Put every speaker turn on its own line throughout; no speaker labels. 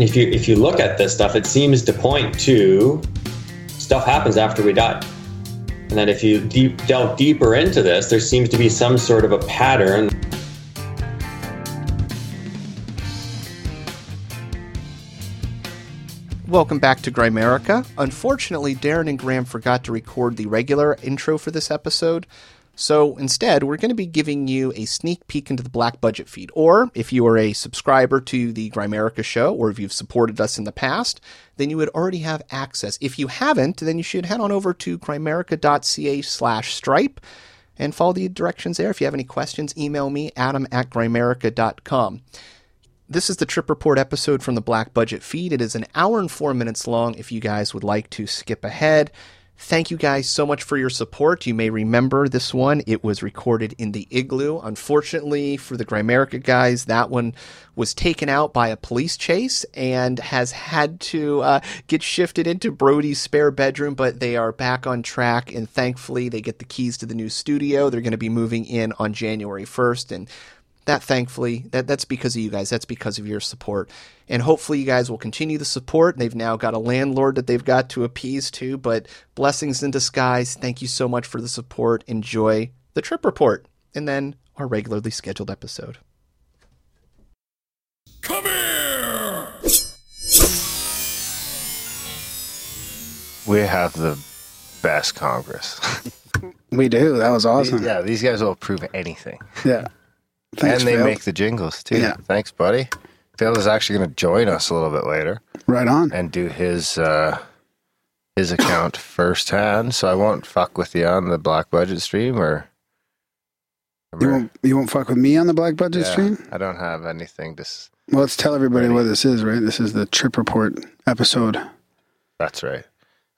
And if you if you look at this stuff, it seems to point to stuff happens after we die. And then if you deep, delve deeper into this, there seems to be some sort of a pattern.
Welcome back to Grimerica. Unfortunately, Darren and Graham forgot to record the regular intro for this episode, so instead, we're going to be giving you a sneak peek into the Black Budget feed. Or if you are a subscriber to the Grimerica show, or if you've supported us in the past, then you would already have access. If you haven't, then you should head on over to grimerica.ca slash stripe and follow the directions there. If you have any questions, email me, adam at grimerica.com. This is the Trip Report episode from the Black Budget feed. It is an hour and four minutes long if you guys would like to skip ahead. Thank you guys so much for your support. You may remember this one. It was recorded in the igloo. Unfortunately for the Grimerica guys, that one was taken out by a police chase and has had to uh, get shifted into Brody's spare bedroom, but they are back on track and thankfully they get the keys to the new studio. They're going to be moving in on January 1st and that thankfully that that's because of you guys. That's because of your support. And hopefully you guys will continue the support. They've now got a landlord that they've got to appease to but blessings in disguise. Thank you so much for the support. Enjoy the trip report. And then our regularly scheduled episode.
Come here!
We have the best congress.
We do. That was awesome.
Yeah these guys will approve anything.
Yeah
Thanks, and they Phil. make the jingles too. Yeah. Thanks, buddy. Phil is actually going to join us a little bit later.
Right on.
And do his uh, his account firsthand. So I won't fuck with you on the black budget stream or.
You won't, you won't fuck with me on the black budget yeah, stream?
I don't have anything to. S-
well, let's tell everybody ready. what this is, right? This is the trip report episode.
That's right.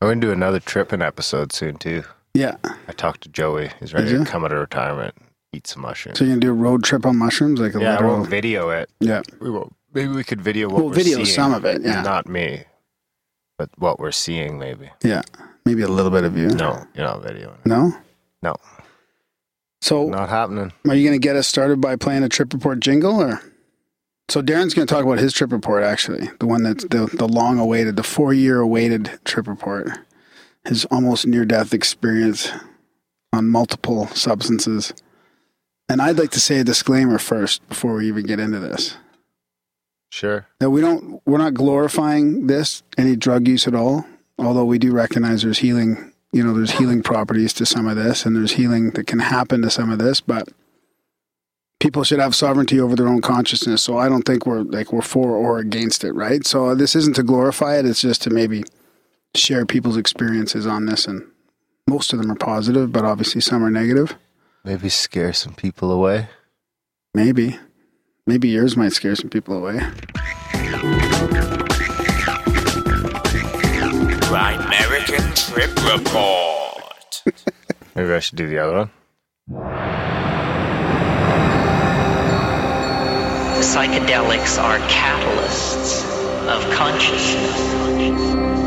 I'm going to do another tripping episode soon, too.
Yeah.
I talked to Joey. He's ready to come out of retirement eat some mushrooms.
So you're gonna do a road trip on mushrooms, like a
yeah,
literal...
we won't video it.
Yeah,
we will. Maybe we could video what
we'll
we're
video
seeing,
some of it. Yeah,
not me, but what we're seeing, maybe.
Yeah, maybe a little bit of you.
No, you're not videoing. It.
No,
no.
So
not happening.
Are you gonna get us started by playing a trip report jingle, or? So Darren's going to talk about his trip report, actually, the one that's the, the long awaited, the four year awaited trip report, his almost near death experience on multiple substances. And I'd like to say a disclaimer first before we even get into this.
Sure.
That we don't we're not glorifying this any drug use at all, although we do recognize there's healing, you know, there's healing properties to some of this and there's healing that can happen to some of this, but people should have sovereignty over their own consciousness. So I don't think we're like we're for or against it, right? So this isn't to glorify it, it's just to maybe share people's experiences on this and most of them are positive, but obviously some are negative.
Maybe scare some people away.
Maybe. Maybe yours might scare some people away.
American Trip Report.
Maybe I should do the other one.
Psychedelics are catalysts of consciousness.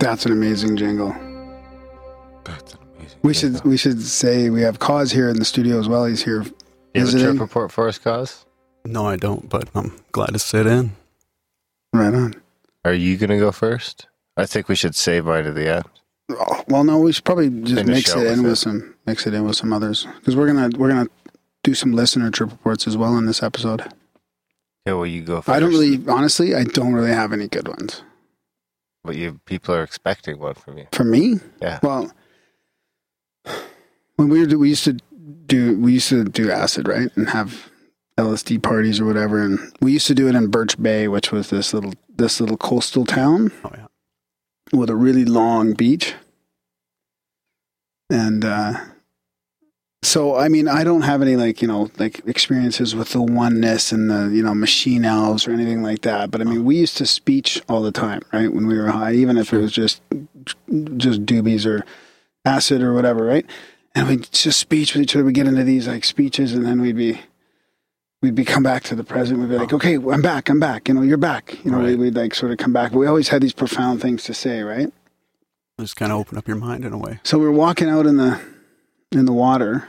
That's an amazing jingle.
That's an amazing.
We jingle. should we should say we have Cause here in the studio as well. He's here.
You have a trip report for us, Cause?
No, I don't, but I'm glad to sit in.
Right on.
Are you gonna go first? I think we should save mine to the end.
Oh, well, no, we should probably just Finish mix it in with, with some mix it in with some others because we're gonna we're gonna do some listener trip reports as well in this episode.
Yeah, well, you go first.
I don't really, honestly, I don't really have any good ones.
But you people are expecting one from you.
From me?
Yeah.
Well, when we were we used to do we used to do acid right and have LSD parties or whatever, and we used to do it in Birch Bay, which was this little this little coastal town.
Oh yeah.
With a really long beach. And uh, so, I mean, I don't have any like, you know, like experiences with the oneness and the, you know, machine elves or anything like that. But I mean, we used to speech all the time, right? When we were high, even if it was just, just doobies or acid or whatever, right? And we'd just speech with each other. We'd get into these like speeches and then we'd be, we'd be come back to the present. We'd be like, okay, I'm back. I'm back. You know, you're back. You know, right. we'd like sort of come back. But we always had these profound things to say, right?
Just kind of open up your mind in a way.
So we're walking out in the in the water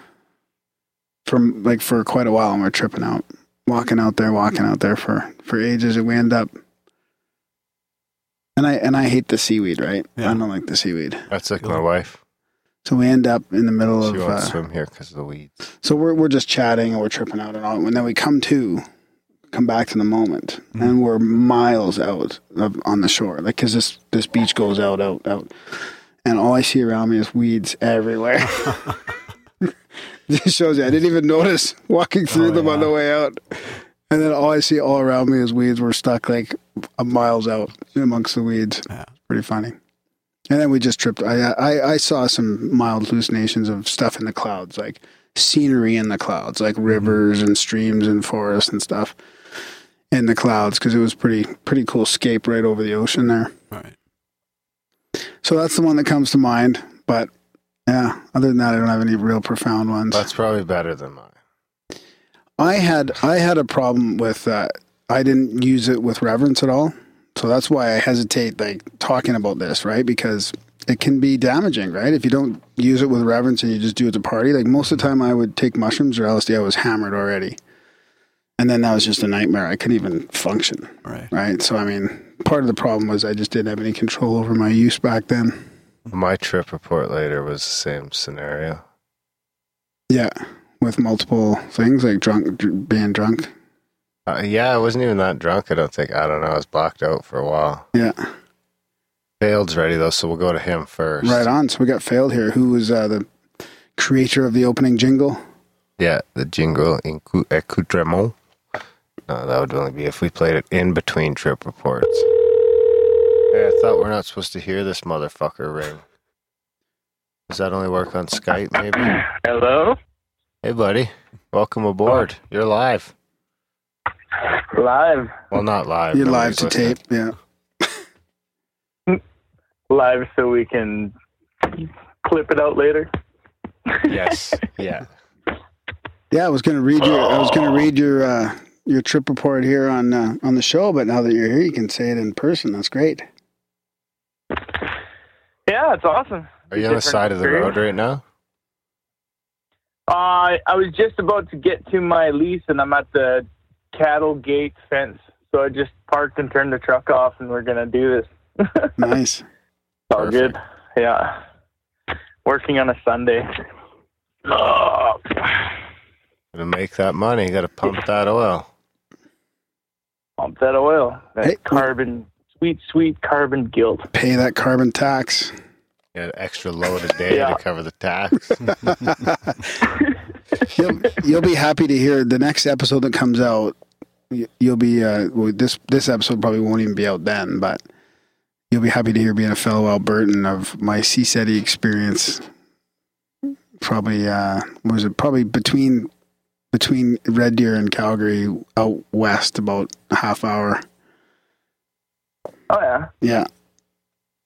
from like for quite a while, and we are tripping out, walking out there, walking out there for for ages, and we end up. And I and I hate the seaweed, right?
Yeah.
I don't like the seaweed.
That's like my wife.
So we end up in the middle
She
of.
won't
Uh,
swim here because of the weeds.
so we're we're just chatting and we're tripping out and all, and then we come to, come back to the moment, and we're miles out of, on the shore, like because this this beach goes out, out, out, and all I see around me is weeds everywhere. This shows you I didn't even notice walking through
Oh,
them on the way out, and then all I see all around me is weeds. We're stuck like a miles out amongst the weeds.
Yeah.
Pretty funny. And then we just tripped. I, I I saw some mild hallucinations of stuff in the clouds, like scenery in the clouds, like mm-hmm. rivers and streams and forests and stuff in the clouds, because it was pretty pretty cool scape right over the ocean there.
Right.
So that's the one that comes to mind. But yeah, other than that, I don't have any real profound ones.
That's probably better than mine.
I had I had a problem with uh, I didn't use it with reverence at all. So that's why I hesitate like talking about this, right? Because it can be damaging, right? If you don't use it with reverence and you just do it to party, like most of the time I would take mushrooms or LSD, I was hammered already. And then that was just a nightmare. I couldn't even function,
Right.
right? So I mean, part of the problem was I just didn't have any control over my use back then.
My trip report later was the same scenario.
Yeah, with multiple things like drunk, dr- being drunk.
Uh, yeah, I wasn't even that drunk. I don't think. I don't know. I was blocked out for a while.
Yeah.
Failed's ready though, so we'll go to him first.
Right on. So we got failed here. Who was uh, the creator of the opening jingle?
Yeah, the jingle incou- accoutrement. No, that would only be if we played it in between trip reports. Hey, I thought we're not supposed to hear this motherfucker ring. Does that only work on Skype, maybe?
Hello?
Hey, buddy. Welcome aboard. You're live.
Live.
Well, not live.
You're live to
listening.
tape. Yeah.
Live so we can clip it out later.
Yes. Yeah.
Yeah, I was gonna read your I was gonna read your uh, your trip report here on uh, on the show, but now that you're here, you can say it in person. That's great.
Yeah, it's awesome.
Are you on the
Different
side of the road right now?
Uh, I was just about to get to my lease, and I'm at the cattle gate fence. So I just parked and turned the truck off, and we're gonna do this.
Nice.
All good. Yeah. Working on a Sunday. Oh,
To make that money, you got to pump that oil.
Pump that oil. That
Hey,
carbon, sweet, sweet carbon guilt.
Pay that carbon tax.
Get an extra load a day
Yeah.
to cover the tax.
You'll, you'll be happy to hear the next episode that comes out. You'll be uh, well, this this episode probably won't even be out then, but you'll be happy to hear being a fellow Albertan of my CSETI experience. Probably uh, was it probably between between Red Deer and Calgary out west about a half hour.
Oh yeah,
Yeah.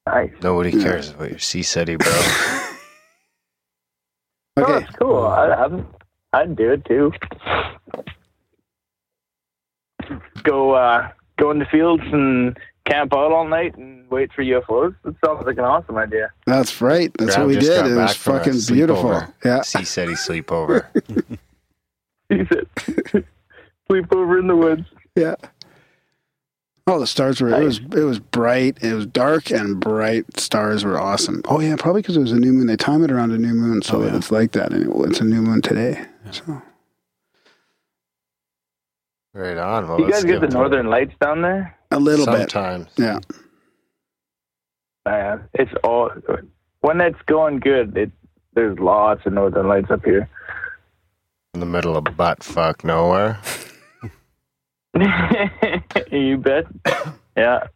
nice.
Nobody
Yeah.
cares about your CSETI, bro.
Oh,
Okay.
that's cool. I, I'd, I'd do it too. Go, uh, go in the fields and camp out all night and wait for UFOs. That sounds like an awesome idea.
That's right. That's
Graham
what we did. It was
back from a
fucking beautiful.
sleepover.
Yeah.
CSETI sleepover.
He said, sleep over in the woods.
Yeah. Oh, the stars were. It was. It was bright. It was dark and bright. Stars were awesome. Oh yeah, probably because it was a new moon. They time it around a new moon, so
Oh,
that
yeah.
it's like that. And it, it's a new moon today. So
right on. Well,
you guys get the
it-
northern lights down there?
a little bit.
Sometimes.
Yeah.
Uh, it's all when it's going good. It there's lots of northern lights up here.
In the middle of butt fuck nowhere.
you bet. Yeah.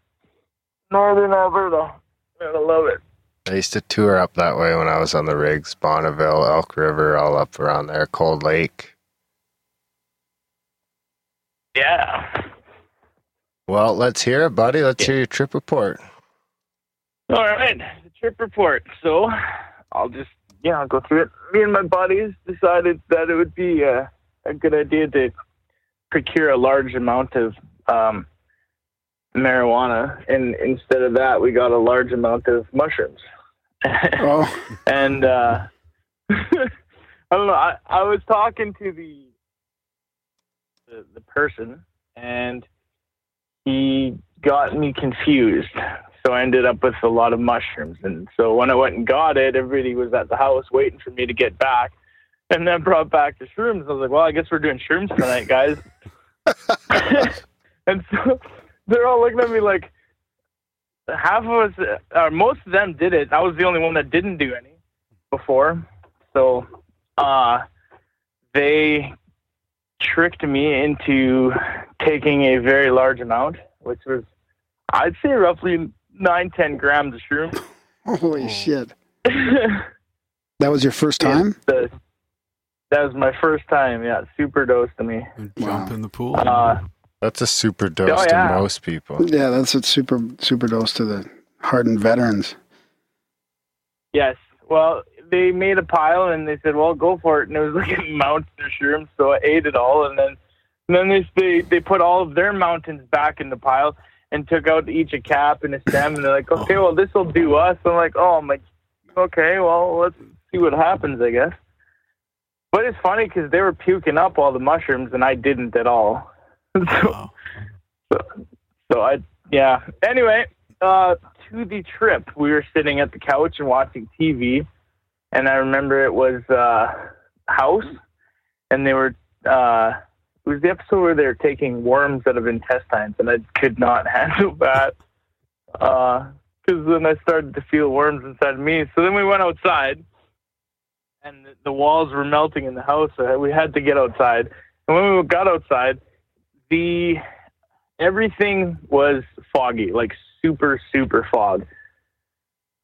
Northern Alberta. I love it.
I used to tour up that way when I was on the rigs, Bonnyville, Elk River, all up around there, Cold Lake.
Yeah.
Well, let's hear it, buddy. Let's hear your trip report.
All right. The trip report. So I'll just yeah, I'll go through it. Me and my buddies decided that it would be a, a good idea to procure a large amount of um, marijuana, and instead of that, we got a large amount of mushrooms.
Oh,
and uh, I don't know. I, I was talking to the, the the person, and he got me confused. So I ended up with a lot of mushrooms, and so when I went and got it, everybody was at the house waiting for me to get back, and then brought back the shrooms. I was like, "Well, I guess we're doing shrooms tonight, guys." and so they're all looking at me like half of us, or most of them did it. I was the only one that didn't do any before. So uh, they tricked me into taking a very large amount, which was, I'd say, roughly nine, ten grams of shroom.
holy shit! That was your first time?
The- that was my first time. Yeah, super dose to me.
And Jump
Wow.
in the pool.
Uh,
That's a super dose
Oh, yeah.
to most people.
Yeah, that's a super super dose to the hardened veterans.
Yes. Well, they made a pile and they said, "Well, go for it." And it was like a mountain of shrooms, so I ate it all. And then, and then they they they put all of their mountains back in the pile and took out each a cap and a stem. And they're like, "Okay, well, this will do us." I'm like, "Oh, I'm like, okay, well, let's see what happens, I guess." But it's funny because they were puking up all the mushrooms and I didn't at all. so,
Wow.
so I, yeah. Anyway, uh, to the trip, we were sitting at the couch and watching TV, and I remember it was uh, House, and they were. Uh, it was the episode where they're taking worms out of intestines, and I could not handle that. Because then I started to feel worms inside of me. So then we went outside, and the- the walls were melting in the house. So we had to get outside. And when we got outside, the everything was foggy, like super, super fog.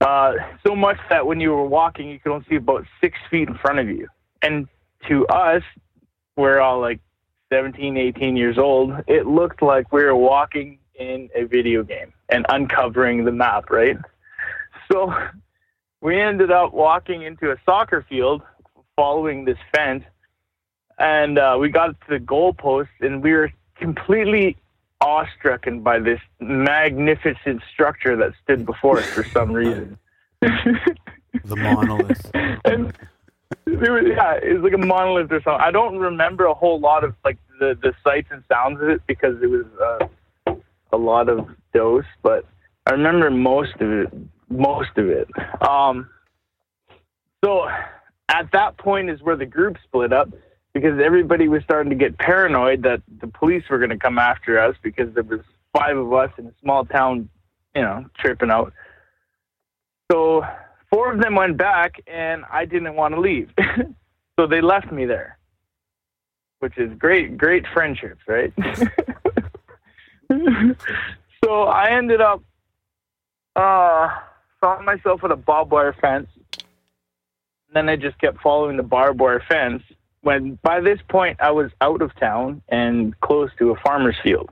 Uh, so much that when you were walking, you could only see about six feet in front of you. And to us, we're all like 17, 18 years old. It looked like we were walking in a video game and uncovering the map, right? So we ended up walking into a soccer field following this fence. And uh, we got to the goalpost, and we were completely awestruck by this magnificent structure that stood before us for some reason.
The monolith.
and it was, yeah, it was like a monolith or something. I don't remember a whole lot of like the the sights and sounds of it because it was uh, a lot of dose, but I remember most of it. Most of it. Um, so at that point is where the group split up because everybody was starting to get paranoid that the police were going to come after us because there was five of us in a small town, you know, tripping out. So four of them went back, and I didn't want to leave, so they left me there, which is great, great friendships, right? so I ended up uh, found myself at a barbed wire fence. And then I just kept following the barbed wire fence. When by this point I was out of town and close to a farmer's field,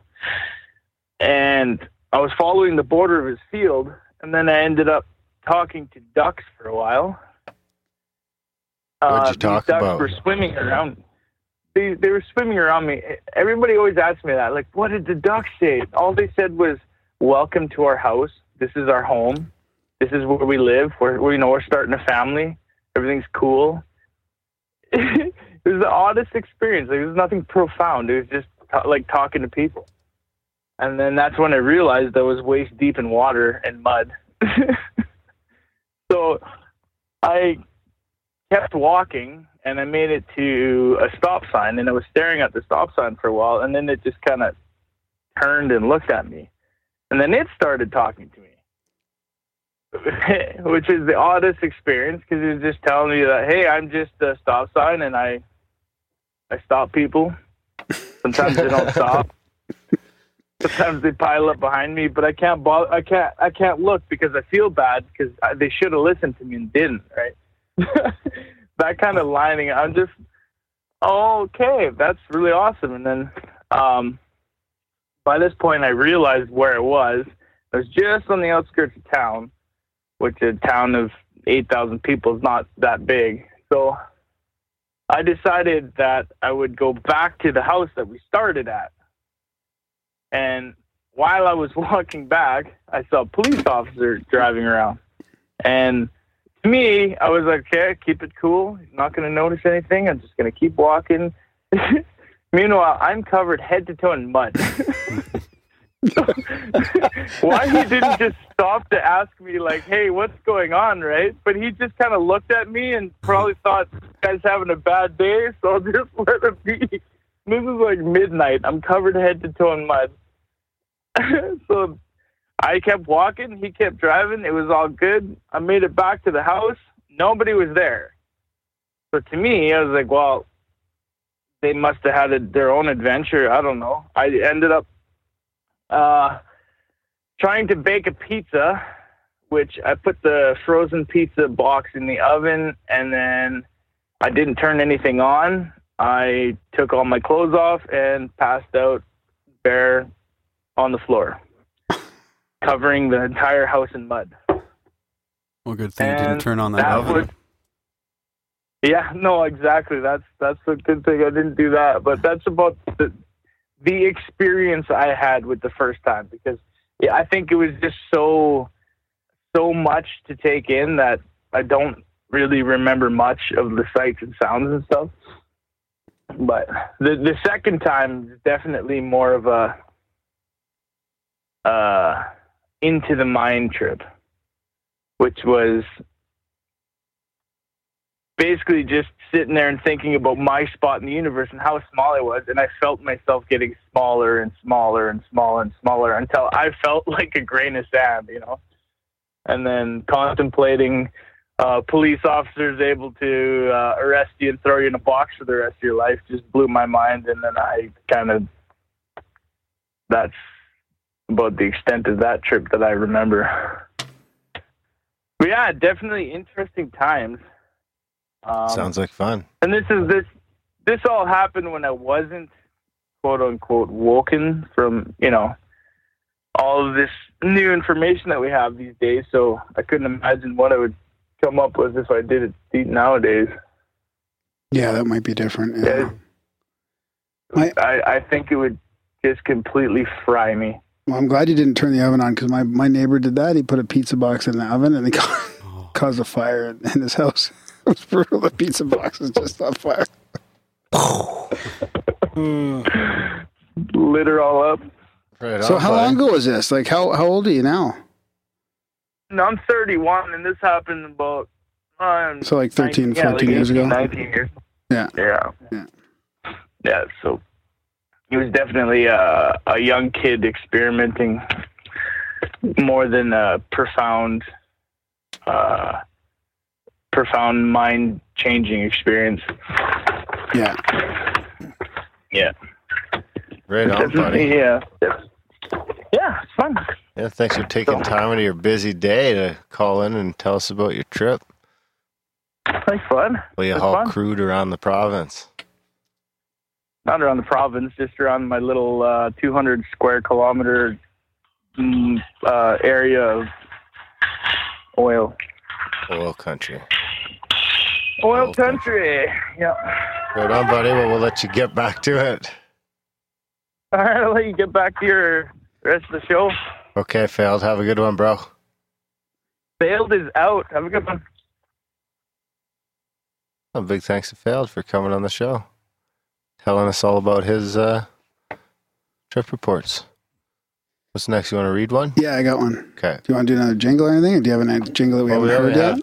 and I was following the border of his field, and then I ended up talking to ducks for a while.
What'd you
Uh, these
talk
ducks
about?
were swimming around. They they were swimming around me. Everybody always asks me that. Like, what did the ducks say? All they said was, "Welcome to our house. This is our home. This is where we live. We're we, you know we're starting a family. Everything's cool." it was the oddest experience. Like, it was nothing profound. It was just ta- like talking to people. And then that's when I realized I was waist deep in water and mud. so I kept walking and I made it to a stop sign and I was staring at the stop sign for a while and then it just kind of turned and looked at me. And then it started talking to me. Which is the oddest experience because it was just telling me that, hey, I'm just a stop sign and I I stop people. Sometimes they don't stop. Sometimes they pile up behind me, but I can't bother. I can't. I can't look because I feel bad because they should have listened to me and didn't. Right. that kind of lining. I'm just oh, okay. That's really awesome. And then um, by this point, I realized where it was. I was just on the outskirts of town, which a town of eight thousand people is not that big. So I decided that I would go back to the house that we started at. And while I was walking back, I saw a police officer driving around. And me, I was like, okay, keep it cool. Not going to notice anything. I'm just going to keep walking. Meanwhile, I'm covered head to toe in mud. Why he didn't just stop to ask me, like, hey, what's going on, right? But he just kind of looked at me and probably thought, guy's having a bad day, so I'll just let him be. This is like midnight. I'm covered head to toe in mud. so I kept walking. He kept driving. It was all good. I made it back to the house. Nobody was there. So to me, I was like, well, they must have had a, their own adventure. I don't know. I ended up uh, trying to bake a pizza, which I put the frozen pizza box in the oven, and then I didn't turn anything on. I took all my clothes off and passed out bare on the floor, covering the entire house in mud.
Well, good thing you didn't turn on that,
that
oven.
would- Yeah, no, exactly. That's that's a good thing I didn't do that. But that's about the the experience I had with the first time because yeah, I think it was just so so much to take in that I don't really remember much of the sights and sounds and stuff. But the the second time is definitely more of a uh into the mind trip, which was basically just sitting there and thinking about my spot in the universe and how small I was, and I felt myself getting smaller and smaller and smaller and smaller until I felt like a grain of sand, you know. And then contemplating uh, police officers able to uh, arrest you and throw you in a box for the rest of your life just blew my mind, and then I kind of that's about the extent of that trip that I remember. But yeah, definitely interesting times. Um,
Sounds like fun.
and this is this this all happened when I wasn't quote unquote woken from you know all of this new information that we have these days. So I couldn't imagine what I would come up with if I did it nowadays.
Yeah, that might be different. Yeah.
Yeah. I, I think it would just completely fry me.
Well, I'm glad you didn't turn the oven on because my, my neighbor did that. He put a pizza box in the oven and it caused a fire in his house. It was brutal. The pizza box was just on fire.
Lit her all up.
Right
So
on,
how
buddy.
long ago was this? Like how how old are you now?
No, I'm 31, and this happened about um,
So like 13,
19 yeah,
14
like
years
18,
ago?
19 years.
Yeah.
Yeah.
Yeah.
Yeah. So he was definitely a, a young kid experimenting more than a profound, uh, profound mind changing experience.
Yeah.
Yeah.
Right on, buddy.
Yeah. Yeah, it's fun.
Yeah, thanks for taking time out of your busy day to call in and tell us about your trip.
It's fun.
Well, you
It's
haul
fun.
crude around the province.
Not around the province, just around my little uh, 200 square kilometer mm, uh, area of oil.
Oil country.
Oil
Oil
country. Yep.
Right on, buddy. Well, we'll let you get back to it.
All right, I'll let you get back to your rest of the show.
Okay, failed. Have a good one, bro.
Failed is out. Have a good one.
A big thanks to Failed for coming on the show, telling us all about his uh, trip reports. What's next? You want to read one?
Yeah, I got one.
Okay.
Do you want to do another jingle or anything? Or do you have any jingle that we
Well,
haven't heard yet?
have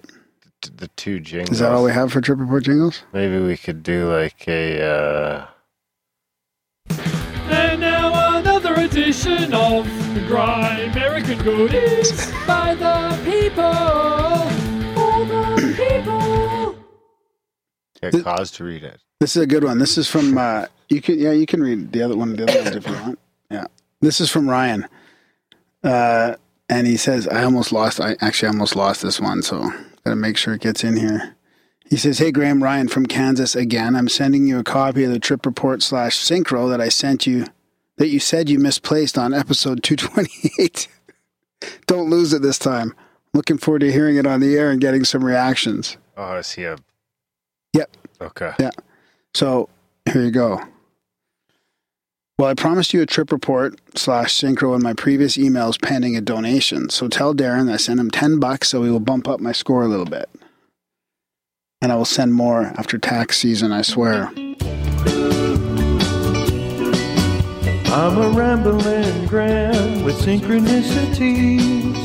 t- the two jingles.
Is that all we have for Trip Report jingles?
Maybe we could do like a. Uh,
And now another edition of the Dry American Goodies by the people,
get cause to read it.
This is a good one. This is from uh, you can yeah you can read the other one the other ones if you want. Yeah, this is from Ryan, uh, and he says I almost lost. I actually almost lost this one, so gotta make sure it gets in here. He says, "Hey Graham, Ryan from Kansas again. I'm sending you a copy of the trip report slash synchro that I sent you that you said you misplaced on episode 228. Don't lose it this time. Looking forward to hearing it on the air and getting some reactions."
Oh, is he a.
Yep.
Okay.
Yeah. So here you go. Well, I promised you a trip report slash synchro in my previous emails pending a donation. So tell Darren I sent him 10 bucks so he will bump up my score a little bit. And I will send more after tax season, I swear.
I'm a rambling Graham with synchronicities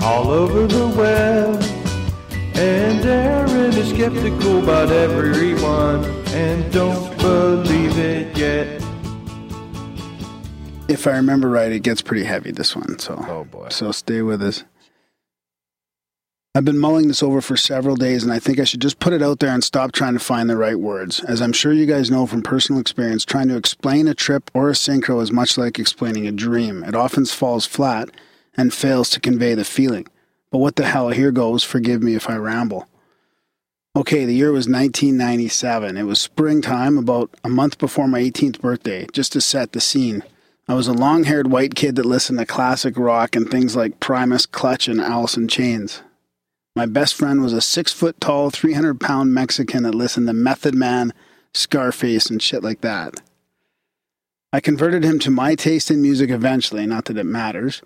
all over the web. And Darren is skeptical about everyone and don't believe it yet.
If I remember right, it gets pretty heavy, this one. So,
Oh boy.
so stay with us. I've been mulling this over for several days, and I think I should just put it out there and stop trying to find the right words. As I'm sure you guys know from personal experience, trying to explain a trip or a synchro is much like explaining a dream. It often falls flat and fails to convey the feeling. But what the hell, here goes. Forgive me if I ramble. Okay, the year was 1997. It was springtime, about a month before my 18th birthday, just to set the scene. I was a long haired white kid that listened to classic rock and things like Primus, Clutch, and Alice in Chains. My best friend was a six foot tall, 300 pound Mexican that listened to Method Man, Scarface, and shit like that. I converted him to my taste in music eventually, not that it matters.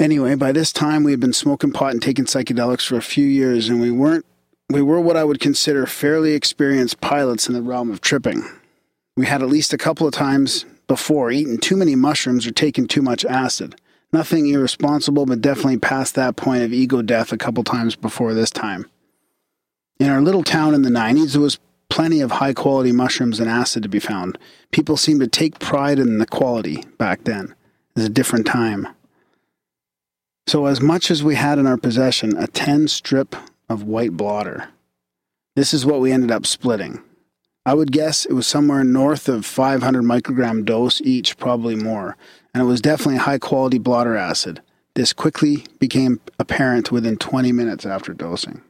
Anyway, by this time we had been smoking pot and taking psychedelics for a few years, and we weren't we were what I would consider fairly experienced pilots in the realm of tripping. We had at least a couple of times before eaten too many mushrooms or taken too much acid. Nothing irresponsible, but definitely past that point of ego death a couple times before this time. In our little town in the 90s, there was plenty of high quality mushrooms and acid to be found. People seemed to take pride in the quality back then. It was a different time. So, as much as we had in our possession, a 10 strip of white blotter. This is what we ended up splitting. I would guess it was somewhere north of 500 microgram dose each, probably more, and it was definitely high quality blotter acid. This quickly became apparent within 20 minutes after dosing.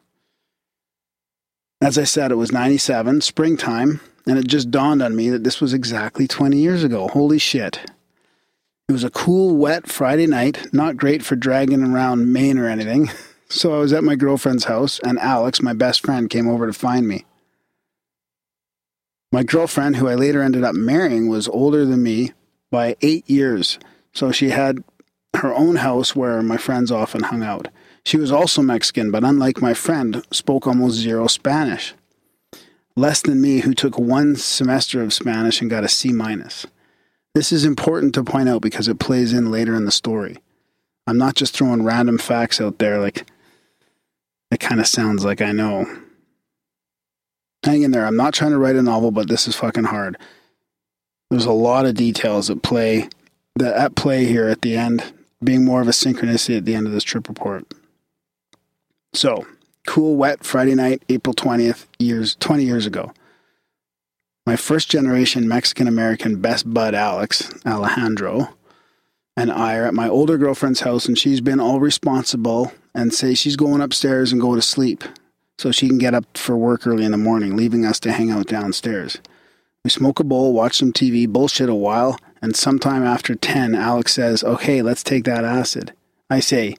As I said, it was 97, springtime, and it just dawned on me that this was exactly 20 years ago. Holy shit. It was a cool, wet Friday night, not great for dragging around Main or anything. So I was at my girlfriend's house, and Alex, my best friend, came over to find me. My girlfriend, who I later ended up marrying, was older than me by eight years, so she had her own house where my friends often hung out. She was also Mexican, but unlike my friend, spoke almost zero Spanish. Less than me, who took one semester of Spanish and got a C minus. This is important to point out because it plays in later in the story. I'm not just throwing random facts out there like it kind of sounds like I know. Hang in there. I'm not trying to write a novel, but this is fucking hard. There's a lot of details at play that at play here at the end, being more of a synchronicity at the end of this trip report. So, cool, wet Friday night, April 20th, years 20 years ago. My first generation Mexican American best bud Alex, Alejandro, and I are at my older girlfriend's house, and she's been all responsible and say she's going upstairs and go to sleep so she can get up for work early in the morning, leaving us to hang out downstairs. We smoke a bowl, watch some TV, bullshit a while, and sometime after 10, Alex says, Okay, let's take that acid. I say,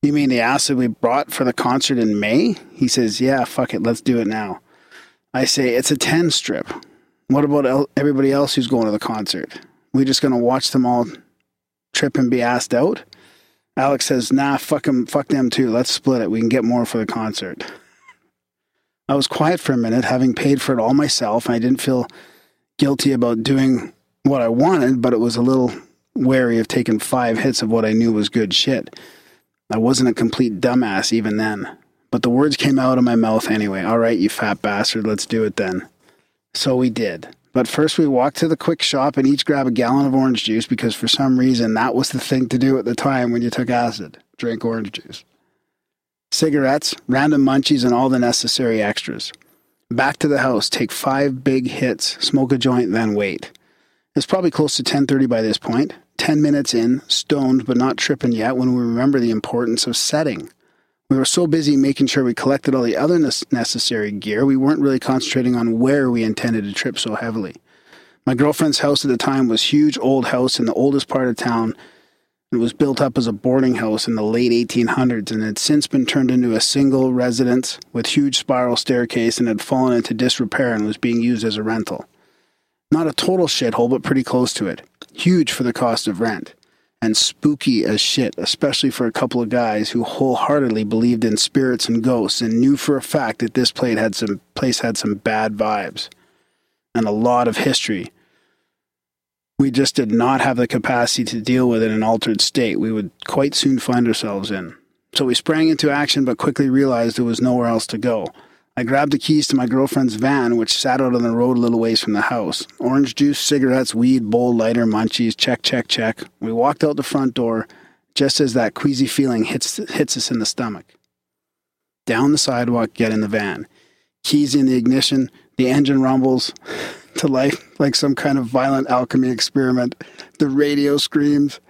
You mean the acid we brought for the concert in May? He says, Yeah, fuck it, let's do it now. I say, It's a 10 strip. What about el- everybody else who's going to the concert? We just gonna watch them all trip and be asked out? Alex says, "Nah, fuck them, fuck them too. Let's split it. We can get more for the concert." I was quiet for a minute, having paid for it all myself, and I didn't feel guilty about doing what I wanted, but it was a little wary of taking five hits of what I knew was good shit. I wasn't a complete dumbass even then, but the words came out of my mouth anyway. All right, you fat bastard, let's do it then. So we did. But first, we walked to the quick shop and each grab a gallon of orange juice because for some reason that was the thing to do at the time when you took acid drink orange juice. Cigarettes, random munchies, and all the necessary extras. Back to the house, take five big hits, smoke a joint, then wait. It's probably close to 10:30 by this point. 10 minutes in, stoned but not tripping yet when we remember the importance of setting. We were so busy making sure we collected all the other necessary gear, we weren't really concentrating on where we intended to trip so heavily. My girlfriend's house at the time was huge old house in the oldest part of town. It was built up as a boarding house in the late 1800s and had since been turned into a single residence with huge spiral staircase and had fallen into disrepair and was being used as a rental. Not a total shithole, but pretty close to it. Huge for the cost of rent. And spooky as shit, especially for a couple of guys who wholeheartedly believed in spirits and ghosts and knew for a fact that this place had some place had some bad vibes and a lot of history. We just did not have the capacity to deal with it in an altered state we would quite soon find ourselves in. So we sprang into action but quickly realized there was nowhere else to go. I grabbed the keys to my girlfriend's van, which sat out on the road a little ways from the house. Orange juice, cigarettes, weed, bowl, lighter, munchies, check, check, check. We walked out the front door just as that queasy feeling hits, hits us in the stomach. Down the sidewalk, get in the van. Keys in the ignition, the engine rumbles to life like some kind of violent alchemy experiment. The radio screams.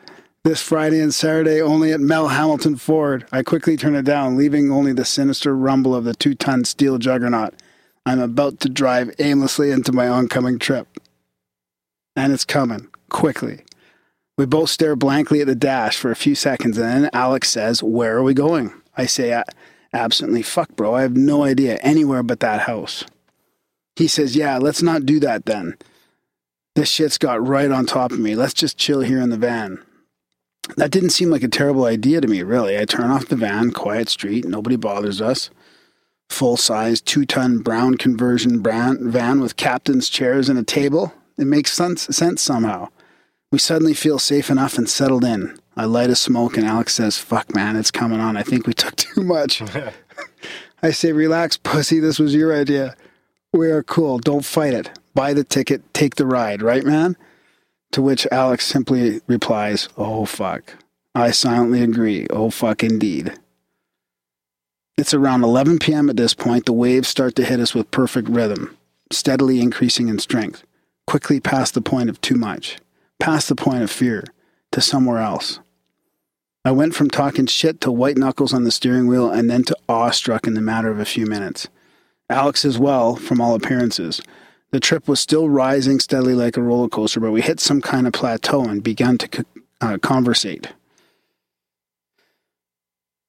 This Friday and Saturday only at Mel Hamilton Ford. I quickly turn it down, leaving only the sinister rumble of the two ton steel juggernaut. I'm about to drive aimlessly into my oncoming trip. And it's coming, quickly. We both stare blankly at the dash for a few seconds, and then Alex says, Where are we going? I say absently, Fuck, bro, I have no idea. Anywhere but that house. He says, Yeah, let's not do that then. This shit's got right on top of me. Let's just chill here in the van. That didn't seem like a terrible idea to me, really. I turn off the van, quiet street, nobody bothers us. Full size, two ton brown conversion brand, van with captain's chairs and a table. It makes sense, sense somehow. We suddenly feel safe enough and settled in. I light a smoke and Alex says, Fuck, man, it's coming on. I think we took too much. I say, Relax, pussy, this was your idea. We are cool. Don't fight it. Buy the ticket, take the ride, right, man? To which Alex simply replies, Oh, fuck. I silently agree. Oh, fuck, indeed. It's around 11 p.m. at this point. The waves start to hit us with perfect rhythm, steadily increasing in strength, quickly past the point of too much, past the point of fear, to somewhere else. I went from talking shit to white knuckles on the steering wheel and then to awestruck in the matter of a few minutes. Alex as well, from all appearances. The trip was still rising steadily like a roller coaster, but we hit some kind of plateau and began to uh, conversate.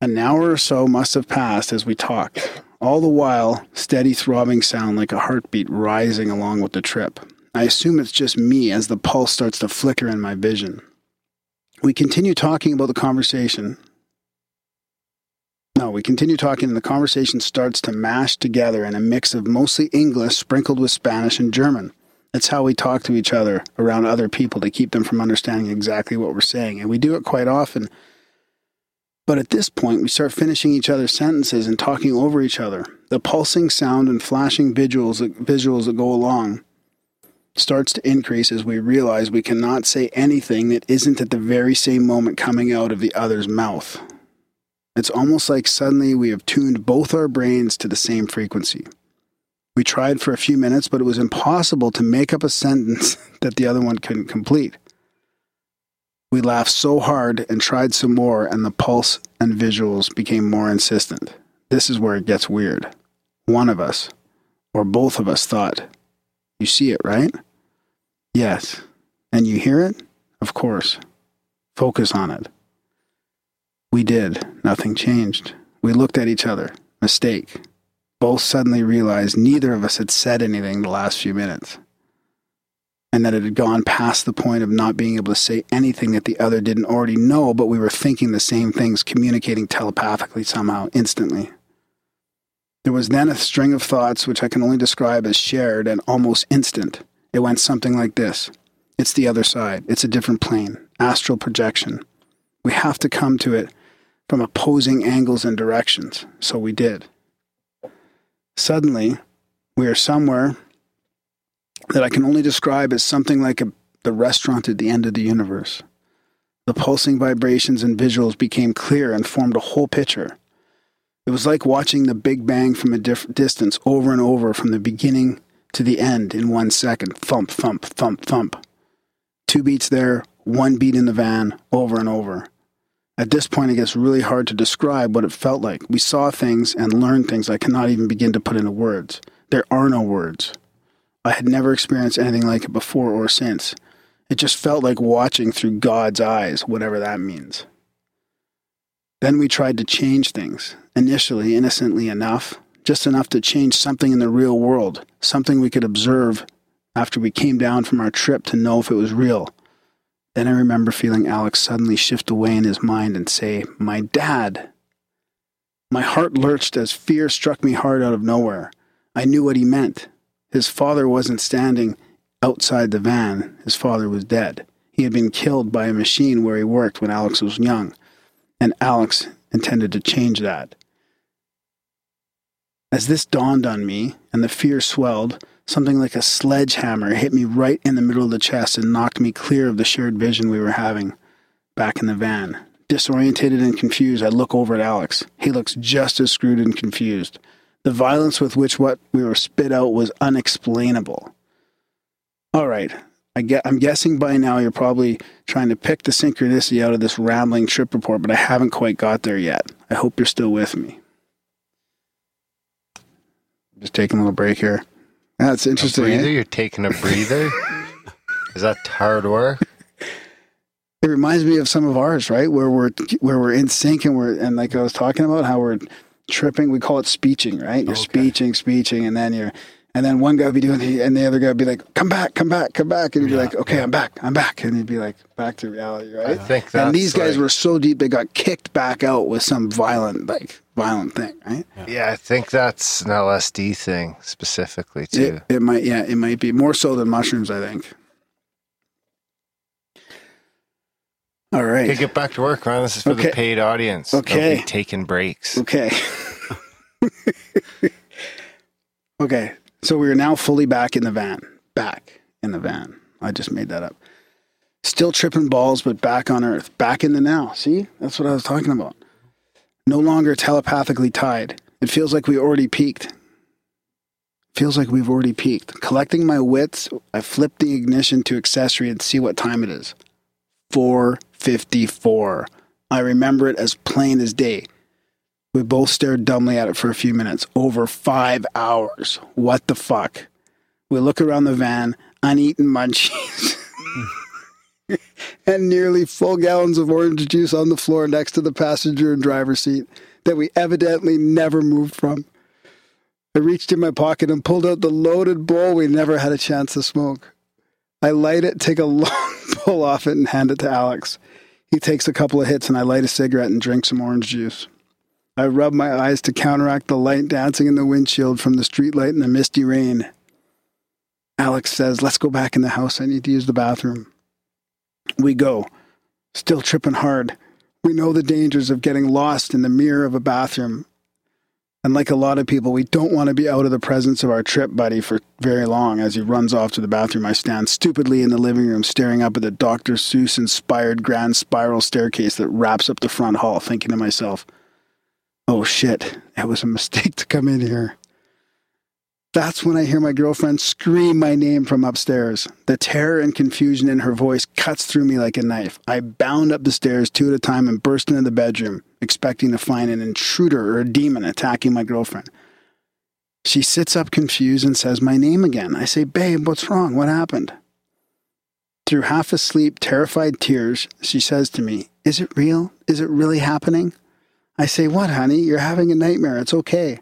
An hour or so must have passed as we talked, all the while, steady throbbing sound like a heartbeat rising along with the trip. I assume it's just me as the pulse starts to flicker in my vision. We continue talking about the conversation. No, we continue talking, and the conversation starts to mash together in a mix of mostly English sprinkled with Spanish and German. It's how we talk to each other around other people to keep them from understanding exactly what we're saying, and we do it quite often. But at this point, we start finishing each other's sentences and talking over each other. The pulsing sound and flashing visuals visuals that go along starts to increase as we realize we cannot say anything that isn't at the very same moment coming out of the other's mouth. It's almost like suddenly we have tuned both our brains to the same frequency. We tried for a few minutes, but it was impossible to make up a sentence that the other one couldn't complete. We laughed so hard and tried some more, and the pulse and visuals became more insistent. This is where it gets weird. One of us, or both of us, thought, You see it, right? Yes. And you hear it? Of course. Focus on it. We did. Nothing changed. We looked at each other. Mistake. Both suddenly realized neither of us had said anything the last few minutes. And that it had gone past the point of not being able to say anything that the other didn't already know, but we were thinking the same things, communicating telepathically somehow, instantly. There was then a string of thoughts which I can only describe as shared and almost instant. It went something like this It's the other side. It's a different plane. Astral projection. We have to come to it from opposing angles and directions. So we did. Suddenly, we are somewhere that I can only describe as something like a, the restaurant at the end of the universe. The pulsing vibrations and visuals became clear and formed a whole picture. It was like watching the Big Bang from a distance over and over from the beginning to the end in one second. Thump, thump, thump, thump. Two beats there, one beat in the van, over and over. At this point, it gets really hard to describe what it felt like. We saw things and learned things I cannot even begin to put into words. There are no words. I had never experienced anything like it before or since. It just felt like watching through God's eyes, whatever that means. Then we tried to change things, initially innocently enough, just enough to change something in the real world, something we could observe after we came down from our trip to know if it was real. Then I remember feeling Alex suddenly shift away in his mind and say, My dad. My heart lurched as fear struck me hard out of nowhere. I knew what he meant. His father wasn't standing outside the van, his father was dead. He had been killed by a machine where he worked when Alex was young, and Alex intended to change that. As this dawned on me and the fear swelled, something like a sledgehammer hit me right in the middle of the chest and knocked me clear of the shared vision we were having back in the van. Disorientated and confused, I look over at Alex. He looks just as screwed and confused. The violence with which what we were spit out was unexplainable. All right, I get, I'm guessing by now you're probably trying to pick the synchronicity out of this rambling trip report, but I haven't quite got there yet. I hope you're still with me. Just taking a little break here. That's interesting.
breather?
eh?
You're taking a breather? Is that hard work?
It reminds me of some of ours, right? Where we're where we're in sync and we're and like I was talking about how we're tripping. We call it speeching, right? You're speeching, speeching, and then you're and then one guy would be doing the and the other guy would be like, "Come back, come back, come back," and he'd be like, "Okay, I'm back, I'm back," and he'd be like, "Back to reality," right?
I think
and these guys
like-
were so deep they got kicked back out with some violent, like violent thing, right?
Yeah, I think that's an LSD thing specifically too.
It, it might, yeah, it might be more so than mushrooms. I think. All right.
Okay, get back to work, Ron. This is for
Okay.
the paid audience.
Okay.
be taking breaks.
Okay. okay. So we are now fully back in the van. Back in the van. I just made that up. Still tripping balls, but back on Earth. Back in the now. See? That's what I was talking about. No longer telepathically tied. It feels like we already peaked. Feels like we've already peaked. Collecting my wits, I flip the ignition to accessory and see what time it is. 454. I remember it as plain as day. We both stared dumbly at it for a few minutes. Over five hours. What the fuck? We look around the van, uneaten munchies, and nearly full gallons of orange juice on the floor next to the passenger and driver seat that we evidently never moved from. I reached in my pocket and pulled out the loaded bowl we never had a chance to smoke. I light it, take a long pull off it, and hand it to Alex. He takes a couple of hits, and I light a cigarette and drink some orange juice. I rub my eyes to counteract the light dancing in the windshield from the streetlight and the misty rain. Alex says, Let's go back in the house. I need to use the bathroom. We go, still tripping hard. We know the dangers of getting lost in the mirror of a bathroom. And like a lot of people, we don't want to be out of the presence of our trip buddy for very long. As he runs off to the bathroom, I stand stupidly in the living room, staring up at the Dr. Seuss inspired grand spiral staircase that wraps up the front hall, thinking to myself, oh shit, it was a mistake to come in here. That's when I hear my girlfriend scream my name from upstairs. The terror and confusion in her voice cuts through me like a knife. I bound up the stairs two at a time and burst into the bedroom, expecting to find an intruder or a demon attacking my girlfriend. She sits up confused and says my name again. I say, Babe, what's wrong? What happened? Through half asleep, terrified tears, she says to me, Is it real? Is it really happening? I say, What, honey? You're having a nightmare. It's okay.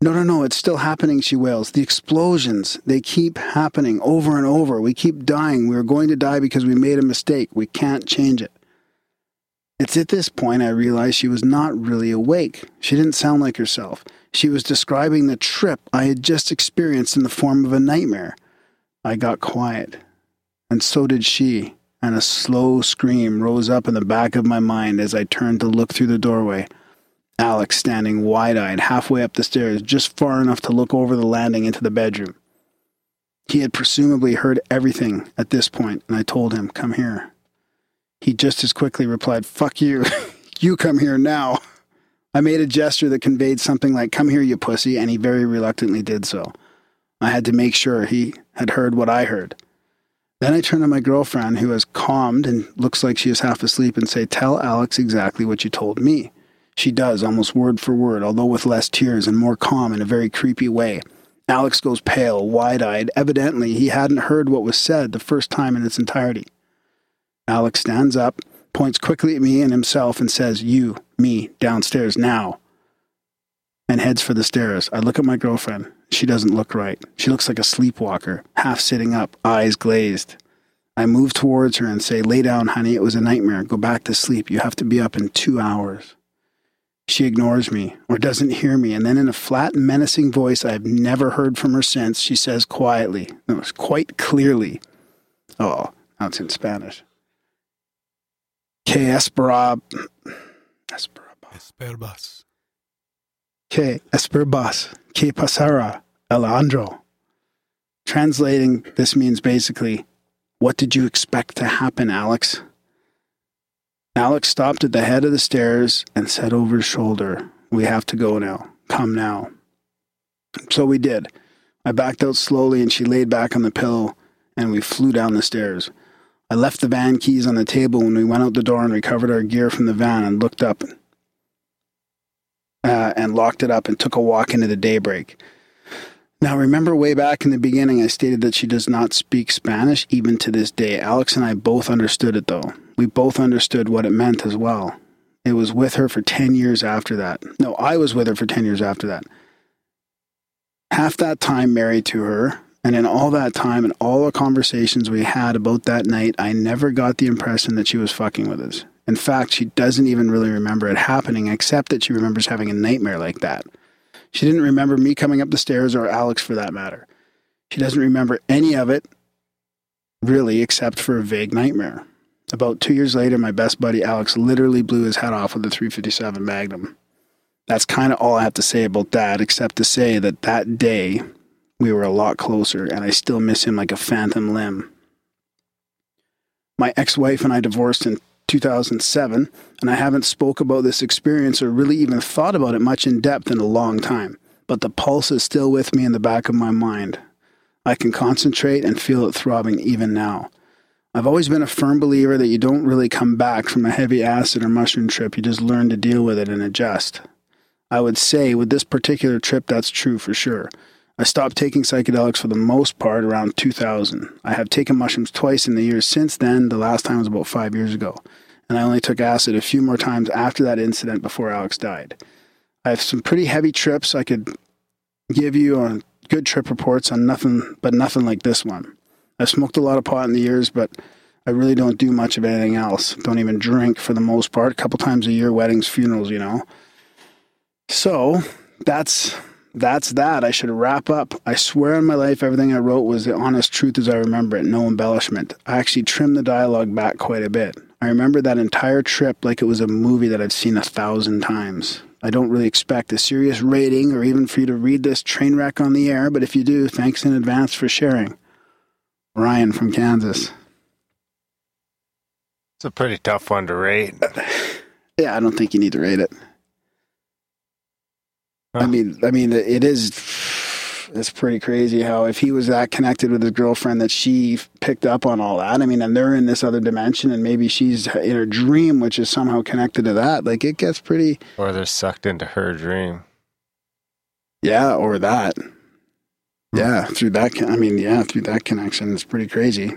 No, no, no, it's still happening, she wails. The explosions, they keep happening over and over. We keep dying. We are going to die because we made a mistake. We can't change it. It's at this point I realized she was not really awake. She didn't sound like herself. She was describing the trip I had just experienced in the form of a nightmare. I got quiet, and so did she, and a slow scream rose up in the back of my mind as I turned to look through the doorway. Alex standing wide eyed halfway up the stairs, just far enough to look over the landing into the bedroom. He had presumably heard everything at this point, and I told him, Come here. He just as quickly replied, Fuck you. you come here now. I made a gesture that conveyed something like, Come here, you pussy, and he very reluctantly did so. I had to make sure he had heard what I heard. Then I turn to my girlfriend, who has calmed and looks like she is half asleep, and say, Tell Alex exactly what you told me. She does, almost word for word, although with less tears and more calm in a very creepy way. Alex goes pale, wide eyed. Evidently, he hadn't heard what was said the first time in its entirety. Alex stands up, points quickly at me and himself, and says, You, me, downstairs now, and heads for the stairs. I look at my girlfriend. She doesn't look right. She looks like a sleepwalker, half sitting up, eyes glazed. I move towards her and say, Lay down, honey. It was a nightmare. Go back to sleep. You have to be up in two hours. She ignores me or doesn't hear me. And then, in a flat, menacing voice I've never heard from her since, she says quietly, no, quite clearly, Oh, now it's in Spanish. Que espera.
Esperbas.
Que esperbas. Que pasará, Alejandro. Translating, this means basically, what did you expect to happen, Alex? Alex stopped at the head of the stairs and said over his shoulder, We have to go now. Come now. So we did. I backed out slowly and she laid back on the pillow and we flew down the stairs. I left the van keys on the table when we went out the door and recovered our gear from the van and looked up uh, and locked it up and took a walk into the daybreak. Now, remember way back in the beginning, I stated that she does not speak Spanish even to this day. Alex and I both understood it, though. We both understood what it meant as well. It was with her for 10 years after that. No, I was with her for 10 years after that. Half that time married to her, and in all that time and all the conversations we had about that night, I never got the impression that she was fucking with us. In fact, she doesn't even really remember it happening, except that she remembers having a nightmare like that. She didn't remember me coming up the stairs or Alex for that matter. She doesn't remember any of it, really, except for a vague nightmare. About two years later, my best buddy Alex literally blew his head off with a 357 Magnum. That's kind of all I have to say about that, except to say that that day we were a lot closer, and I still miss him like a phantom limb. My ex wife and I divorced in 2007, and I haven't spoke about this experience or really even thought about it much in depth in a long time. But the pulse is still with me in the back of my mind. I can concentrate and feel it throbbing even now. I've always been a firm believer that you don't really come back from a heavy acid or mushroom trip, you just learn to deal with it and adjust. I would say with this particular trip, that's true for sure. I stopped taking psychedelics for the most part around 2000. I have taken mushrooms twice in the years since then. The last time was about five years ago. And I only took acid a few more times after that incident before Alex died. I have some pretty heavy trips I could give you on good trip reports on nothing, but nothing like this one. I've smoked a lot of pot in the years, but I really don't do much of anything else. Don't even drink for the most part. A couple times a year, weddings, funerals, you know. So that's that's that. I should wrap up. I swear on my life, everything I wrote was the honest truth as I remember it, no embellishment. I actually trimmed the dialogue back quite a bit. I remember that entire trip like it was a movie that I've seen a thousand times. I don't really expect a serious rating or even for you to read this train wreck on the air, but if you do, thanks in advance for sharing. Ryan from Kansas.
It's a pretty tough one to rate.
Yeah, I don't think you need to rate it. I mean, I mean, it is. It's pretty crazy how if he was that connected with his girlfriend that she picked up on all that. I mean, and they're in this other dimension, and maybe she's in her dream, which is somehow connected to that. Like it gets pretty.
Or they're sucked into her dream.
Yeah, or that. Hmm. Yeah, through that. I mean, yeah, through that connection, it's pretty crazy.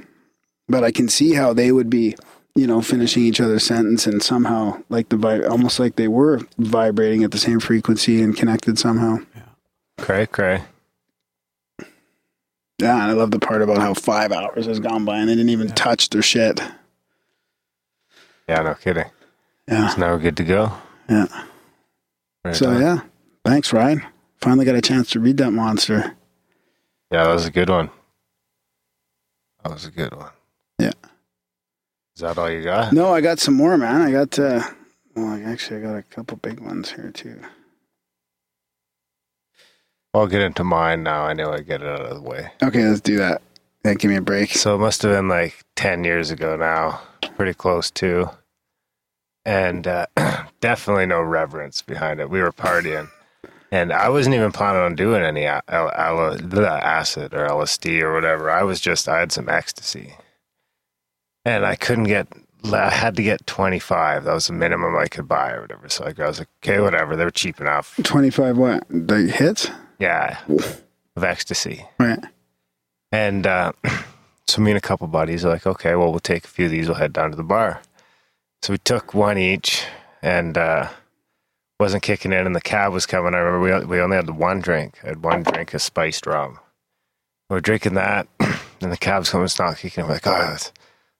But I can see how they would be, you know, finishing each other's sentence and somehow like the vi- almost like they were vibrating at the same frequency and connected somehow. Yeah.
Cray, cray.
Yeah, and I love the part about how five hours has gone by and they didn't even touch their shit.
Yeah, no kidding.
Yeah.
It's now good to go.
Yeah.
Right
so
on.
yeah, thanks, Ryan. Finally got a chance to read that monster.
Yeah, that was a good one. That was a good one.
Yeah.
Is that all you got?
No, I got some more, man. I got uh well, actually I got a couple big ones here too.
I'll get into mine now. I know I get it out of the way.
Okay, let's do that. Yeah, give me a break.
So it must have been like 10 years ago now. Pretty close to. And uh, definitely no reverence behind it. We were partying. And I wasn't even planning on doing any al- al- acid or LSD or whatever. I was just, I had some ecstasy. And I couldn't get, I had to get 25. That was the minimum I could buy or whatever. So I was like, okay, whatever. They were cheap enough.
Twenty five what? The hits?
Yeah. Of ecstasy.
Right.
And uh, so me and a couple buddies are like, okay, well, we'll take a few of these. We'll head down to the bar. So we took one each and uh, wasn't kicking in, and the cab was coming. I remember we, we only had the one drink. I had one drink of spiced rum. We We're drinking that. and the cab's coming, it's not kicking. We're like, oh, let's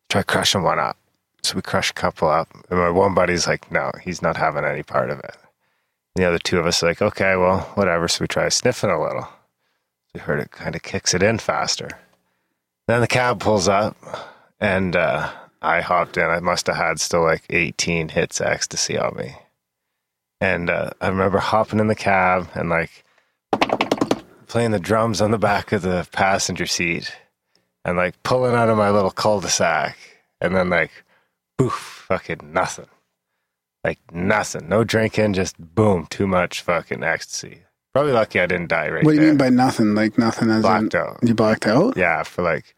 try crushing one up. So we crush a couple up. And my one buddy's like, no, he's not having any part of it. The other two of us are like, okay, well, whatever. So we try sniffing a little. We heard it kind of kicks it in faster. Then the cab pulls up, and uh, I hopped in. I must have had still like 18 hits ecstasy on me. And uh, I remember hopping in the cab and like playing the drums on the back of the passenger seat and like pulling out of my little cul-de-sac and then like poof fucking nothing like nothing no drinking just boom too much fucking ecstasy probably lucky i didn't die right
what do you
there.
mean by nothing? Like nothing as
blacked
in,
out
you blacked out?
yeah for like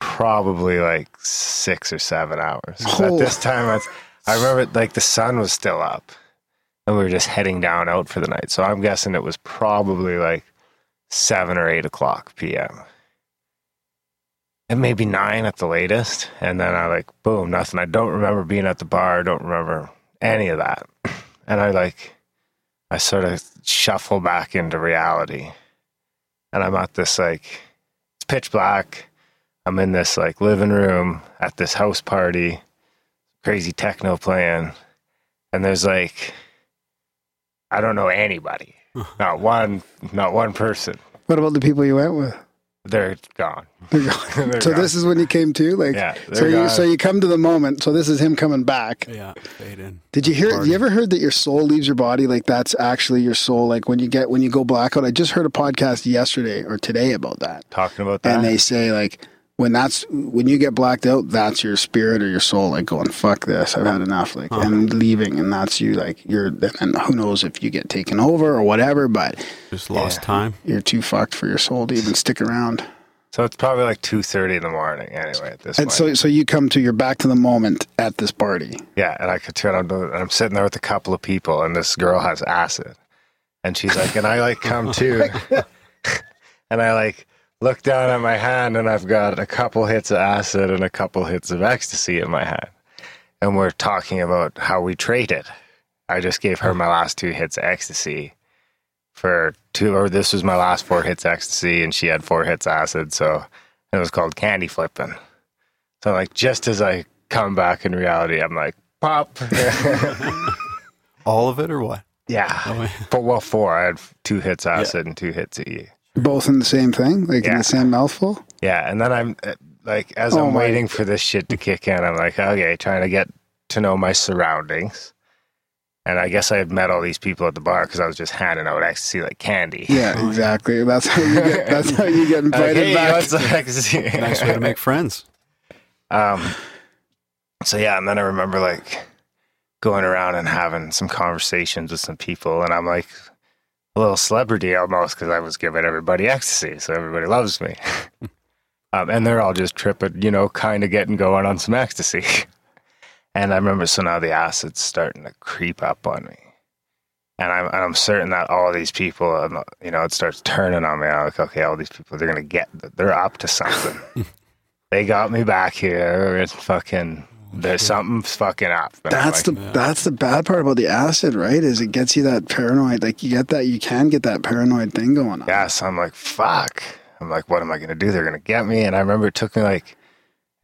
probably like six or seven hours.
Oh.
at this time I, I remember like the sun was still up and we were just heading down out for the night so i'm guessing it was probably like seven or eight o'clock p.m and maybe nine at the latest and then i like boom nothing i don't remember being at the bar i don't remember any of that. And i like i sort of shuffle back into reality. And i'm at this like it's pitch black. I'm in this like living room at this house party crazy techno playing. And there's like i don't know anybody. Not one not one person.
What about the people you went with?
They're gone
They're gone.
They're
so
gone.
this is when he came to, like,
Yeah,
so
they're
you so you come to the moment. So this is him coming back.
Yeah, fade in.
Did you hear? You ever heard that your soul leaves your body? Like that's actually your soul. Like when you get when you go blackout. I just heard a podcast yesterday or today about that,
talking about that
and they say like when that's when you get blacked out, that's your spirit or your soul like going fuck this, I've had enough, like uh-huh. and leaving, and that's you like you're. And who knows if you get taken over or whatever, but
Just lost time.
you're too fucked for your soul to even stick around.
So it's probably like two thirty in the morning anyway at this
And
point.
so so you come to you're back to the moment at this party.
yeah, and I could turn on the, and I'm sitting there with a couple of people, and this girl has acid, and she's like, and I like come too, and I like look down at my hand, and I've got a couple hits of acid and a couple hits of ecstasy in my hand, and we're talking about how we traded. I just gave her my last two hits of ecstasy for two, or this was my last four hits ecstasy, and she had four hits acid, so it was called candy flipping. So like just as I come back in reality, I'm like pop.
All of it or what?
yeah,
Oh, yeah.
but well, four. I had two hits acid and two hits E.
Both in the same thing, like in the same mouthful.
Yeah, and then I'm uh, like, as
Oh
I'm
my-
waiting for this shit to kick in, I'm like, okay, trying to get to know my surroundings. And I guess I had met all these people at the bar because I was just handing out ecstasy like candy.
Yeah, exactly. That's how you get. That's how you get
Like,
invited
hey,
back.
what's the ecstasy?
Nice way to make friends.
Um, so yeah, and then I remember like going around and having some conversations with some people, and I'm like a little celebrity almost because I was giving everybody ecstasy, so everybody loves me. um, and they're all just tripping, you know, kind of getting going on some ecstasy. and I remember so now the acid's starting to creep up on me. And I'm, and I'm certain that all these people, um, you know, it starts turning on me. I'm like, okay, all these people, they're going to get, they're up to something they got me back here. It's fucking there's something fucking up.
That's
like,
the that's the bad part about the acid, right? Is it gets you that paranoid. Like you get that, you can get that paranoid thing going on.
yeah. So I'm like, fuck. I'm like, what am I gonna do? They're gonna get me. And I remember it took me like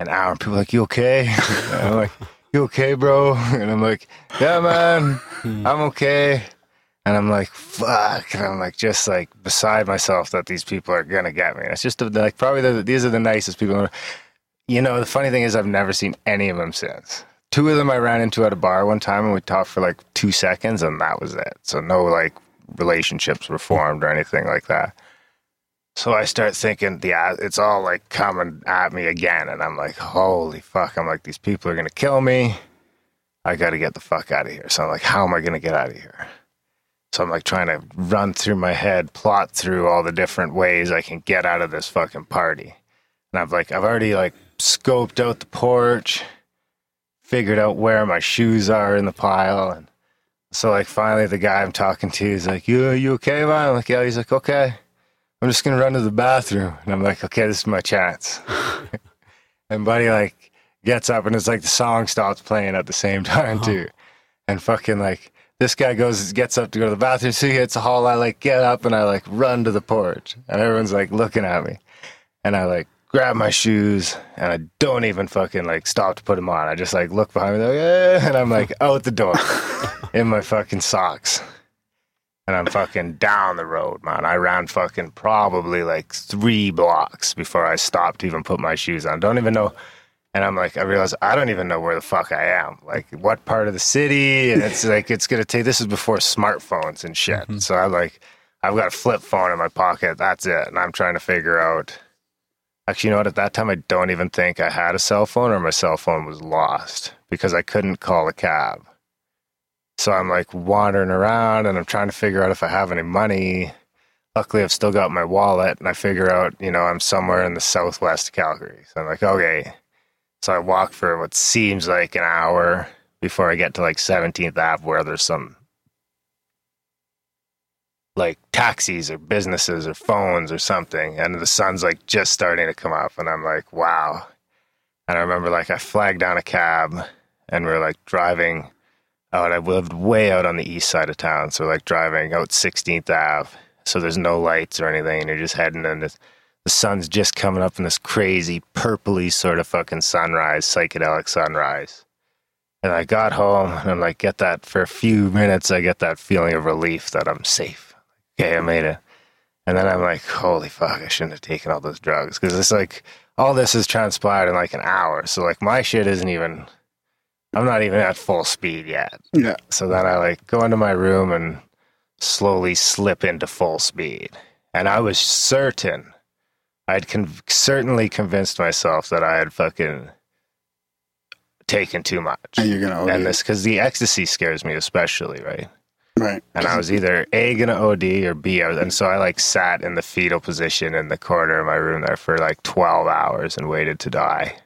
an hour. And people were like, you okay? And I'm like, you okay, bro? And I'm like, yeah, man, hmm. I'm okay. And I'm like, fuck. And I'm like, just like beside myself that these people are gonna get me. And it's just the- like probably the, these are the nicest people. You know, the funny thing is, I've never seen any of them since. Two of them I ran into at a bar one time, and we talked for like two seconds, and that was it. So no like relationships were formed or anything like that. So I start thinking, yeah, it's all like coming at me again, and I'm like, holy fuck! I'm like, these people are gonna kill me. I got to get the fuck out of here. So I'm like, how am I gonna get out of here? So I'm like trying to run through my head, plot through all the different ways I can get out of this fucking party. And I've like I've already like scoped out the porch, figured out where my shoes are in the pile, and so like finally the guy I'm talking to is like, "You you okay, man?" I'm like, "Yeah." He's like, "Okay." I'm just gonna run to the bathroom, and I'm like, "Okay, this is my chance." and buddy like gets up, and it's like the song stops playing at the same time uh-huh. too, and fucking like this guy goes gets up to go to the bathroom, so he hits a hall. I like get up and I like run to the porch, and everyone's like looking at me, and I like grab my shoes and I don't even fucking like stop to put them on. I just like look behind me like, eh, and I'm like out the door in my fucking socks. And I'm fucking down the road, man. I ran fucking probably like three blocks before I stopped to even put my shoes on. Don't even know. And I'm like, I realize I don't even know where the fuck I am. Like, what part of the city? And it's like, it's gonna take. This is before smartphones and shit. So I like, I've got a flip phone in my pocket. That's it. And I'm trying to figure out. Actually, you know what? At that time, I don't even think I had a cell phone or my cell phone was lost because I couldn't call a cab. So I'm like wandering around and I'm trying to figure out if I have any money. Luckily, I've still got my wallet and I figure out, you know, I'm somewhere in the southwest Calgary. So I'm like, okay. So I walk for what seems like an hour before I get to like 17th Ave where there's some like taxis or businesses or phones or something. And the sun's like just starting to come up. And I'm like, wow. And I remember like I flagged down a cab and we are like driving out. I lived way out on the east side of town. So like driving out 16th Ave. So there's no lights or anything. And you're just heading in this. The sun's just coming up in this crazy purpley sort of fucking sunrise, psychedelic sunrise. And I got home and I'm like, get that for a few minutes. I get that feeling of relief that I'm safe. Okay, I made it. And then I'm like, holy fuck, I shouldn't have taken all those drugs. Cause it's like, all this has transpired in like an hour. So like my shit isn't even, I'm not even at full speed yet.
Yeah.
So then I like go into my room and slowly slip into full speed. And I was certain, I'd con- certainly convinced myself that I had fucking taken too much.
And you're gonna
And this, because the ecstasy scares me especially, right?
Right.
And I was either A, gonna OD or B. and so I like sat in the fetal position in the corner of my room there for like 12 hours and waited to die.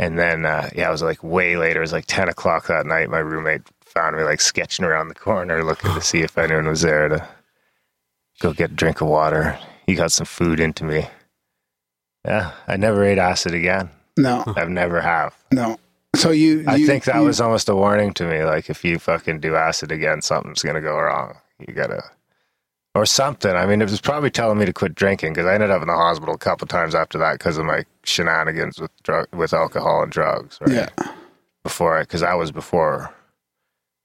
And then, uh, yeah, it was like way later. It was like 10 o'clock that night. My roommate found me like sketching around the corner looking to see if anyone was there to go get a drink of water. He got some food into me. Yeah, I never ate acid again.
No,
I've never have.
no. So you,
I think that
you-
was almost a warning to me. Like, if you fucking do acid again, something's gonna go wrong. You gotta, or something. I mean, it was probably telling me to quit drinking because I ended up in the hospital a couple times after that because of my shenanigans with drug, with alcohol and drugs. Right?
Yeah.
Before, because that was before.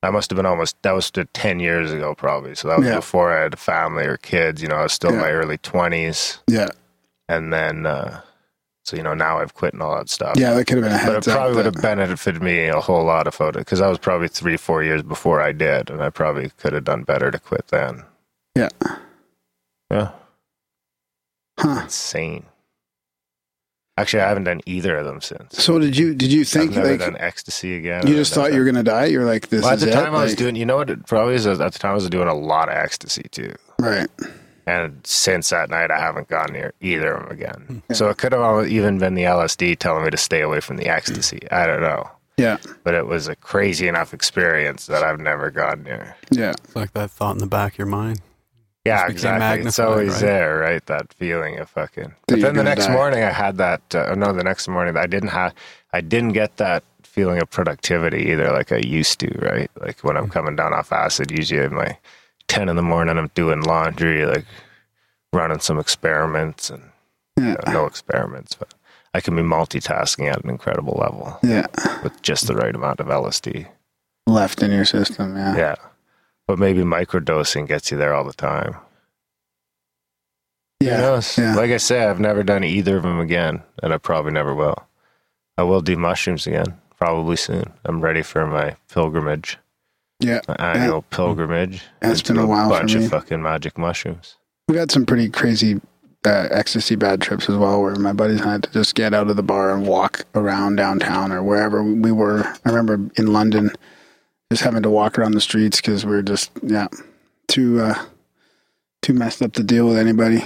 That must have been almost. That was ten years ago, probably. So that was
Yeah.
before I had a family or kids. You know, I was still in my early twenties,
Yeah.
and then. uh so you know now I've quit and all that stuff.
Yeah, that could have been a heads
But it probably would have benefited me a whole lot of photo because I was probably three, four years before I did, and I probably could have done better to quit then.
Yeah.
Yeah.
Huh.
Insane. Actually, I haven't done either of them since.
So did you? Did you
I've
think
never
like
done ecstasy again.
you just thought you were gonna die? You're like, this
Well, at
is
the
it.
time I was
Like,
doing, you know what? It probably is. At the time I was doing a lot of ecstasy too.
right.
And since that night, I haven't gone near either of them
Hmm.
again. So it could have even been the LSD telling me to stay away from the ecstasy. I don't know.
Yeah.
But it was a crazy enough experience that I've never gone near.
Yeah.
It's like that thought in the back of your mind.
Yeah,
Just became
exactly. It's always
right?
there, right? That feeling of fucking.
That
But
you're
then the next
die.
morning, I had that. Uh, no, the next morning, I didn't have. I didn't get that feeling of productivity either, like I used to. Right, like when. I'm coming down off acid, usually at my ten in the morning, I'm doing laundry, like running some experiments, and
Yeah.
you know, no experiments, but I can be multitasking at an incredible level
Yeah.
with just the right amount of LSD.
Left in your system. Yeah.
Yeah. But maybe microdosing gets you there all the time.
Yeah. Yeah.
Like I said, I've never done either of them again, and I probably never will. I will do mushrooms again, probably soon. I'm ready for my pilgrimage,
Yeah.
annual pilgrimage.
Yeah, it's been a while for
bunch
me.
of fucking magic mushrooms.
We've had some pretty crazy uh, ecstasy bad trips as well, where my buddies had to just get out of the bar and walk around downtown or wherever we were. I remember in London, just having to walk around the streets because we were just yeah too uh, too messed up to deal with anybody.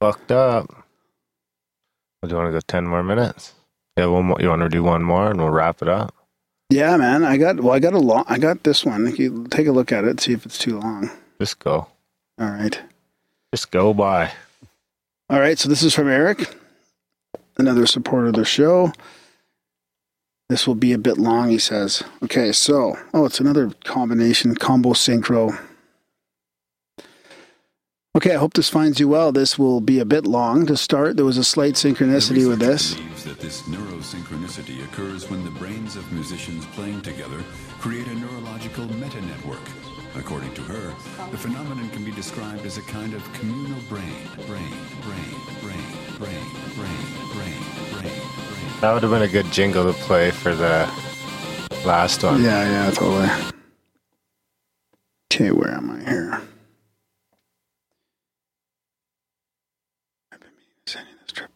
Fucked up. Well, do you want to go ten more minutes? Yeah, one more. You want to do one more, and we'll wrap it up.
Yeah, man. I got well. I got a long. I got this one. You take a look at it. See if it's too long.
Just go.
All right.
Just go by.
All right, so this is from Eric, another supporter of the show. This will be a bit long, he says. Okay, so, oh, it's another combination, combo synchro. Okay, I hope this finds you well. This will be a bit long to start. There was a slight synchronicity with this.
believes that this neurosynchronicity occurs when the brains of musicians playing together create a neurological meta-network. According to her, the phenomenon can be described as a kind of communal brain, brain, brain, brain, brain, brain, brain, brain, brain.
That would have been a good jingle to play for the last one.
Yeah, yeah, totally. Okay, where am I here? I've been meaning to send you this trip.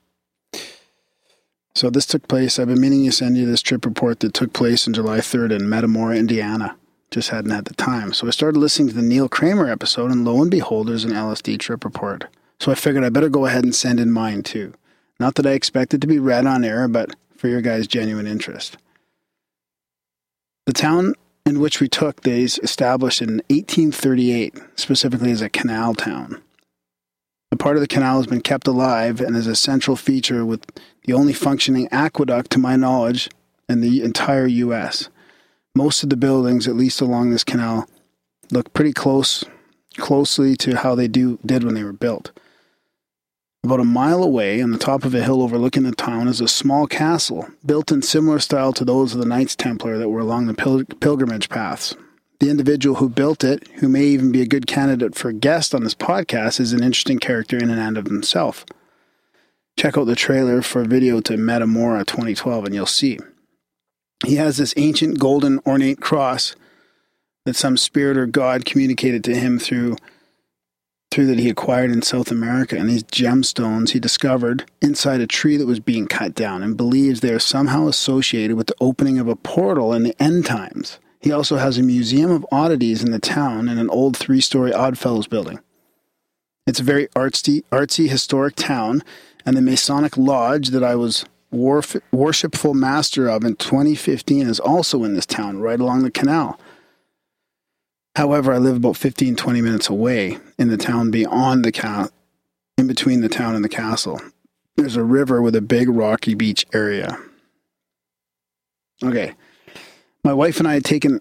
So this took place. I've been meaning to send you this trip report that took place on July 3rd in Metamora, Indiana. Just hadn't had the time. So I started listening to the Neil Kramer episode, and lo and behold, there's an LSD trip report. So I figured I better go ahead and send in mine too. Not that I expect it to be read on air, but for your guys' genuine interest. The town in which we took these established in 1838, specifically as a canal town. The part of the canal has been kept alive and is a central feature with the only functioning aqueduct, to my knowledge, in the entire U.S. Most of the buildings, at least along this canal, look pretty close, closely to how they do did when they were built. About a mile away, on the top of a hill overlooking the town, is a small castle, built in similar style to those of the Knights Templar that were along the pil- pilgrimage paths. The individual who built it, who may even be a good candidate for a guest on this podcast, is an interesting character in and of himself. Check out the trailer for a video to Metamora 2012 and you'll see. He has this ancient golden ornate cross that some spirit or god communicated to him through through that he acquired in South America, and these gemstones he discovered inside a tree that was being cut down and believes they are somehow associated with the opening of a portal in the end times. He also has a museum of oddities in the town and an old three story Oddfellows building. It's a very artsy, artsy historic town, and the Masonic Lodge that I was warf- worshipful master of in 2015 is also in this town, right along the canal. However, I live about 15, 20 minutes away in the town beyond the ca- in between the town and the castle. There's a river with a big rocky beach area. Okay. My wife and I had taken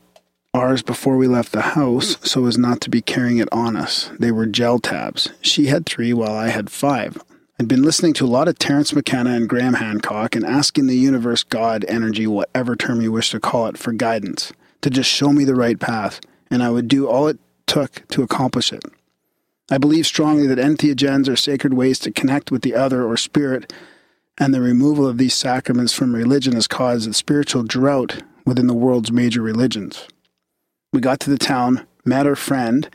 ours before we left the house hmm. so as not to be carrying it on us. They were gel tabs. She had three while I had five. I'd been listening to a lot of Terence McKenna and Graham Hancock and asking the universe, God, energy, whatever term you wish to call it, for guidance, to just show me the right path, and I would do all it took to accomplish it. I believe strongly that entheogens are sacred ways to connect with the other or spirit, and the removal of these sacraments from religion has caused a spiritual drought within the world's major religions. We got to the town, met our friend,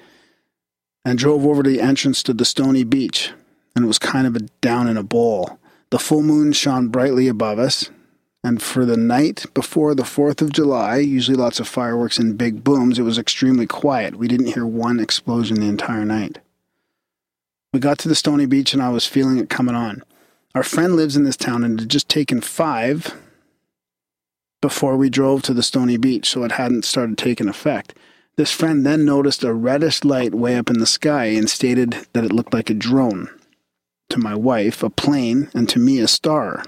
and drove over to the entrance to the stony beach, and it was kind of a down in a bowl. The full moon shone brightly above us, and for the night before the 4th of July, usually lots of fireworks and big booms, it was extremely quiet. We didn't hear one explosion the entire night. We got to the stony beach, and I was feeling it coming on. Our friend lives in this town and had just taken five before we drove to the stony beach, so it hadn't started taking effect. This friend then noticed a reddish light way up in the sky and stated that it looked like a drone. To my wife, a plane, and to me, a star.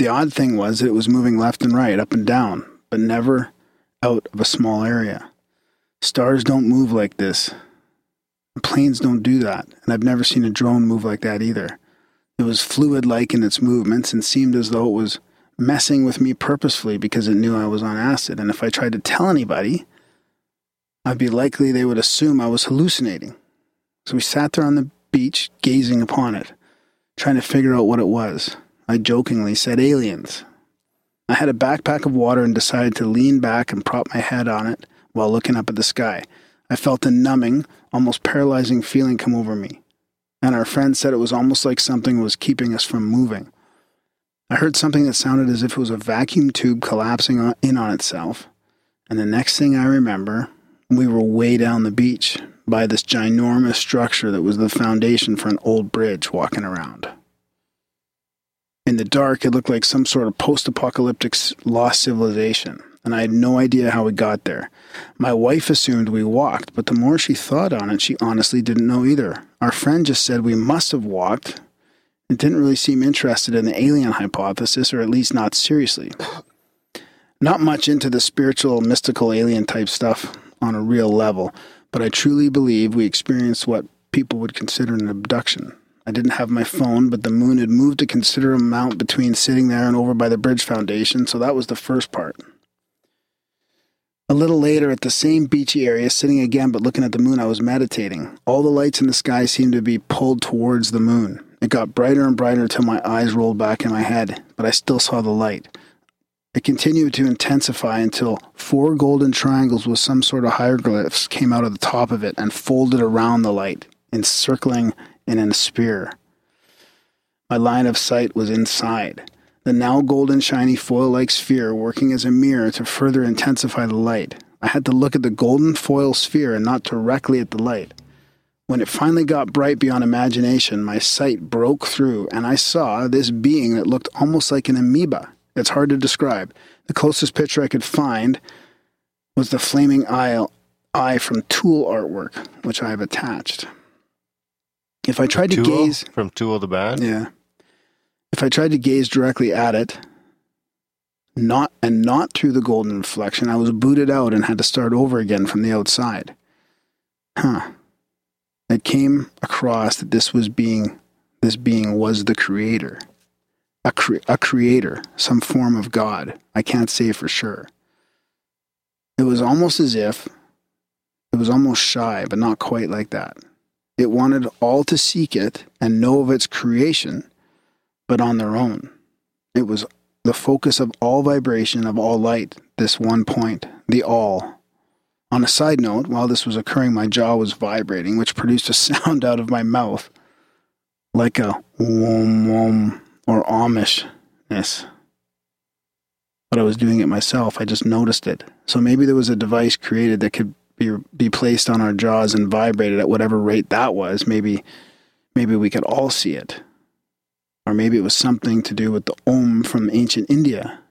The odd thing was it was moving left and right, up and down, but never out of a small area. Stars don't move like this. Planes don't do that, and I've never seen a drone move like that either. It was fluid like in its movements and seemed as though it was messing with me purposefully because it knew I was on acid. And if I tried to tell anybody, I'd be likely they would assume I was hallucinating. So we sat there on the beach, gazing upon it, trying to figure out what it was. I jokingly said aliens. I had a backpack of water and decided to lean back and prop my head on it while looking up at the sky. I felt a numbing, almost paralyzing feeling come over me, and our friend said it was almost like something was keeping us from moving. I heard something that sounded as if it was a vacuum tube collapsing on, in on itself, and the next thing I remember, we were way down the beach by this ginormous structure that was the foundation for an old bridge walking around. In the dark, it looked like some sort of post apocalyptic lost civilization, and I had no idea how we got there. My wife assumed we walked, but the more she thought on it, she honestly didn't know either. Our friend just said we must have walked didn't really seem interested in the alien hypothesis, or at least not seriously. Not much into the spiritual, mystical alien type stuff on a real level, but I truly believe we experienced what people would consider an abduction. I didn't have my phone, but the moon had moved a considerable amount between sitting there and over by the bridge foundation, so that was the first part. A little later, at the same beachy area, sitting again but looking at the moon, I was meditating. All the lights in the sky seemed to be pulled towards the moon. It got brighter and brighter till my eyes rolled back in my head, but I still saw the light. It continued to intensify until four golden triangles with some sort of hieroglyphs came out of the top of it and folded around the light, encircling it in a spear. My line of sight was inside the now golden shiny foil like sphere working as a mirror to further intensify the light. I had to look at the golden foil sphere and not directly at the light. When it finally got bright beyond imagination, my sight broke through and I saw this being that looked almost like an amoeba. It's hard to describe. The closest picture I could find was the flaming eye, eye from Tool artwork, which I have attached. If I tried to
Tool
gaze
from Tool the Band.
yeah. If I tried to gaze directly at it, not and not through the golden reflection, I was booted out and had to start over again from the outside. Huh. It came across that this was being this being was the creator. A, cre- a creator, some form of God. I can't say for sure. It was almost as if it was almost shy, but not quite like that. It wanted all to seek it and know of its creation, but on their own. It was the focus of all vibration, of all light, this one point, the all. On a side note, while this was occurring, my jaw was vibrating, which produced a sound out of my mouth like a wom wom or Amishness. But I was doing it myself. I just noticed it. So maybe there was a device created that could be be placed on our jaws and vibrated at whatever rate that was. Maybe maybe we could all see it. Or maybe it was something to do with the Om from ancient India.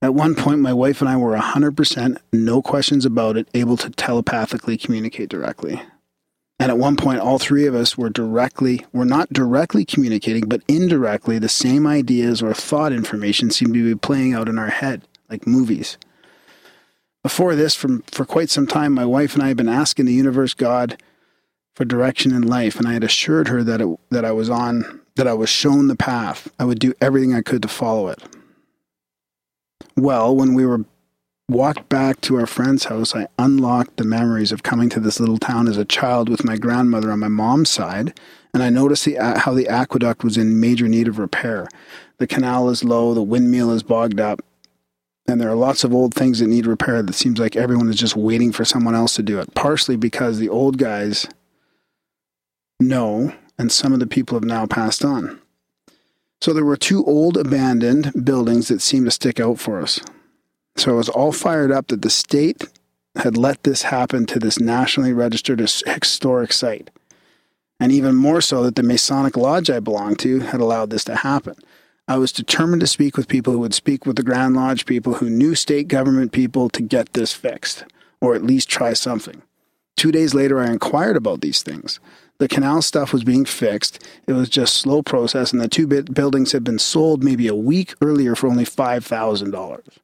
At one point, my wife and I were 100%, no questions about it, able to telepathically communicate directly. And at one point, all three of us were directly, were not directly communicating, but indirectly, the same ideas or thought information seemed to be playing out in our head, like movies. Before this, from, for quite some time, my wife and I had been asking the universe God for direction in life, and I had assured her that, it, that I was on, that I was shown the path. I would do everything I could to follow it. Well, when we were walked back to our friend's house, I unlocked the memories of coming to this little town as a child with my grandmother on my mom's side, and I noticed the, uh, how the aqueduct was in major need of repair. The canal is low, the windmill is bogged up, and there are lots of old things that need repair that seems like everyone is just waiting for someone else to do it, partially because the old guys know, and some of the people have now passed on. So there were two old abandoned buildings that seemed to stick out for us. So I was all fired up that the state had let this happen to this nationally registered historic site. And even more so that the Masonic Lodge I belonged to had allowed this to happen. I was determined to speak with people who would speak with the Grand Lodge people who knew state government people to get this fixed, or at least try something. Two days later, I inquired about these things. The canal stuff was being fixed. It was just slow process, and the two bit buildings had been sold maybe a week earlier for only five thousand dollars.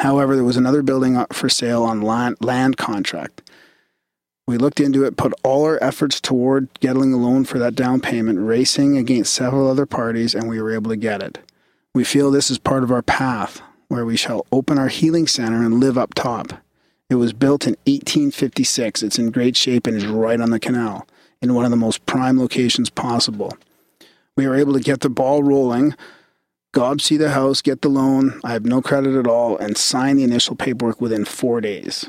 However, there was another building for sale on land, land contract. We looked into it, put all our efforts toward getting a loan for that down payment, racing against several other parties, and we were able to get it. We feel this is part of our path, where we shall open our healing center and live up top. It was built in 1856. It's in great shape and is right on the canal, in one of the most prime locations possible. We were able to get the ball rolling, gob see the house, get the loan, I have no credit at all, and sign the initial paperwork within four days.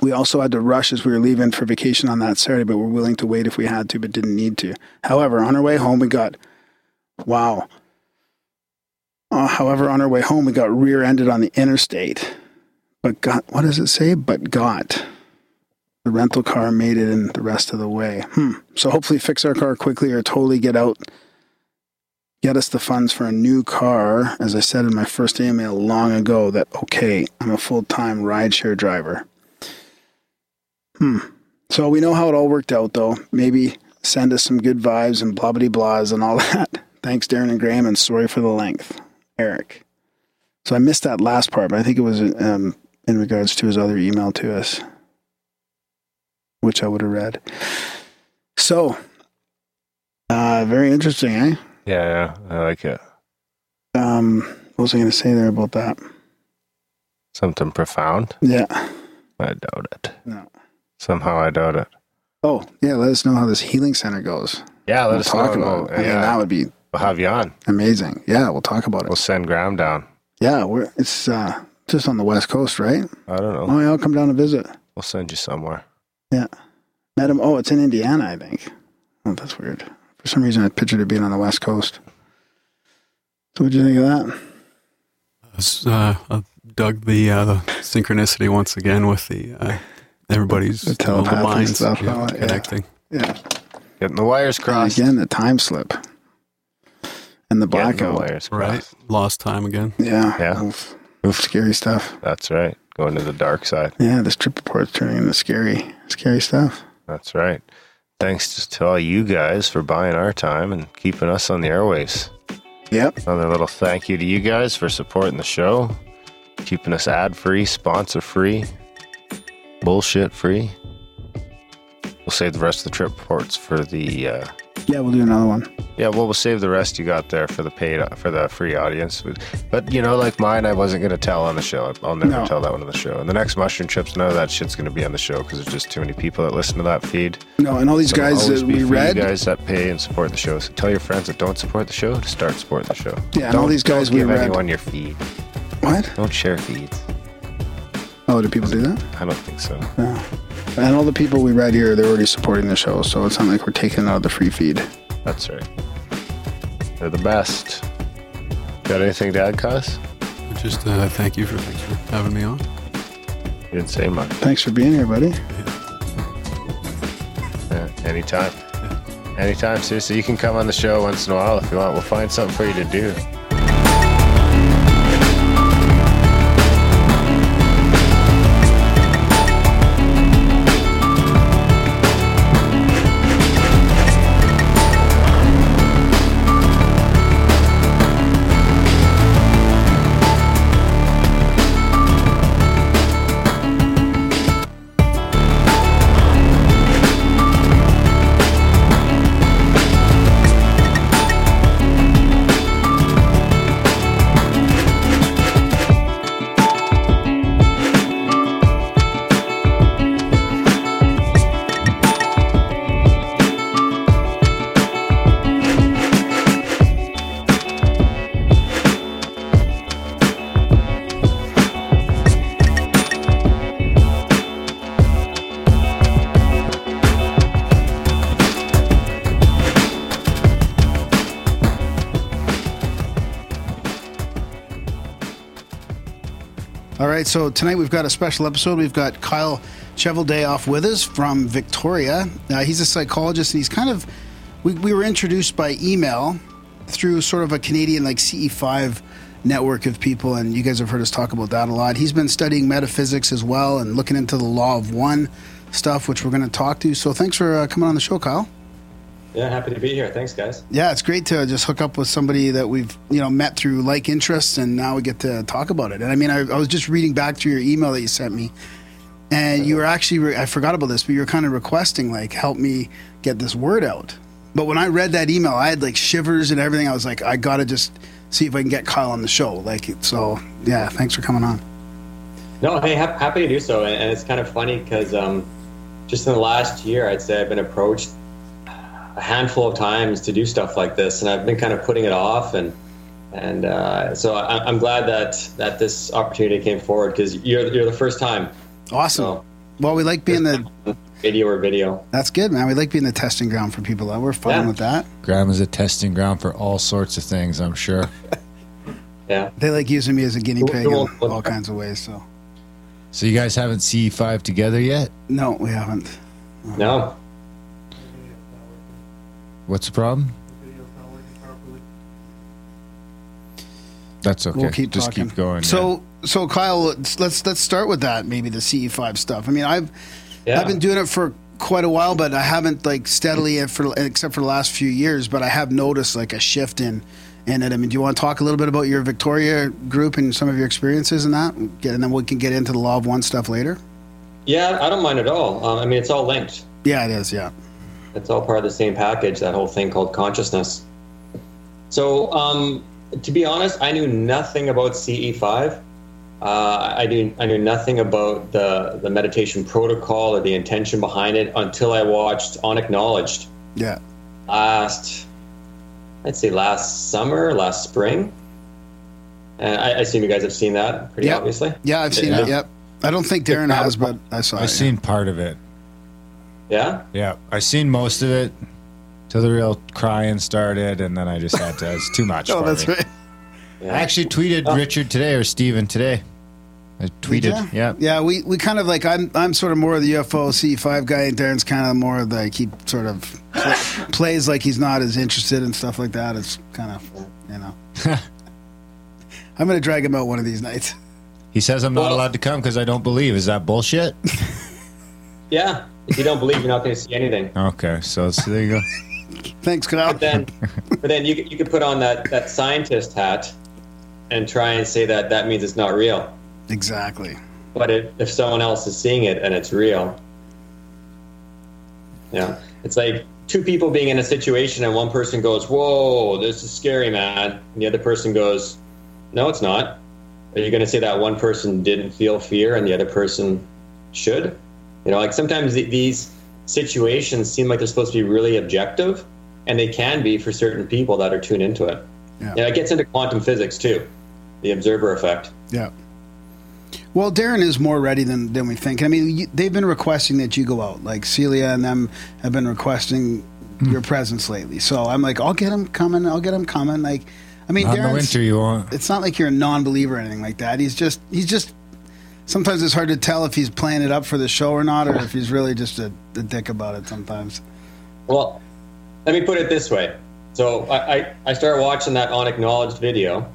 We also had to rush as we were leaving for vacation on that Saturday, but we were willing to wait if we had to, but didn't need to. However, on our way home, we got, wow. Uh, however, on our way home, we got rear ended on the interstate. But got, what does it say? But got. The rental car made it in the rest of the way. Hmm. So hopefully fix our car quickly or totally get out, get us the funds for a new car. As I said in my first email long ago, that okay, I'm a full time rideshare driver. Hmm. So we know how it all worked out, though. Maybe send us some good vibes and blah blah blahs and all that. Thanks, Darren and Graham, and sorry for the length, Eric. So I missed that last part, but I think it was um, in regards to his other email to us. Which I would have read. So, uh, very interesting, eh?
Yeah, yeah, I like it.
Um, what was I going to say there about that?
Something profound.
Yeah.
I doubt it.
No.
Somehow I doubt it.
Oh, yeah. Let us know how this healing center goes.
Yeah, let
We'll
us
talk
know.
about it. I mean,
Yeah.
that would be
We'll have you on.
amazing. Yeah, we'll talk about it.
We'll send Graham down.
Yeah, we're it's uh, just on the west coast, right?
I don't know.
Oh, yeah, I'll come down to visit.
We'll send you somewhere.
Yeah. Met him. Oh, it's in Indiana, I think. Oh, that's weird. For some reason, I pictured it being on the west coast. So, what'd you think of that?
S- Uh, I dug the, uh, the synchronicity once again with the uh, everybody's
The
little
telepathy
minds
stuff,
yeah,
all that, yeah.
connecting.
Yeah.
Getting the wires
And
crossed.
again, the time slip and the
Getting the
blackout.
wires crossed.
Right, lost time again.
Yeah.
Yeah.
Oof.
Oof.
Scary stuff.
That's right. Going to the dark side.
Yeah, this trip report's turning into scary, scary stuff.
That's right. Thanks to all you guys for buying our time and keeping us on the airwaves.
Yep.
Another little thank you to you guys for supporting the show, keeping us ad free, sponsor free, bullshit free. We'll save the rest of the trip reports for the. Uh,
Yeah, we'll do another one.
yeah, well, we'll save the rest you got there for the paid uh, for the free audience. But you know, like mine, I wasn't gonna tell on the show. I'll never
No.
tell that one on the show. And the next mushroom trips, none of that shit's gonna be on the show because there's just too many people that listen to that feed.
No, and all these
It'll
guys that we read.
you guys that pay and support the show. So tell your friends that don't support the show to start supporting the show.
Yeah, and all these guys
don't
we
give
read-
anyone your feed.
What?
Don't share feeds.
Oh, do people do that?
I don't think so.
No. And all the people we read here, they're already supporting the show, so it's not like we're taking out of the free feed.
That's right. They're the best. Got anything to add, Cos?
Just uh, thank you for thanks for having me on.
You didn't say much.
Thanks for being here, buddy.
Yeah, anytime. Anytime, seriously. You can come on the show once in a while if you want. We'll find something for you to do.
All right, so tonight we've got a special episode. We've got Kyle Cheveldayoff with us from Victoria. Uh, he's a psychologist, and he's kind of we, we were introduced by email through sort of a Canadian like CE5 network of people, and you guys have heard us talk about that a lot. He's been studying metaphysics as well and looking into the law of one stuff, which we're going to talk to. So thanks for uh, coming on the show, Kyle.
Yeah, happy to be here. Thanks, guys.
Yeah, it's great to just hook up with somebody that we've you know met through like interests, and now we get to talk about it. And I mean, I, I was just reading back through your email that you sent me, and you were actually re- I forgot about this, but you were kind of requesting like help me get this word out. But when I read that email, I had like shivers and everything. I was like, I gotta just see if I can get Kyle on the show. Like, so yeah, thanks for coming on.
No, hey, ha- happy to do so. And, and it's kind of funny because um, just in the last year, I'd say I've been approached a handful of times to do stuff like this, and I've been kind of putting it off. And and uh, so I, I'm glad that that this opportunity came forward because you're you're the first time.
Awesome. well, we like being the
video or video.
That's good, man. We like being the testing ground for people. We're fine
Yeah.
with that.
Graham is a testing ground for all sorts of things, I'm sure.
Yeah.
They like using me as a guinea pig
Cool.
in all kinds of ways. So
So you guys haven't C5 together yet?
no, we haven't.
No.
What's the problem? That's okay.
We'll keep
Just
talking.
keep going.
So, so Kyle, let's let's let's start with that. Maybe the CE5 stuff. I mean, I've
Yeah.
I've been doing it for quite a while, but I haven't like steadily for except for the last few years. But I have noticed like a shift in in it. I mean, do you want to talk a little bit about your Victoria group and some of your experiences in that? And then we can get into the law of one stuff later.
Yeah, I don't mind at all. Um, I mean, it's all linked.
Yeah, it is. Yeah.
It's all part of the same package. That whole thing called consciousness. So, um, to be honest, I knew nothing about CE5. Uh, I knew I knew nothing about the the meditation protocol or the intention behind it until I watched Unacknowledged
Yeah.
last, I'd say last summer, last spring. And I, I assume you guys have seen that pretty
Yep.
obviously.
Yeah, I've seen it. Yep. I don't think Darren has, but I saw
I
it.
seen part of it.
Yeah.
Yeah, I seen most of it till the real crying started, and then I just had to. It's too much.
Oh,
for
that's
me.
right.
I actually tweeted oh. Richard today or Steven today. I tweeted.
Yeah.
Yeah.
Yeah, we, we kind of like I'm I'm sort of more of the UFO C5 guy, and Darren's kind of more of like he sort of pl- plays like he's not as interested and stuff like that. It's kind of you know. I'm gonna drag him out one of these nights.
He says I'm not allowed to come because I don't believe. Is that bullshit?
Yeah. If you don't believe, you're not going to see anything.
okay, so, so there you go.
Thanks, Kyle.
But then, but then you could- you could put on that that scientist hat and try and say that that means it's not real.
Exactly.
But if, if someone else is seeing it and it's real, yeah, it's like two people being in a situation and one person goes, "Whoa, this is scary, man," and the other person goes, "No, it's not." Are you going to say that one person didn't feel fear and the other person should? You know, like sometimes th- these situations seem like they're supposed to be really objective, and they can be for certain people that are tuned into it.
Yeah.
Yeah, it gets into quantum physics too, the observer effect.
Yeah. Well, Darren is more ready than, than we think. I mean, you, they've been requesting that you go out. Like Celia and them have been requesting
Hmm.
your presence lately. So I'm like, I'll get him coming. I'll get him coming. Like, I mean,
Not in the winter, you won't.
It's not like you're a non-believer or anything like that. He's just, he's just. Sometimes it's hard to tell if he's playing it up for the show or not, or if he's really just a, a dick about it. Sometimes.
Well, let me put it this way. So I, I, I started watching that unacknowledged video,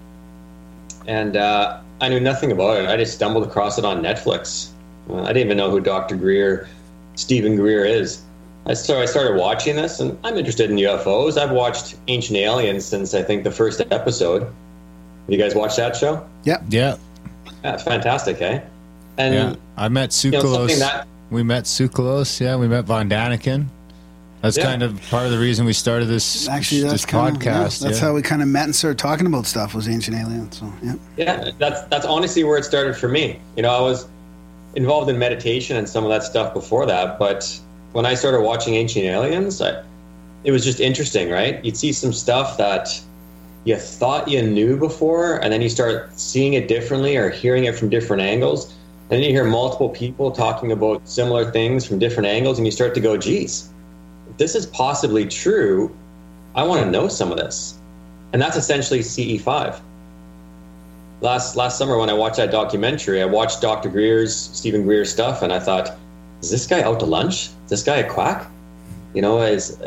and uh, I knew nothing about it. I just stumbled across it on Netflix. Uh, I didn't even know who Dr. Greer, Steven Greer is. I, so I started watching this, and I'm interested in UFOs. I've watched Ancient Aliens since I think the first episode. Have you guys watched that show?
Yep.
Yeah.
Yeah, fantastic, eh? And
yeah. I met
you know,
Tsoukalos.
that-
we met Tsoukalos. Yeah, we met Von Daniken. That's
Yeah.
kind of part of the reason we started this
Actually, that's
this
kind of
podcast.
that's
yeah.
how we kind of met and started talking about stuff. Was Ancient Aliens. So yeah.
Yeah, that's that's honestly where it started for me. You know, I was involved in meditation and some of that stuff before that, but when I started watching Ancient Aliens, I, it was just interesting, right? You'd see some stuff that you thought you knew before, and then you start seeing it differently or hearing it from different angles. And you hear multiple people talking about similar things from different angles, and you start to go, geez, this is possibly true, I want to know some of this. And that's essentially CE5 last last summer when I watched that documentary, I watched Dr. Greer's Steven Greer stuff, and I thought, is this guy out to lunch? Is this guy a quack? You know, is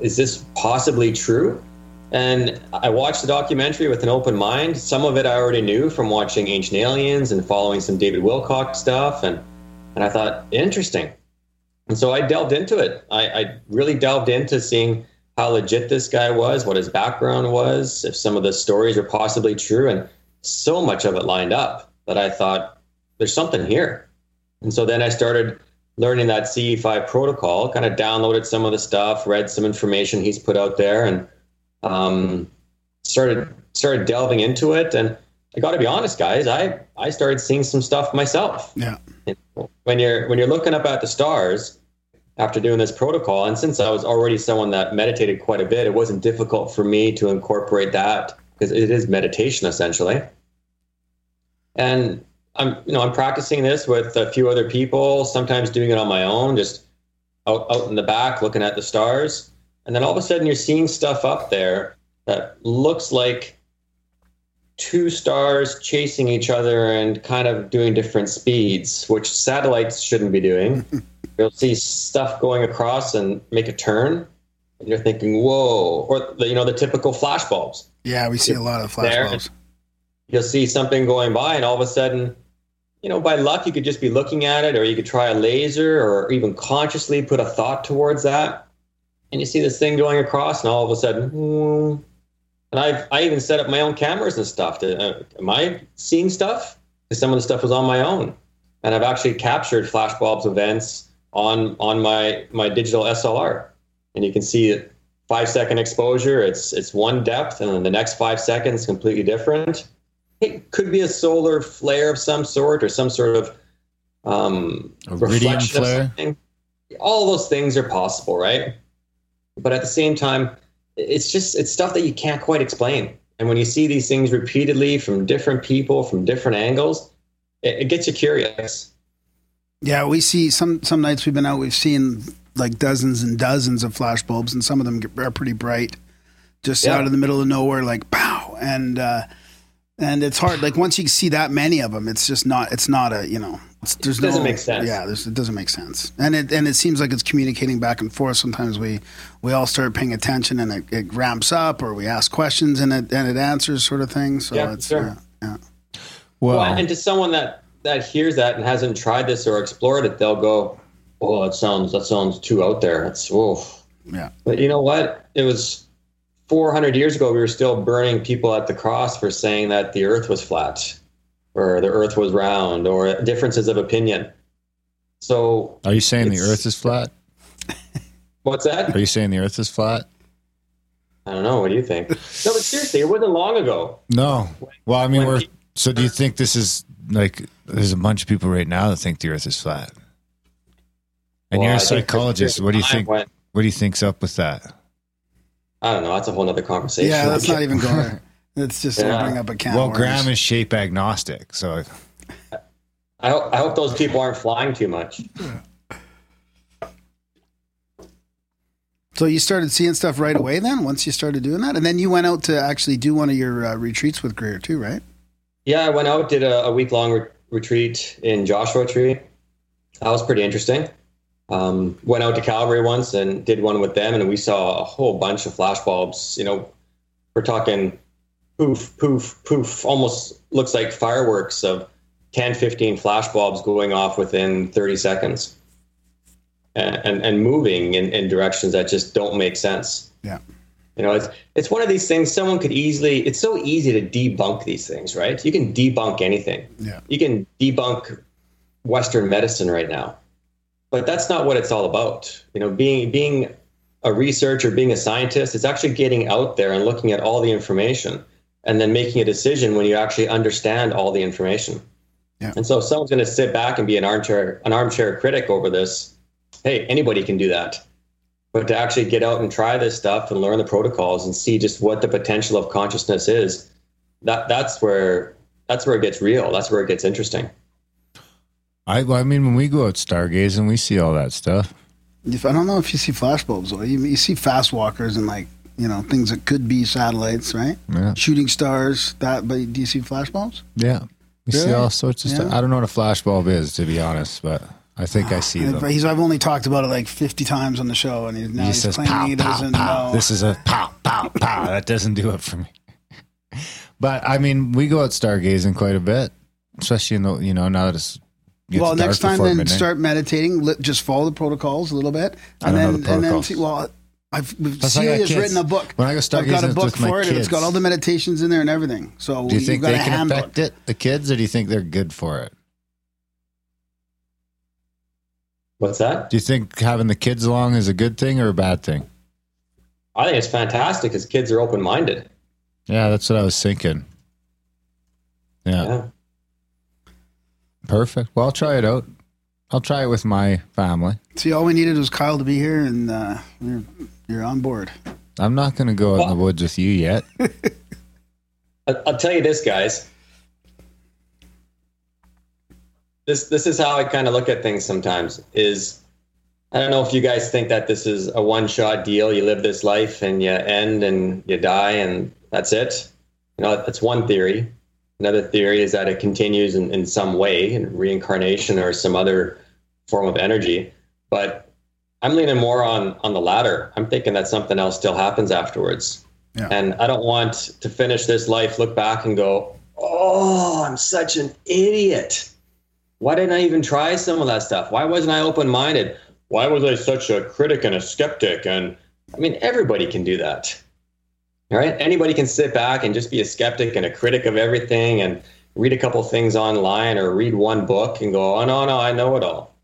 is this possibly true? And I watched the documentary with an open mind. Some of it I already knew from watching Ancient Aliens and following some David Wilcock stuff, and and I thought interesting. And so I delved into it. I, I really delved into seeing how legit this guy was, what his background was, if some of the stories were possibly true, and so much of it lined up that I thought there's something here. And so then I started learning that CE5 protocol, kind of downloaded some of the stuff, read some information he's put out there, and um, started started delving into it. And I got to be honest, guys, I I started seeing some stuff myself.
Yeah.
When you're when you're looking up at the stars after doing this protocol, and since I was already someone that meditated quite a bit, it wasn't difficult for me to incorporate that because it is meditation essentially. And I'm you know I'm practicing this with a few other people, sometimes doing it on my own, just out out in the back looking at the stars. And then all of a sudden you're seeing stuff up there that looks like two stars chasing each other and kind of doing different speeds, which satellites shouldn't be doing. You'll see stuff going across and make a turn, and you're thinking, "Whoa!" Or the, you know the typical flash bulbs.
Yeah, we see a lot of flash
There. You'll see something going by, and all of a sudden, you know, by luck, you could just be looking at it, or you could try a laser, or even consciously put a thought towards that, and you see this thing going across, and all of a sudden, hmm. and I I even set up my own cameras and stuff. To, uh, am I seeing stuff? Because some of the stuff was on my own. and I've actually captured flashbulbs events on on my my digital SLR, and you can see it five second exposure. It's it's one depth, and then the next five seconds completely different. It could be a solar flare of some sort, or some sort of um,
Iridium
reflection
flare?
All those things are possible, right? But at the same time, it's just it's stuff that you can't quite explain. And when you see these things repeatedly from different people, from different angles, it, it gets you curious.
Yeah, we see some some nights we've been out. We've seen like dozens and dozens of flash bulbs, and some of them are pretty bright, just
Yeah.
out of the middle of nowhere, like pow, and uh, and it's hard. Like once you see that many of them, it's just not. It's not a you know. It's, there's
It doesn't
no,
make sense.
Yeah, there's, it doesn't make sense, and it and it seems like it's communicating back and forth. Sometimes we we all start paying attention, and it, it ramps up, or we ask questions, and it and it answers, sort of thing. So
Yeah,
it's
sure.
yeah, yeah.
Well, and to someone that that hears that and hasn't tried this or explored it, they'll go, "Oh, that sounds that sounds too out there." It's oof.
Yeah.
But you know what? It was 400 years ago. We were still burning people at the cross for saying that the Earth was flat, or the Earth was round, or differences of opinion. So,
Are you saying the Earth is flat?
what's that?
Are you saying the Earth is flat?
I don't know. What do you think? No, but seriously, it wasn't long ago.
No. Well, I mean,
when
we're.
pe-
So, do you think this is like? There's a bunch of people right now that think the Earth is flat. And
Well,
you're a psychologist. What do you think?
went-
What do you think's up with that?
I don't know. That's a whole other conversation.
Yeah, let's not even go there. It's just
Yeah.
opening up a can.
well,
of worms.
Graham is shape agnostic, so
I hope, I hope those people aren't flying too much.
So you started seeing stuff right away then, once you started doing that, and then you went out to actually do one of your uh, retreats with Greer too, right?
Yeah, I went out, did a, a week long re- retreat in Joshua Tree. That was pretty interesting. Um, went out to Calgary once and did one with them, and we saw a whole bunch of flash bulbs. You know, we're talking poof, poof, poof, almost looks like fireworks of 10, 15 flash bulbs going off within 30 seconds and, and, and moving in, in directions that just don't make sense.
Yeah.
You know, it's it's one of these things. Someone could easily. It's so easy to debunk these things, right? You can debunk anything.
Yeah.
You can debunk Western medicine right now, but that's not what it's all about. You know, being being a researcher, being a scientist, it's actually getting out there and looking at all the information, and then making a decision when you actually understand all the information.
Yeah.
And so, if someone's going to sit back and be an armchair an armchair critic over this, hey, anybody can do that but to actually get out and try this stuff and learn the protocols and see just what the potential of consciousness is that that's where that's where it gets real that's where it gets interesting
I. I mean, when we go out stargazing, we see all that stuff.
If, I don't know if you see flash bulbs, though. You, you see fast walkers and like you know things that could be satellites, right?
Yeah.
Shooting stars. That, but do you see flashbulbs?
Yeah. We see all sorts of stuff. I don't know what a flashbulb is, to be honest, but I think I see them.
He's, I've only talked about it like 50 times on the show, and he's, now
he
he's
says
claiming
pow,
he doesn't
pow.
know.
This is a pow, pow, pow. That doesn't do it for me. But I mean, we go out stargazing quite a bit, especially in the, you know, now that it's. Gets
well, next time then
midnight.
start meditating. Li- just follow the protocols a little bit,
I
and
don't
then
know the
and then see. Well, I've
Plus, I got
Celia's written a book.
When I go
I've got a book
with
for it. and It's
kids.
got all the meditations in there and everything. So
Do you
you've
think
got
they can
handbook.
affect it, the kids, or do you think they're good for it?
what's that
Do you think having the kids along is a good thing or a bad thing?
i think it's fantastic because kids are open-minded
Yeah, that's what I was thinking. Yeah,
yeah
perfect. Well, I'll try it out. I'll try it with my family.
See, all we needed was Kyle to be here, and uh, you're, you're on board.
I'm not going to go out in the woods with you yet.
I- I'll tell you this, guys. This this is how I kind of look at things sometimes. Is I don't know if you guys think that this is a one shot deal. You live this life and you end and you die and that's it. You know, that's one theory. Another theory is that it continues in, in some way, in reincarnation or some other form of energy. But I'm leaning more on on the latter. I'm thinking that something else still happens afterwards.
Yeah.
And I don't want to finish this life, look back and go, oh, I'm such an idiot. Why didn't I even try some of that stuff? Why wasn't I open minded? Why was I such a critic and a skeptic? And I mean, everybody can do that. All right. Anybody can sit back and just be a skeptic and a critic of everything and read a couple things online or read one book and go, oh, no, no, I know it all.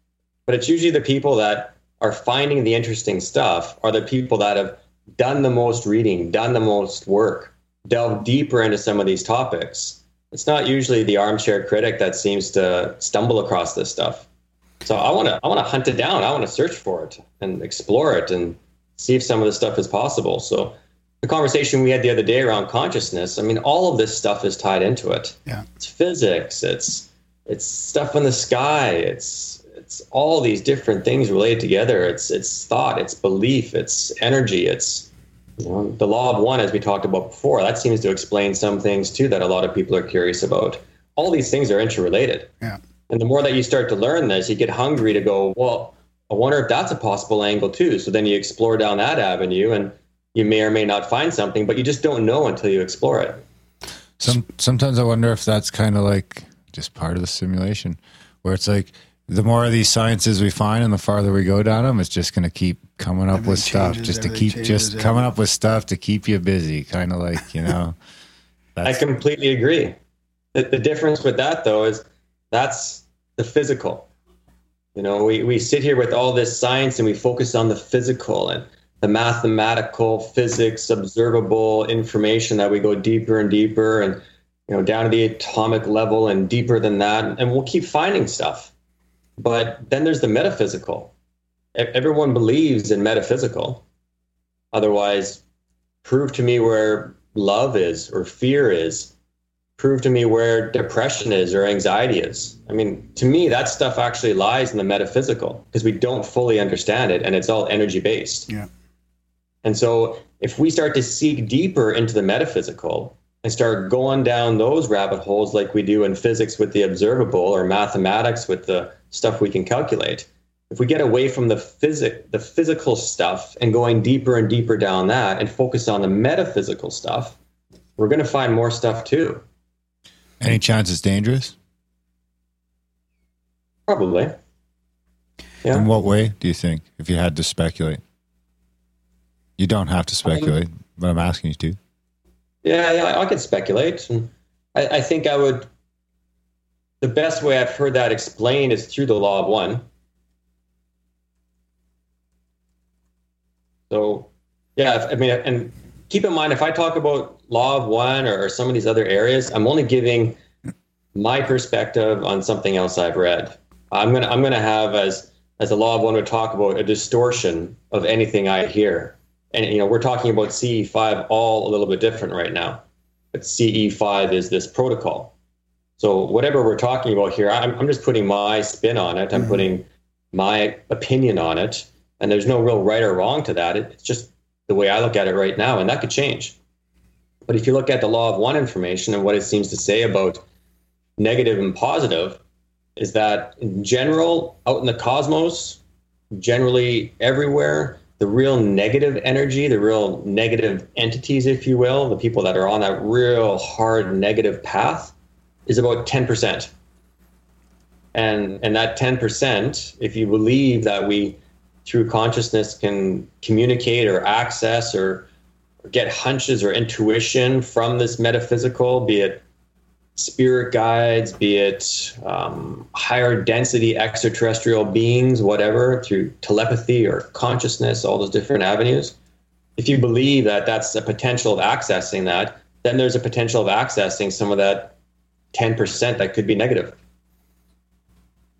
But it's usually the people that are finding the interesting stuff are the people that have done the most reading, done the most work, delved deeper into some of these topics. It's not usually the armchair critic that seems to stumble across this stuff. So I want to I want to hunt it down. I want to search for it and explore it and see if some of this stuff is possible. So the conversation we had the other day around consciousness, I mean, all of this stuff is tied into it.
Yeah.
It's physics, it's it's stuff in the sky, it's it's all these different things related together. It's it's thought, it's belief, it's energy, it's you know, the law of one, as we talked about before, that seems to explain some things too that a lot of people are curious about. All these things are interrelated.
Yeah.
And the more that you start to learn this, you get hungry to go, well, I wonder if that's a possible angle too. So then you explore down that avenue and you may or may not find something, but you just don't know until you explore it.
Some sometimes I wonder if that's kind of like just part of the simulation, where it's like the more of these sciences we find and the farther we go down them, it's just going to keep coming up with stuff,
changes,
just to
everything
keep just
changes,
coming up with stuff to keep you busy, kind of like you know.
I completely agree. The, the difference with that, though, is that's the physical. You know, we, we sit here with all this science and we focus on the physical and the mathematical, physics, observable information that we go deeper and deeper and, you know, down to the atomic level and deeper than that. And we'll keep finding stuff. But then there's the metaphysical. Everyone believes in metaphysical. Otherwise, prove to me where love is or fear is prove to me where depression is or anxiety is i mean to me that stuff actually lies in the metaphysical because we don't fully understand it and it's all energy based
Yeah.
And so if we start to seek deeper into the metaphysical and start going down those rabbit holes like we do in physics with the observable or mathematics with the stuff we can calculate if we get away from the physic the physical stuff and going deeper and deeper down that and focus on the metaphysical stuff we're going to find more stuff too
Any chance it's dangerous?
probably Yeah.
In what way do you think? If you had to speculate, you don't have to um, speculate, but I'm asking you to.
Yeah, yeah, I could speculate. And I, I think I would. The best way I've heard that explained is through the law of one. So, yeah, if- I mean, and keep in mind, if I talk about law of one or, or some of these other areas, I'm only giving my perspective on something else I've read. I'm gonna I'm gonna have as as the law of one would talk about a distortion of anything I hear. And you know, we're talking about CE5 all a little bit different right now. But CE5 is this protocol. So whatever we're talking about here, I'm, I'm just putting my spin on it. I'm mm-hmm. putting my opinion on it, and there's no real right or wrong to that. It, it's just the way I look at it right now, and that could change. But if you look at the law of one information and what it seems to say about negative and positive, is that in general, out in the cosmos, generally everywhere, the real negative energy, the real negative entities, if you will, the people that are on that real hard negative path, is about 10%. And, and that 10%, if you believe that we, through consciousness, can communicate or access or, get hunches or intuition from this metaphysical, be it spirit guides, be it um, higher density extraterrestrial beings, whatever, through telepathy or consciousness, all those different avenues. If you believe that that's a potential of accessing that, then there's a potential of accessing some of that 10% that could be negative.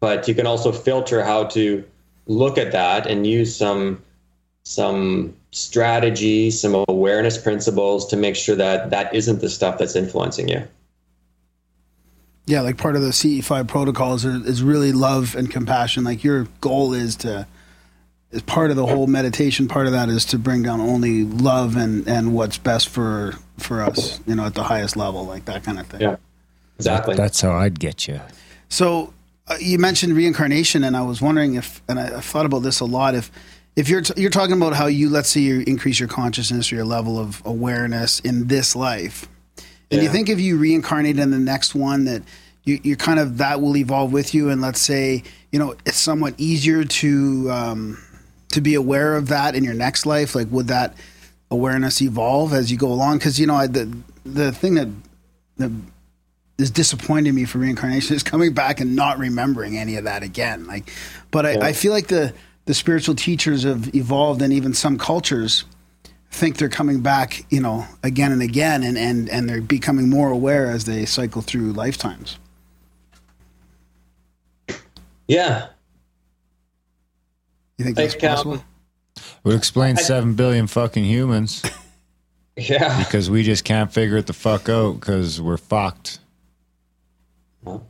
But you can also filter how to look at that and use some some strategy, some awareness principles to make sure that that isn't the stuff that's influencing you.
Yeah, like part of the CE5 protocols is, is really love and compassion. Like your goal is to, is part of the whole meditation. Part of that is to bring down only love and and what's best for for us. You know, at the highest level, like that kind of thing.
Yeah, exactly.
That's how I'd get you.
So uh, you mentioned reincarnation, and I was wondering if, and I, I've thought about this a lot. If if you're t- you're talking about how you let's say you increase your consciousness or your level of awareness in this life, and you think if you reincarnate in the next one that you you kind of that will evolve with you, and let's say you know it's somewhat easier to um, to be aware of that in your next life. Like, would that awareness evolve as you go along? Because you know I, the the thing that that is disappointing me for reincarnation is coming back and not remembering any of that again. Like, but I,
Yeah.
I feel like the the spiritual teachers have evolved, and even some cultures think they're coming back, you know, again and again, and and and they're becoming more aware as they cycle through lifetimes.
Yeah.
You think
Like,
that's possible?
um,
Would explain seven billion fucking humans.
Yeah.
Because we just can't figure it the fuck out because we're fucked. For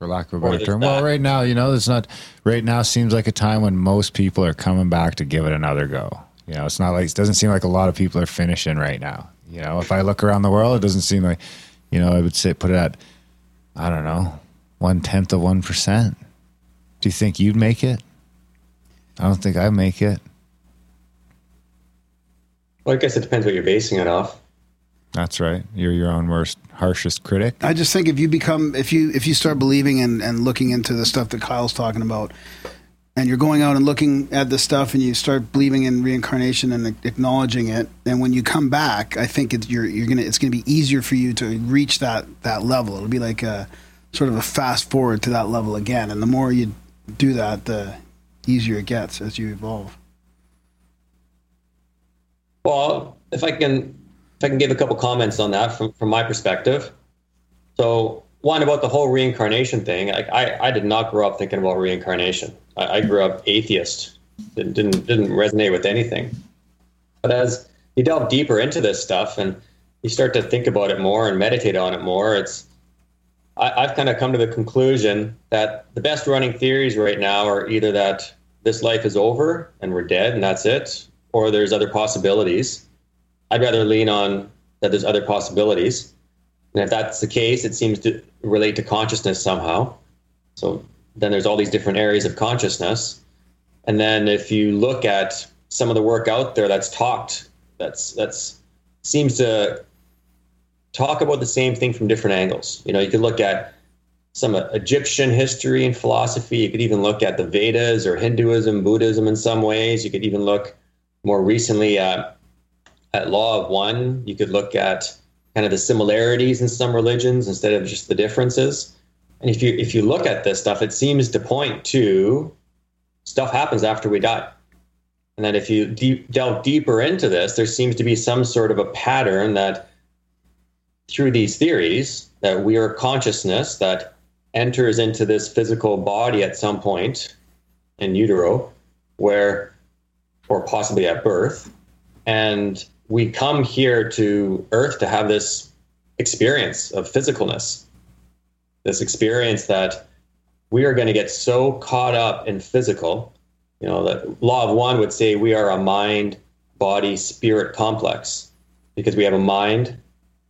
lack of a better
there's
term. Well, right now, you know, it's not. Right now seems like a time when most people are coming back to give it another go. You know, it's not like it doesn't seem like a lot of people are finishing right now. You know, if I look around the world, it doesn't seem like, you know, I would say put it at, I don't know, one tenth of one percent. Do you think you'd make it? I don't think I'd make it.
Well, I guess it depends what you're basing it off.
That's right. You're your own worst, harshest critic.
I just think if you become if you if you start believing and, and looking into the stuff that Kyle's talking about, and you're going out and looking at the stuff and you start believing in reincarnation and acknowledging it, and when you come back, I think it's you're you're gonna it's gonna be easier for you to reach that that level. It'll be like a sort of a fast forward to that level again, and the more you do that, the easier it gets as you evolve.
Well, if I can, if I can give a couple comments on that from, from my perspective. So, one about the whole reincarnation thing. Like, I, I did not grow up thinking about reincarnation. I, I grew up atheist. Didn't, didn't didn't resonate with anything. But as you delve deeper into this stuff and you start to think about it more and meditate on it more, it's I, I've kind of come to the conclusion that the best running theories right now are either that this life is over and we're dead and that's it, or there's other possibilities. I'd rather lean on that there's other possibilities. And if that's the case, it seems to relate to consciousness somehow. So then there's all these different areas of consciousness. And then if you look at some of the work out there that's talked, that's that's seems to talk about the same thing from different angles. You know, you could look at some uh, Egyptian history and philosophy. You could even look at the Vedas or Hinduism, Buddhism in some ways. You could even look more recently at at Law of One. You could look at kind of the similarities in some religions instead of just the differences. And if you if you look at this stuff, it seems to point to stuff happens after we die. And then if you deep, delve deeper into this, there seems to be some sort of a pattern that through these theories that we are consciousness that enters into this physical body at some point in utero where or possibly at birth and we come here to earth to have this experience of physicalness this experience that we are going to get so caught up in physical you know that law of one would say we are a mind body spirit complex because we have a mind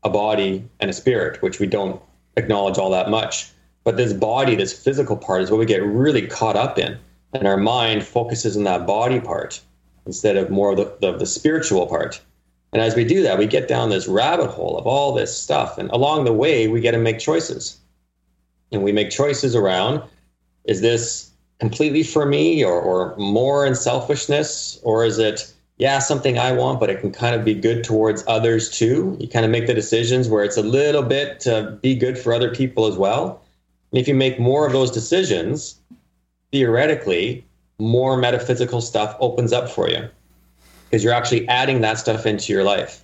a body and a spirit which we don't acknowledge all that much. But this body this physical part is what we get really caught up in. And our mind focuses on that body part instead of more of the, the, the spiritual part and as we do that we get down this rabbit hole of all this stuff. And along the way we get to make choices. And we make choices around is this completely for me or, or more in selfishness? Or is it yeah something i want but it can kind of be good towards others too? You kind of make the decisions where it's a little bit to be good for other people as well. And if you make more of those decisions theoretically more metaphysical stuff opens up for you because you're actually adding that stuff into your life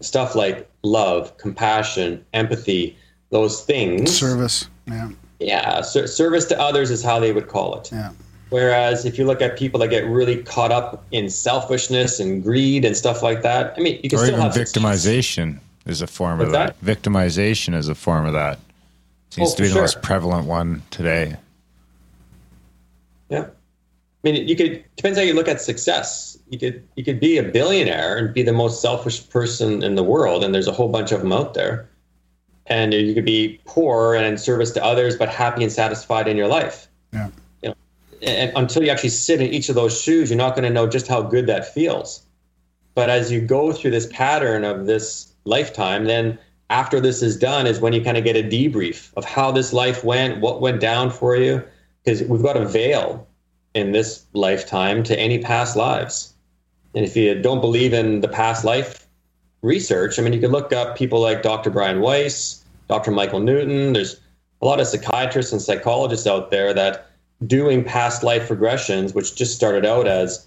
stuff like love compassion empathy those things
Service. Yeah.
yeah ser- service to others is how they would call it
Yeah.
whereas if you look at people that get really caught up in selfishness and greed and stuff like that i mean you can
or
still
even
have
victimization is a form of
What's
that. Victimization is a form of that. Seems
Oh,
to be
for
the most prevalent one today.
Yeah. I mean, you could depends how you look at success. You could you could be a billionaire and be the most selfish person in the world, and there's a whole bunch of them out there. And you could be poor and in service to others, but happy and satisfied in your life.
Yeah.
You know, and until you actually sit in each of those shoes, you're not going to know just how good that feels. But as you go through this pattern of this lifetime, then after this is done is when you kind of get a debrief of how this life went, what went down for you, because we've got a veil in this lifetime to any past lives. And if you don't believe in the past life research, I mean, you could look up people like Dr. Brian Weiss, Dr. Michael Newton. There's a lot of psychiatrists and psychologists out there that doing past life regressions, which just started out as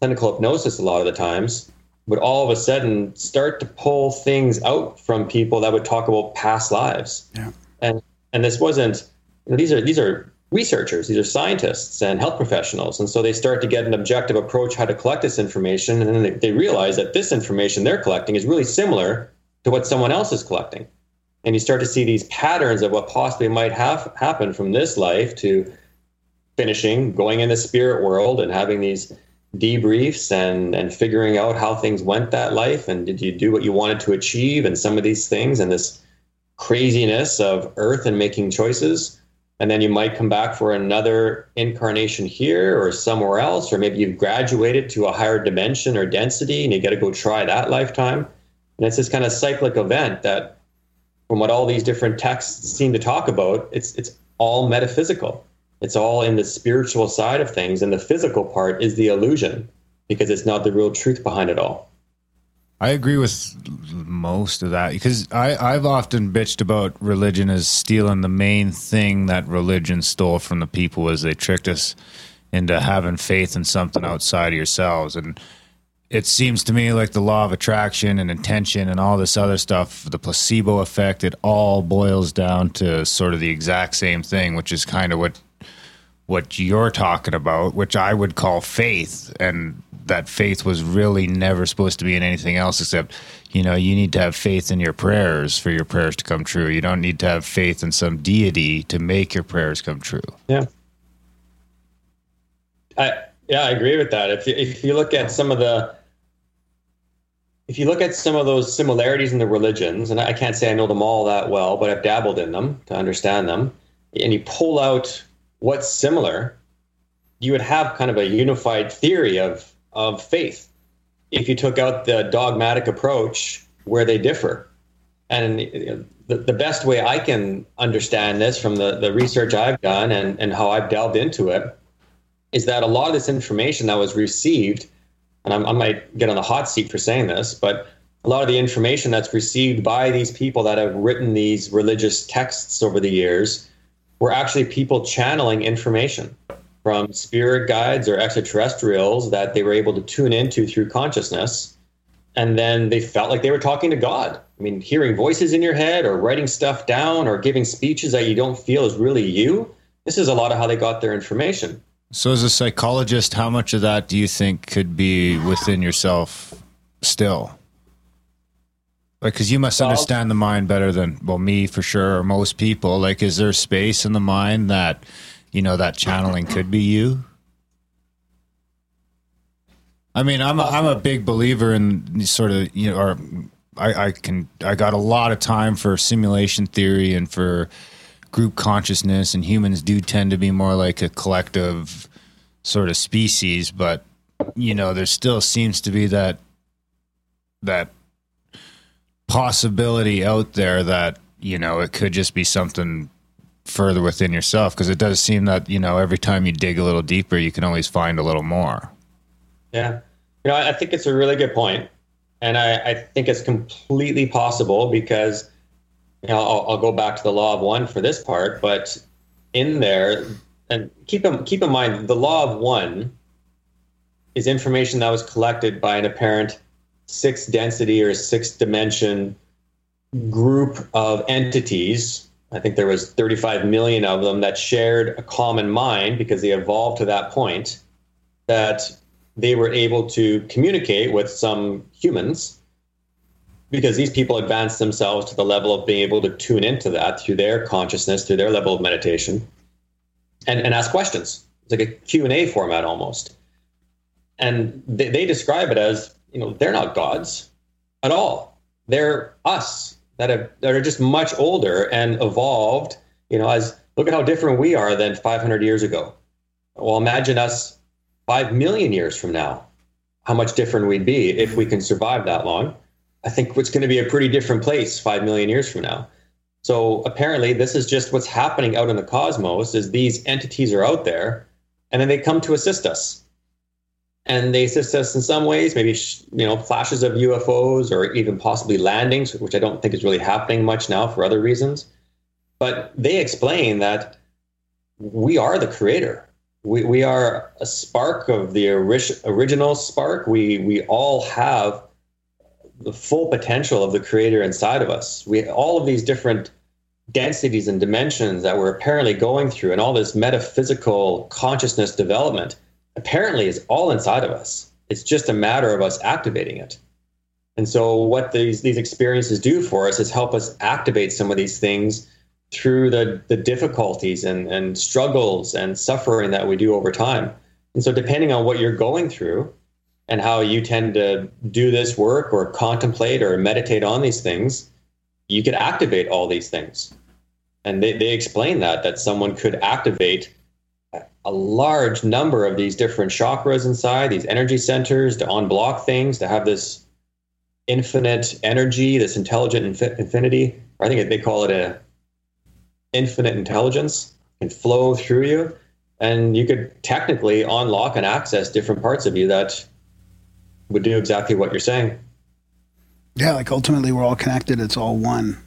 clinical hypnosis a lot of the times, would all of a sudden start to pull things out from people that would talk about past lives.
Yeah.
And and this wasn't you know, these are these are researchers, these are scientists and health professionals. And so they start to get an objective approach how to collect this information. And then they, they realize that this information they're collecting is really similar to what someone else is collecting. And you start to see these patterns of what possibly might have happened from this life to finishing, going in the spirit world and having these debriefs and and figuring out how things went that life and did you do what you wanted to achieve and some of these things and this craziness of earth and making choices and then you might come back for another incarnation here or somewhere else or maybe you've graduated to a higher dimension or density and you got to go try that lifetime. And it's this kind of cyclic event that from what all these different texts seem to talk about it's it's all metaphysical. It's all in the spiritual side of things and the physical part is the illusion because it's not the real truth behind it all
I agree with most of that because I, I've often bitched about religion as stealing the main thing that religion stole from the people was they tricked us into having faith in something outside of yourselves. And it seems to me like the law of attraction and intention and all this other stuff, the placebo effect, it all boils down to sort of the exact same thing, which is kind of what what you're talking about, which I would call faith, and that faith was really never supposed to be in anything else except, you know, you need to have faith in your prayers for your prayers to come true. You don't need to have faith in some deity to make your prayers come true.
Yeah. I yeah, I agree with that. If you, if you look at some of the if you look at some of those similarities in the religions, and I can't say I know them all that well, but I've dabbled in them to understand them, and you pull out what's similar, you would have kind of a unified theory of of faith if you took out the dogmatic approach where they differ. And the, the best way I can understand this from the, the research I've done and, and how I've delved into it is that a lot of this information that was received, and I'm, I might get on the hot seat for saying this, but a lot of the information that's received by these people that have written these religious texts over the years were actually people channeling information from spirit guides or extraterrestrials that they were able to tune into through consciousness. And then they felt like they were talking to God. I mean, hearing voices in your head or writing stuff down or giving speeches that you don't feel is really you. This is a lot of how they got their information.
So, as a psychologist, how much of that do you think could be within yourself still? Like, because you must understand the mind better than, well, me for sure, or most people. Like, is there space in the mind that you know that channeling could be you. I mean i'm a, i'm a big believer in sort of you know or I, I can i got a lot of time for simulation theory and for group consciousness and humans do tend to be more like a collective sort of species but you know there still seems to be that that possibility out there that you know it could just be something further within yourself because it does seem that you know every time you dig a little deeper you can always find a little more.
Yeah. You know i think it's a really good point and i, I think it's completely possible because you know I'll, I'll, go back to the law of one for this part but in there and keep in, keep in mind the law of one is information that was collected by an apparent six density or six dimension group of entities I think there was 35 million of them that shared a common mind because they evolved to that point that they were able to communicate with some humans because these people advanced themselves to the level of being able to tune into that through their consciousness through their level of meditation and, and ask questions. It's like a q&a format almost. And they, they describe it as you know they're not gods at all. They're us that have that are just much older and evolved. You know, as look at how different we are than 500 years ago. Well, imagine us five million years from now. How much different we'd be if we can survive that long. I think it's going to be a pretty different place five million years from now. So apparently, this is just what's happening out in the cosmos. Is these entities are out there, and then they come to assist us. And they assist us in some ways, maybe you know flashes of UFOs or even possibly landings, which I don't think is really happening much now for other reasons. But they explain that we are the creator. We, we are a spark of the ori- original spark. We we all have the full potential of the creator inside of us. We all of these different densities and dimensions that we're apparently going through, and all this metaphysical consciousness development apparently is all inside of us. It's just a matter of us activating it. And so, what these these experiences do for us is help us activate some of these things through the the difficulties and and struggles and suffering that we do over time. And so, depending on what you're going through and how you tend to do this work or contemplate or meditate on these things, you could activate all these things. And they, they explain that that someone could activate a large number of these different chakras inside, these energy centers, to unblock things, to have this infinite energy, this intelligent infi- infinity. I think they call it a infinite intelligence can flow through you, and you could technically unlock and access different parts of you that would do exactly what you're saying.
Yeah, like ultimately we're all connected. It's all one.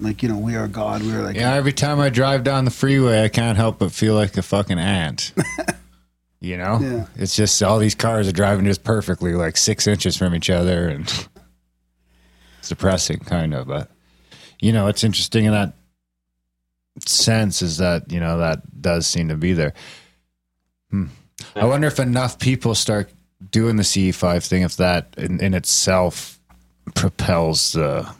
Like you know, we are God. We are like
Yeah, every time I drive down the freeway, I can't help but feel like a fucking ant. you know,
Yeah.
it's just all these cars are driving just perfectly, like six inches from each other, and it's depressing, kind of. But you know, it's interesting in that sense is that you know that does seem to be there. Hmm. I wonder if enough people start doing the CE five thing, if that in, in itself propels the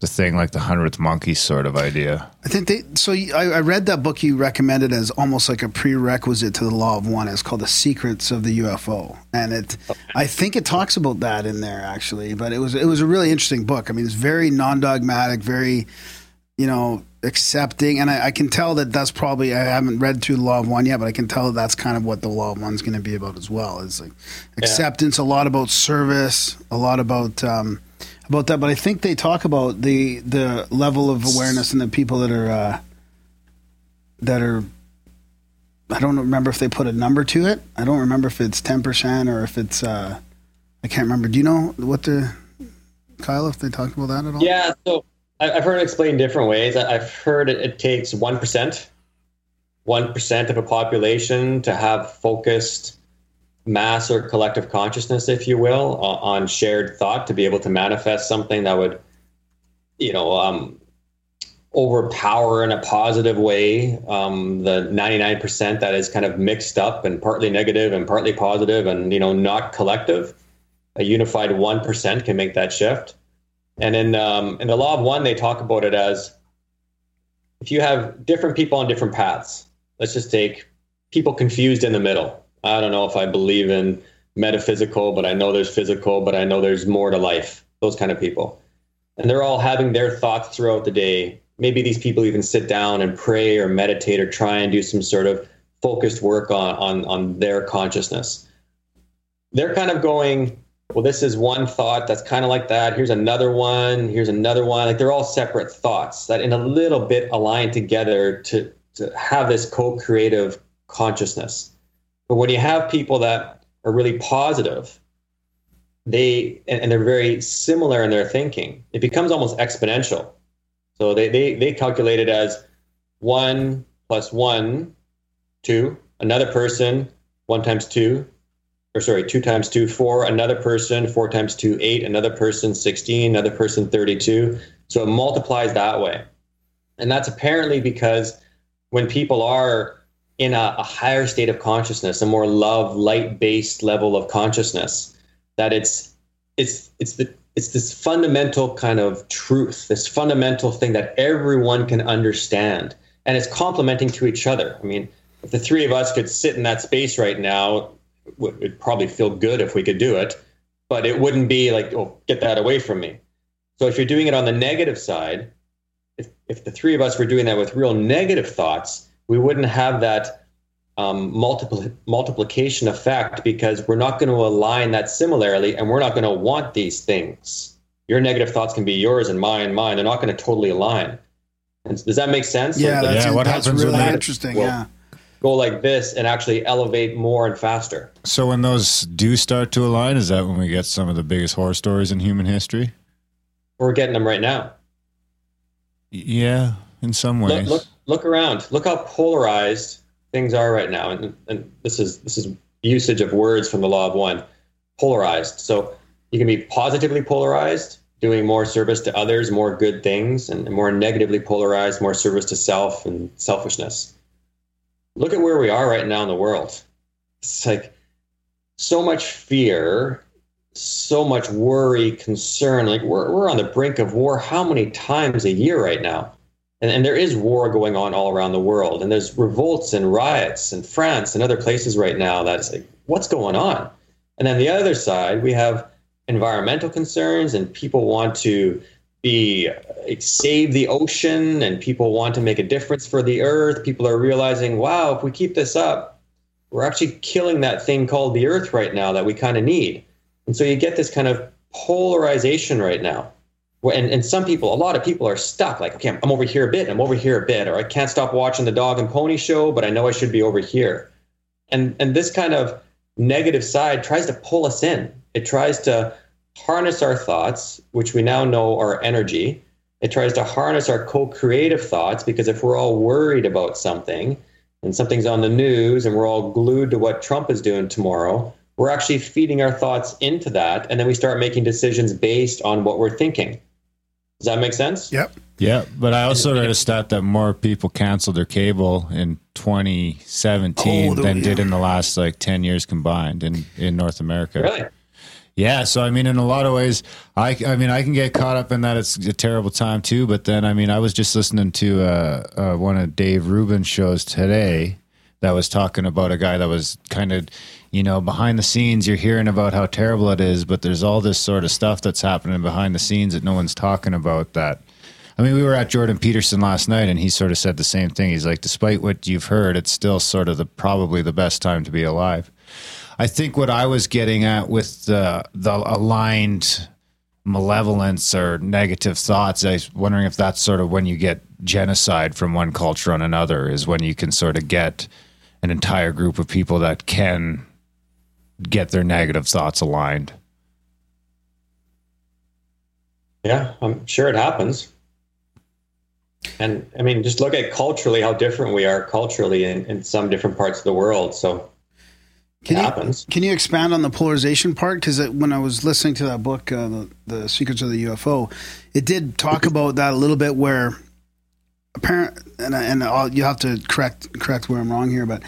the thing like the hundredth monkey sort of idea.
I think they. So I, I read that book you recommended as almost like a prerequisite to the law of one. It's called "The Secrets of the UFO," and it. I think it talks about that in there actually. But it was it was a really interesting book. I mean, it's very non-dogmatic, very, you know, accepting, and I, I can tell that that's probably. I haven't read through the law of one yet, but I can tell that that's kind of what the law of one's going to be about as well. Is like acceptance, a lot about service, a lot about. Um, about that, but I think they talk about the the level of awareness and the people that are uh, that are. I don't remember if they put a number to it. I don't remember if it's ten percent or if it's. Uh, I can't remember. Do you know what the Kyle? If they talked about that at all?
Yeah, so I've heard it explained different ways. I've heard it, it takes 1%, 1% of a population to have focused mass or collective consciousness, if you will, on shared thought to be able to manifest something that would, you know, um, overpower in a positive way um, the 99% that is kind of mixed up and partly negative and partly positive and, you know, not collective. A unified 1% can make that shift. And in um, in the law of one, they talk about it as if you have different people on different paths. Let's just take people confused in the middle. I don't know if I believe in metaphysical, but I know there's physical, but I know there's more to life. Those kind of people, and they're all having their thoughts throughout the day. Maybe these people even sit down and pray or meditate or try and do some sort of focused work on on, on their consciousness. They're kind of going well, this is one thought that's kind of like that. Here's another one. Here's another one. Like they're all separate thoughts that in a little bit align together to, to have this co creative consciousness. But when you have people that are really positive, they and, and they're very similar in their thinking, it becomes almost exponential. So they, they, they calculate it as one plus one, two, another person, one times two, or sorry, two times two, four, another person, four times two, eight, another person, 16, another person, 32. So it multiplies that way. And that's apparently because when people are in a, a higher state of consciousness, a more love, light based level of consciousness, that it's, it's, it's the, it's this fundamental kind of truth, this fundamental thing that everyone can understand. And it's complementing to each other. I mean, if the three of us could sit in that space right now, it'd probably feel good if we could do it, but it wouldn't be like, oh, get that away from me. So if you're doing it on the negative side, if, if the three of us were doing that with real negative thoughts, we wouldn't have that um, multiple, multiplication effect because we're not going to align that similarly and we're not going to want these things. Your negative thoughts can be yours and mine, mine. They're not going to totally align. And does that make sense?
Yeah,
Like,
that's,
Yeah, what
that's
happens
really
they-
interesting.
Well,
yeah.
go like this and actually elevate more and faster.
So when those do start to align, is that when we get some of the biggest horror stories in human history?
We're getting them right now.
Yeah, in some ways.
look, look around. Look how polarized things are right now. And, and this is this is usage of words from the law of one. Polarized. So you can be positively polarized, doing more service to others, more good things, and more negatively polarized, more service to self and selfishness. Look at where we are right now in the world. It's like so much fear, so much worry, concern. Like we're we're on the brink of war. How many times a year right now? And, and there is war going on all around the world, and there's revolts and riots in France and other places right now. That's like, what's going on? And then the other side, we have environmental concerns, and people want to be save the ocean, and people want to make a difference for the earth. People are realizing, wow, if we keep this up, we're actually killing that thing called the earth right now that we kind of need. And so you get this kind of polarization right now. And, and some people, a lot of people are stuck. Like, okay, I'm, I'm over here a bit, I'm over here a bit, or I can't stop watching the dog and pony show, but I know I should be over here. And and this kind of negative side tries to pull us in. It tries to harness our thoughts, which we now know are energy. It tries to harness our co-creative thoughts because if we're all worried about something and something's on the news and we're all glued to what Trump is doing tomorrow, we're actually feeding our thoughts into that and then we start making decisions based on what we're thinking. Does that make sense?
Yep.
Yeah, but I also read a stat that more people canceled their cable in 2017
Oh,
than did in the last like 10 years combined in, in North America.
Really?
Yeah, so I mean, in a lot of ways, I, I mean, I can get caught up in that it's a terrible time too. But then, I mean, I was just listening to uh, uh, one of Dave Rubin's shows today that was talking about a guy that was kind of, you know, behind the scenes. You're hearing about how terrible it is, but there's all this sort of stuff that's happening behind the scenes that no one's talking about. That, I mean, we were at Jordan Peterson last night, and he sort of said the same thing. He's like, despite what you've heard, it's still sort of the probably the best time to be alive. I think what I was getting at with the the aligned malevolence or negative thoughts, I was wondering if that's sort of when you get genocide from one culture on another, is when you can sort of get an entire group of people that can get their negative thoughts aligned.
Yeah, I'm sure it happens. And I mean, just look at culturally how different we are culturally in, in some different parts of the world. So
Can
it
you,
happens.
Can you expand on the polarization part? Because when I was listening to that book, uh, the, the Secrets of the UFO, it did talk about that a little bit. Where apparent, and I- and I'll, you have to correct correct where I'm wrong here, but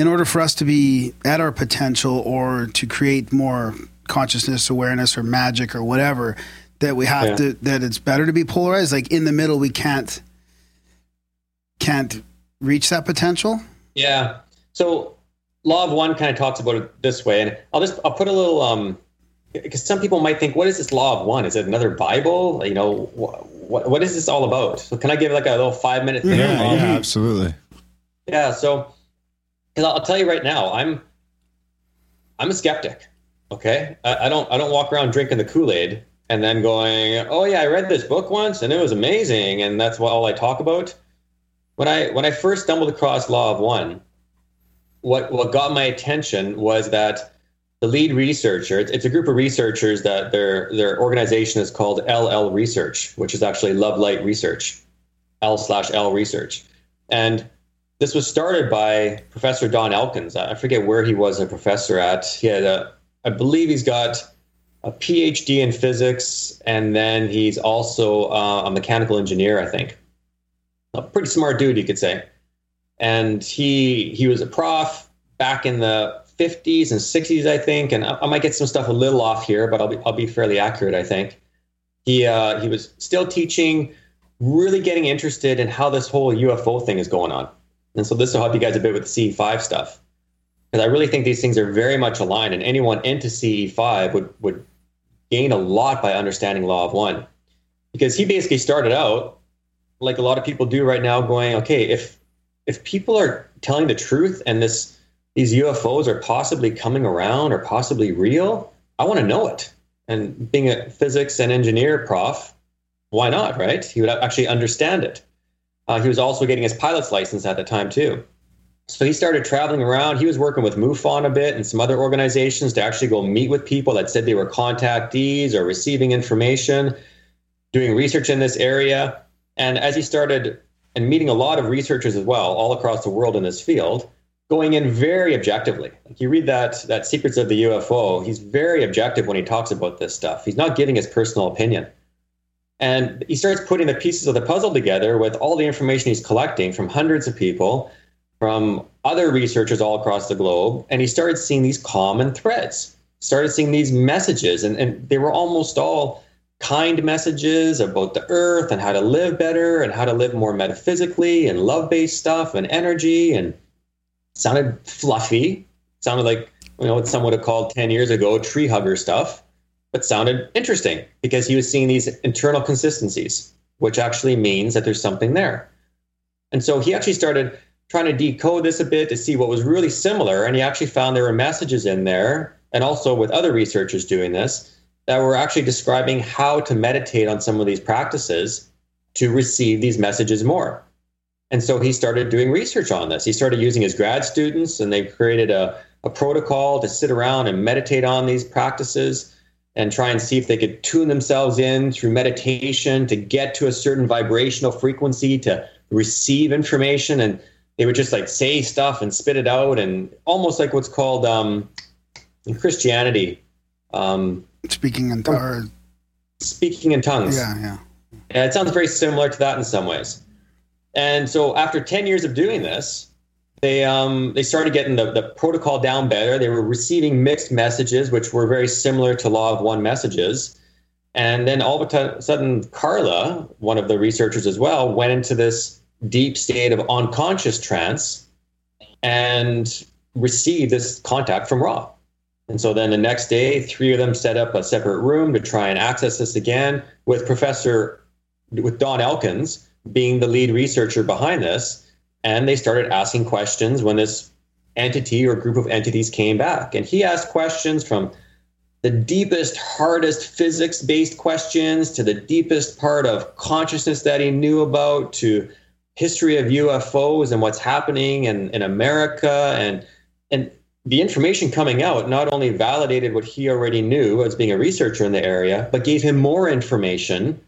in order for us to be at our potential or to create more consciousness, awareness, or magic or whatever, that we have
Yeah.
to that it's better to be polarized. Like in the middle, we can't can't reach that potential.
Yeah. So law of one kind of talks about it this way, and I'll just I'll put a little um because some people might think, what is this law of one? Is it another Bible? You know, what what is this all about? So can I give like a little five minute thing? on law of
yeah, absolutely.
Yeah, so because I'll, tell you right now, I'm I'm a skeptic. Okay, I, I don't I don't walk around drinking the Kool Aid and then going, oh yeah, I read this book once and it was amazing, and that's what all I talk about. When I when I first stumbled across Law of One, what what got my attention was that the lead researcher, it's, it's a group of researchers that their their organization is called LL Research, which is actually Love Light Research, L slash L Research, and this was started by Professor Don Elkins. I forget where he was a professor at. He had a, I believe he's got a PhD in physics, and then he's also uh, a mechanical engineer, I think. A pretty smart dude, you could say. And he he was a prof back in the 50s and 60s, I think. And I, I might get some stuff a little off here, but I'll be I'll be fairly accurate, I think. He uh, he was still teaching, really getting interested in how this whole UFO thing is going on. And so this will help you guys a bit with the CE5 stuff. Because I really think these things are very much aligned, and anyone into CE5 would, would gain a lot by understanding Law of One. Because he basically started out, like a lot of people do right now, going, okay, if if people are telling the truth and this these UFOs are possibly coming around or possibly real, I want to know it. And being a physics and engineer prof, why not, right? He would actually understand it. Uh, he was also getting his pilot's license at the time too. So he started traveling around. He was working with MUFON a bit and some other organizations to actually go meet with people that said they were contactees or receiving information, doing research in this area. And as he started and meeting a lot of researchers as well, all across the world in this field, going in very objectively. Like you read that that Secrets of the UFO, he's very objective when he talks about this stuff. He's not giving his personal opinion. And he starts putting the pieces of the puzzle together with all the information he's collecting from hundreds of people, from other researchers all across the globe, and he started seeing these common threads. Started seeing these messages, and, and they were almost all kind messages about the earth and how to live better and how to live more metaphysically and love-based stuff and energy. And sounded fluffy. Sounded like you know what some would have called 10 years ago tree hugger stuff but sounded interesting because he was seeing these internal consistencies which actually means that there's something there and so he actually started trying to decode this a bit to see what was really similar and he actually found there were messages in there and also with other researchers doing this that were actually describing how to meditate on some of these practices to receive these messages more. And so he started doing research on this. He started using his grad students, and they created a, a protocol to sit around and meditate on these practices and try and see if they could tune themselves in through meditation to get to a certain vibrational frequency to receive information. And they would just like say stuff and spit it out, and almost like what's called um, in Christianity. Um,
Speaking in tongues.
speaking in tongues.
Yeah, yeah.
And it sounds very similar to that in some ways. And so after 10 years of doing this, they um, they started getting the, the protocol down better. They were receiving mixed messages, which were very similar to Law of One messages. And then all of a sudden, Carla, one of the researchers as well, went into this deep state of unconscious trance and received this contact from Ra. And so then the next day, three of them set up a separate room to try and access this again with Professor, with Don Elkins being the lead researcher behind this. And they started asking questions when this entity or group of entities came back. And he asked questions from the deepest, hardest physics based questions to the deepest part of consciousness that he knew about to history of UFOs and what's happening in, in America and and the information coming out not only validated what he already knew as being a researcher in the area, but gave him more information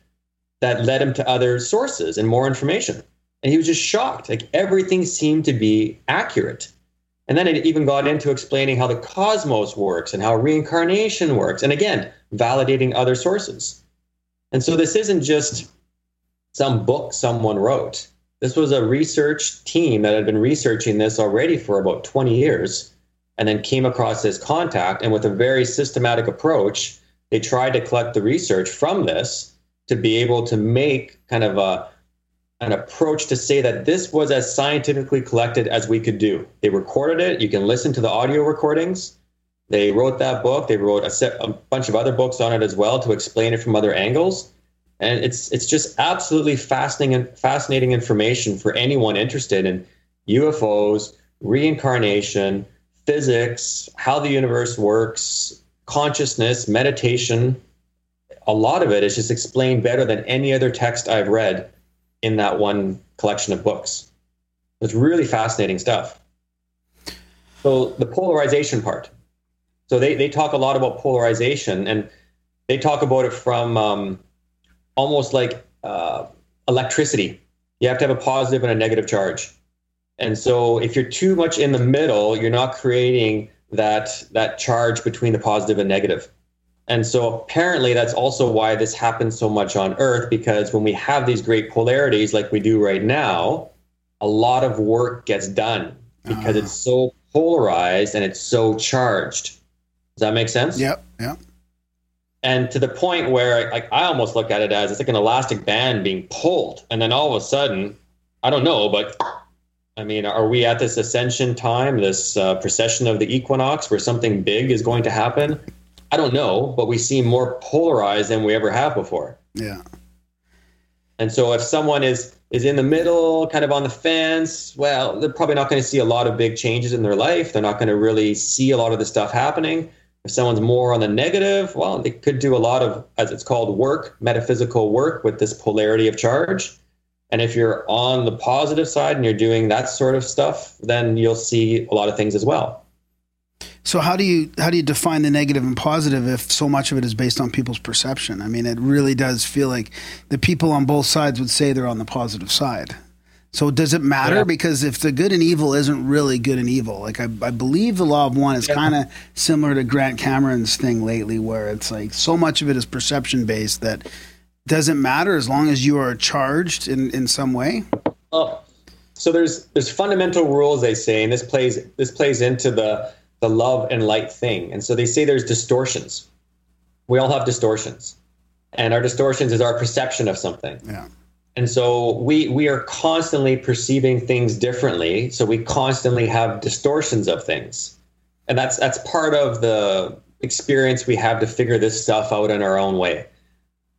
that led him to other sources and more information. And he was just shocked. Like everything seemed to be accurate. And then it even got into explaining how the cosmos works and how reincarnation works. And again, validating other sources. And so this isn't just some book someone wrote. This was a research team that had been researching this already for about 20 years and then came across this contact. And with a very systematic approach, they tried to collect the research from this to be able to make kind of a an approach to say that this was as scientifically collected as we could do. They recorded it. You can listen to the audio recordings. They wrote that book. They wrote a, set, a bunch of other books on it as well to explain it from other angles. And it's it's just absolutely fascinating fascinating information for anyone interested in UFOs, reincarnation, physics, how the universe works, consciousness, meditation. A lot of it is just explained better than any other text I've read in that one collection of books. It's really fascinating stuff. So, the polarization part. So, they, they talk a lot about polarization and they talk about it from um, almost like uh, electricity. You have to have a positive and a negative charge. And so if you're too much in the middle, you're not creating that that charge between the positive and negative. And so apparently that's also why this happens so much on Earth, because when we have these great polarities like we do right now, a lot of work gets done because it's so polarized and it's so charged. Does that make sense?
Yep. Yep.
And to the point where like I almost look at it as it's like an elastic band being pulled, and then all of a sudden, I don't know, but I mean, are we at this ascension time, this uh, precession of the equinox, where something big is going to happen? I don't know, but we seem more polarized than we ever have before.
Yeah.
And so, if someone is is in the middle, kind of on the fence, well, they're probably not going to see a lot of big changes in their life. They're not going to really see a lot of the stuff happening. If someone's more on the negative, well, they could do a lot of, as it's called, work, metaphysical work with this polarity of charge And if you're on the positive side and you're doing that sort of stuff, then you'll see a lot of things as well.
So how do you how do you define the negative and positive if so much of it is based on people's perception? I mean, it really does feel like the people on both sides would say they're on the positive side. So does it matter?
Yeah.
Because if the good and evil isn't really good and evil, like I, I believe the law of one is kind of similar to Grant Cameron's thing lately, where it's like so much of it is perception based that doesn't matter as long as you are charged in, in some way.
Oh, so there's there's fundamental rules they say, and this plays this plays into the the love and light thing. And so they say there's distortions. We all have distortions, and our distortions is our perception of something.
Yeah.
And so we we are constantly perceiving things differently. So we constantly have distortions of things, and that's that's part of the experience we have to figure this stuff out in our own way.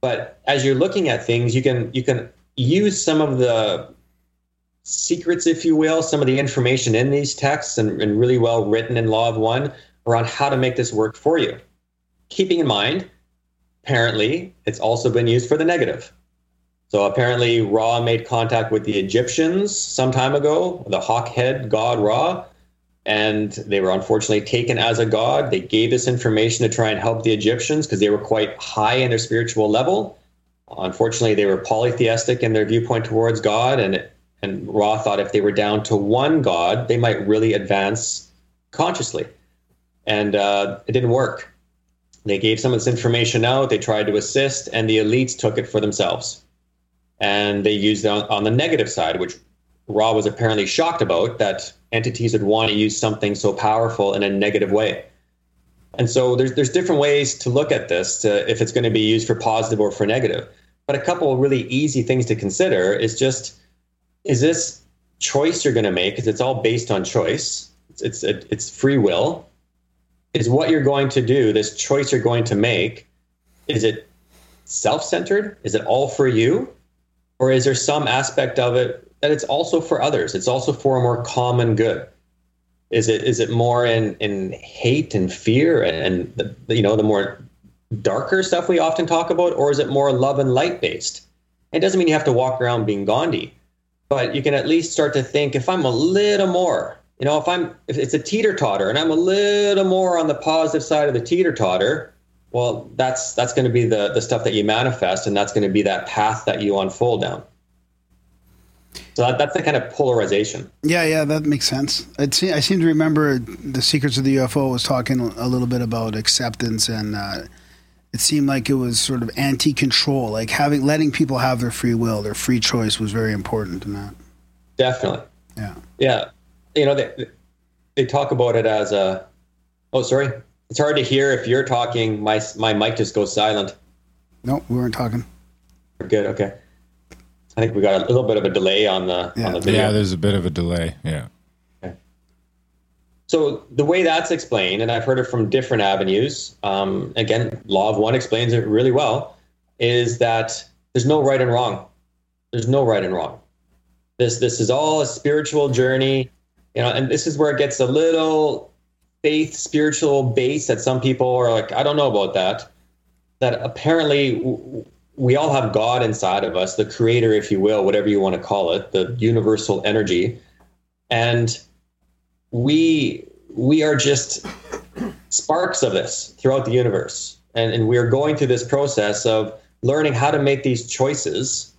But as you're looking at things, you can you can use some of the secrets, if you will, some of the information in these texts and, and really well written in Law of One around how to make this work for you. Keeping in mind, apparently, it's also been used for the negative. So apparently, Ra made contact with the Egyptians some time ago, the hawk head god Ra, and they were unfortunately taken as a god. They gave this information to try and help the Egyptians because they were quite high in their spiritual level. Unfortunately, they were polytheistic in their viewpoint towards God, and and Ra thought if they were down to one god, they might really advance consciously, and uh, it didn't work. They gave some of this information out. They tried to assist, and the elites took it for themselves, and they used it on, on the negative side, which Ra was apparently shocked about that entities would want to use something so powerful in a negative way. And so there's there's different ways to look at this to if it's going to be used for positive or for negative. But a couple really easy things to consider is just is this choice you're going to make because it's all based on choice. It's it's it's free will. Is what you're going to do, this choice you're going to make, is it self-centered? Is it all for you? Or is there some aspect of it that it's also for others? It's also for a more common good. Is it is it more in in hate and fear and, and the, you know the more darker stuff we often talk about, or is it more love and light based? It doesn't mean you have to walk around being Gandhi, but you can at least start to think if I'm a little more, you know, if I'm if it's a teeter totter and I'm a little more on the positive side of the teeter totter, well, that's that's going to be the the stuff that you manifest, and that's going to be that path that you unfold down. So that, that's the kind of polarization.
Yeah, yeah, that makes sense. See, I seem to remember the Secrets of the UFO was talking a little bit about acceptance, and uh, it seemed like it was sort of anti-control, like having letting people have their free will, their free choice was very important in that.
Definitely.
Yeah.
Yeah. You know, they, they talk about it as a. Oh, sorry. It's hard to hear if you're talking. My my mic just goes silent.
No, we weren't talking.
We're good. Okay. I think we got a little bit of a delay on the on the video.
Yeah, there's a bit of a delay. Yeah.
So the way that's explained, and I've heard it from different avenues. Um, again, Law of One explains it really well. Is that there's no right and wrong. There's no right and wrong. This this is all a spiritual journey, you know, and this is where it gets a little faith spiritual base that some people are like, I don't know about that. That apparently w- we all have God inside of us, the creator, if you will, whatever you want to call it, the universal energy. And we we are just sparks of this throughout the universe. And, and we're going through this process of learning how to make these choices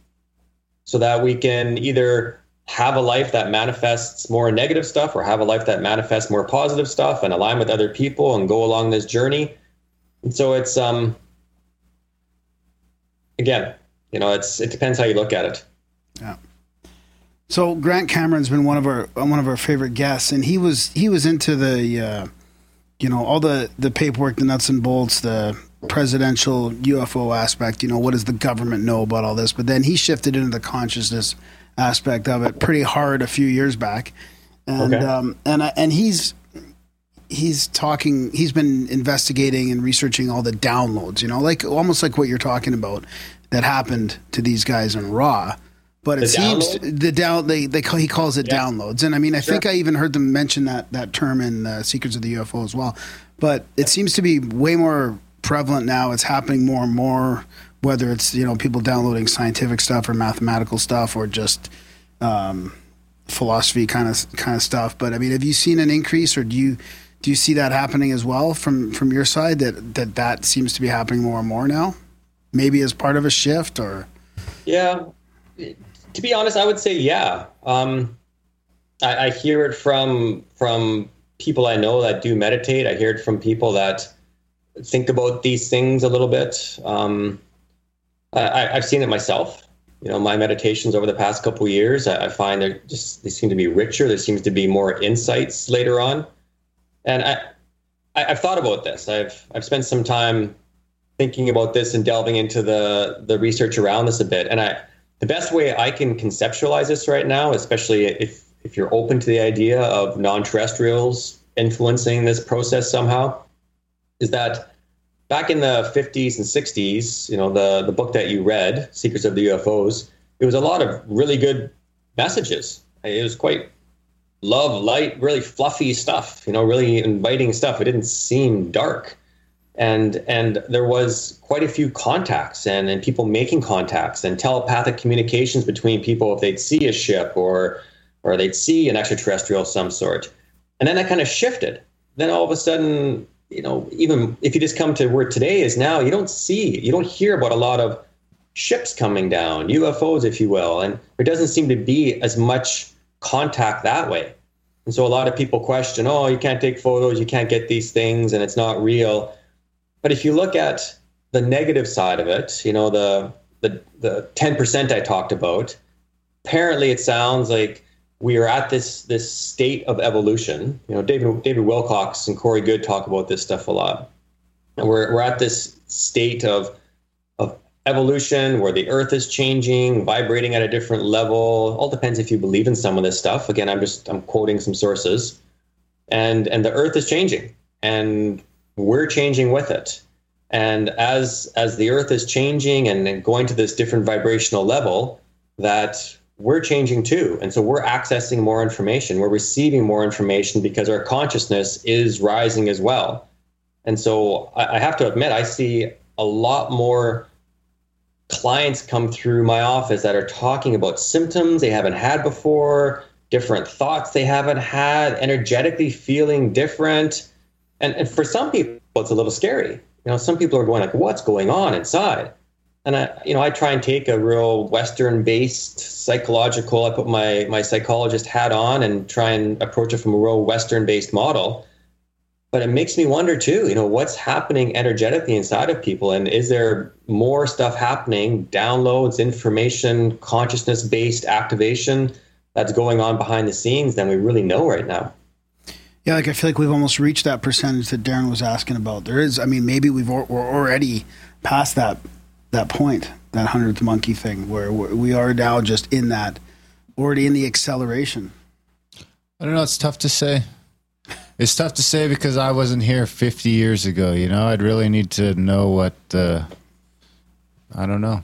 so that we can either have a life that manifests more negative stuff or have a life that manifests more positive stuff and align with other people and go along this journey. And so it's um again, you know, it's it depends how you look at it.
Yeah. So Grant Cameron's been one of our one of our favorite guests, and he was he was into the, uh, you know, all the the paperwork, the nuts and bolts, the presidential UFO aspect. You know, what does the government know about all this? But then he shifted into the consciousness aspect of it pretty hard a few years back, and
Okay.
um, and and he's he's talking he's been investigating and researching all the downloads you know like almost like what you're talking about that happened to these guys in Ra but it
The
seems
download?
the down they, they call, he calls it downloads and i mean i think i even heard them mention that that term in uh, secrets of the ufo as well but it seems to be way more prevalent now it's happening more and more whether it's you know people downloading scientific stuff or mathematical stuff or just um, philosophy kind of kind of stuff. But I mean, have you seen an increase, or do you do you see that happening as well from from your side? That that that seems to be happening more and more now. Maybe as part of a shift, or
Yeah, to be honest, I would say yeah. Um, I, I hear it from from people I know that do meditate. I hear it from people that think about these things a little bit. Um, I, I've seen it myself. You know, my meditations over the past couple years, I, I find they just they seem to be richer. There seems to be more insights later on, and I, I I've thought about this. I've I've spent some time thinking about this and delving into the the research around this a bit. And I the best way I can conceptualize this right now, especially if if you're open to the idea of non-terrestrials influencing this process somehow, is that back in the 50s and 60s, you know, the the book that you read, Secrets of the UFOs, it was a lot of really good messages. It was quite love, light, really fluffy stuff, you know, really inviting stuff. It didn't seem dark and and there was quite a few contacts and, and people making contacts and telepathic communications between people if they'd see a ship or or they'd see an extraterrestrial of some sort. And then that kind of shifted. Then all of a sudden you know even if you just come to where today is now you don't see you don't hear about a lot of ships coming down ufos if you will. And there doesn't seem to be as much contact that way. And so a lot of people question oh you can't take photos you can't get these things and it's not real but if you look at the negative side of it, you know, the the the ten percent I talked about, apparently it sounds like we are at this this state of evolution. You know, David David Wilcock and Corey Goode talk about this stuff a lot. And we're we're at this state of of evolution where the earth is changing, vibrating at a different level. All depends if you believe in some of this stuff. Again, I'm just I'm quoting some sources. And and the earth is changing. And we're changing with it. And as as the earth is changing and, going to this different vibrational level that we're changing too. And so we're accessing more information. We're receiving more information because our consciousness is rising as well. And so I, I have to admit i see a lot more clients come through my office that are talking about symptoms they haven't had before different thoughts they haven't had energetically feeling different and, and for some people it's a little scary. You know some people are going like what's going on inside? And i you know i try and take a real western based psychological i put my my psychologist hat on and try and approach it from a real western based model. But it makes me wonder too you know what's happening energetically inside of people? And is there more stuff happening downloads information consciousness based activation that's going on behind the scenes than we really know right now
Yeah, like I feel like we've almost reached that percentage that Darren was asking about. There is, I mean, maybe we've al- we're already past that that point, that hundredth monkey thing, where we are now just in that, already in the acceleration.
I don't know. It's tough to say. It's tough to say because I wasn't here 50 years ago. You know, I'd really need to know what. Uh, I don't know.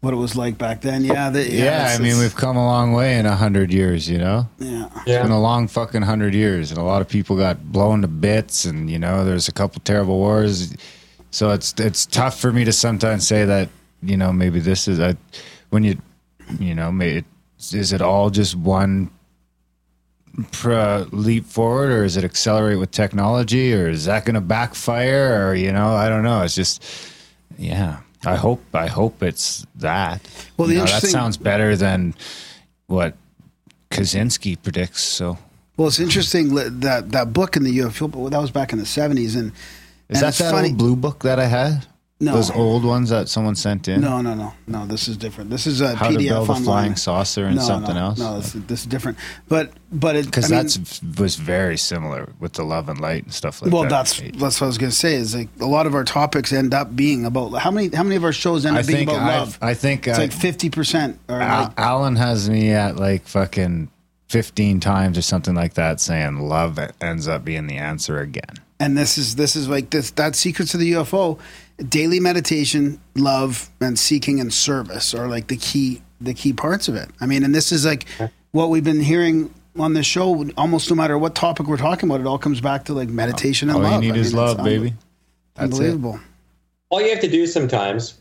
What it was like back then. Yeah, the,
Yeah,
yeah.
I
it's-
mean, we've come a long way in a hundred years. You know.
Yeah.
It's been a long fucking hundred years, and a lot of people got blown to bits, and you know, there's a couple terrible wars. So it's it's tough for me to sometimes say that you know maybe this is a when you you know maybe is it all just one pr- leap forward, or is it accelerate with technology, or is that going to backfire, or you know, I don't know. It's just yeah. I hope I hope it's that.
Well, the
You know, that sounds better than what Kaczynski predicts. So
Well, it's interesting that that book in the UFO that was back in the seventies, and
Is
and
that that
funny.
old blue book that I had?
No.
Those old ones that someone sent in?
No, no, no, no. This is different. This is a
How
PDF
to build a flying saucer and
no,
something
no,
else?
No, this, is- this is different. But but it
Because
I mean,
was very similar with the love and light and stuff like
well,
that.
Well, that's that's what I was going to say. Is like a lot of our topics end up being about how many how many of our shows end
I
up being about
I've-
love.
I think
it's
I-
like fifty percent or
Al-
like
Alan has me at like fucking 15 times or something like that saying love ends up being the answer again.
and this is this is like this that secrets of the UFO daily meditation love and seeking and service are like the key the key parts of it I mean and this is like what we've been hearing on this show almost no matter what topic we're talking about it all comes back to like meditation and
All
love
you need
I
is
mean, it's
love, baby. That's it.
unbelievable
all you have to do sometimes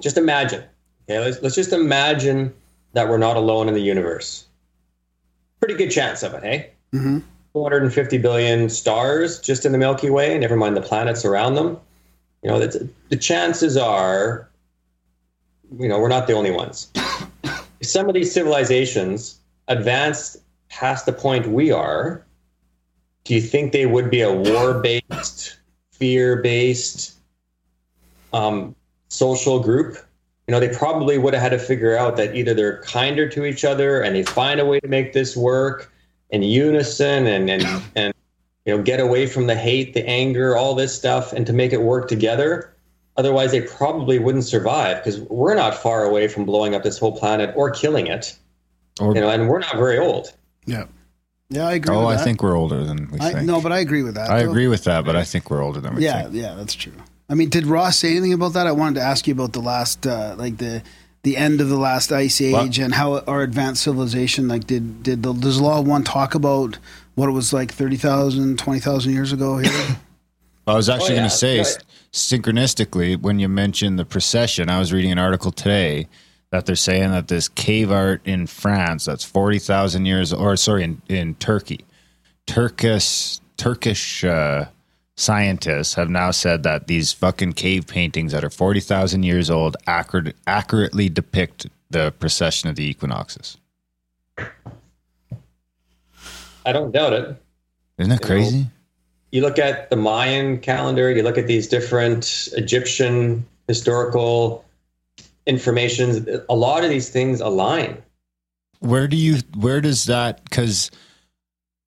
just imagine. Okay, let's, let's just imagine that we're not alone in the universe. Pretty good chance of it, hey?
Mm-hmm.
450 billion stars just in the Milky Way, never mind the planets around them. You know, the chances are, you know, we're not the only ones. Some of these civilizations advanced past the point we are, do you think they would be a war based, fear based um, social group? You know, they probably would have had to figure out that either they're kinder to each other and they find a way to make this work in unison and and and you know get away from the hate, the anger, all this stuff, and to make it work together. Otherwise, they probably wouldn't survive because we're not far away from blowing up this whole planet or killing it.
Or-
you know, and we're not very old.
Yeah. Yeah, I agree.
Oh,
with
I think we're older than we
I,
think.
no, but I agree with that.
I
though.
agree with that, but I think we're older than we
Yeah,
think.
yeah, yeah, that's true. I mean, did Ross say anything about that? I wanted to ask you about the last, uh, like the the end of the last ice age and how our advanced civilization, like, did did the does Law One talk about what it was like 30,000, 20,000 years ago here?
I was actually
Oh,
going to say,
right.
synchronistically, when you mentioned the precession, I was reading an article today that they're saying that this cave art in France, that's 40,000 years, or sorry, in, in Turkey, Turkish, Turkish uh, scientists have now said that these fucking cave paintings that are 40,000 years old accurate, accurately depict the precession of the equinoxes.
I don't doubt it.
Isn't that
You know,
crazy?
you look at the Mayan calendar, you look at these different Egyptian historical informations, a lot of these things align.
where do you where does that because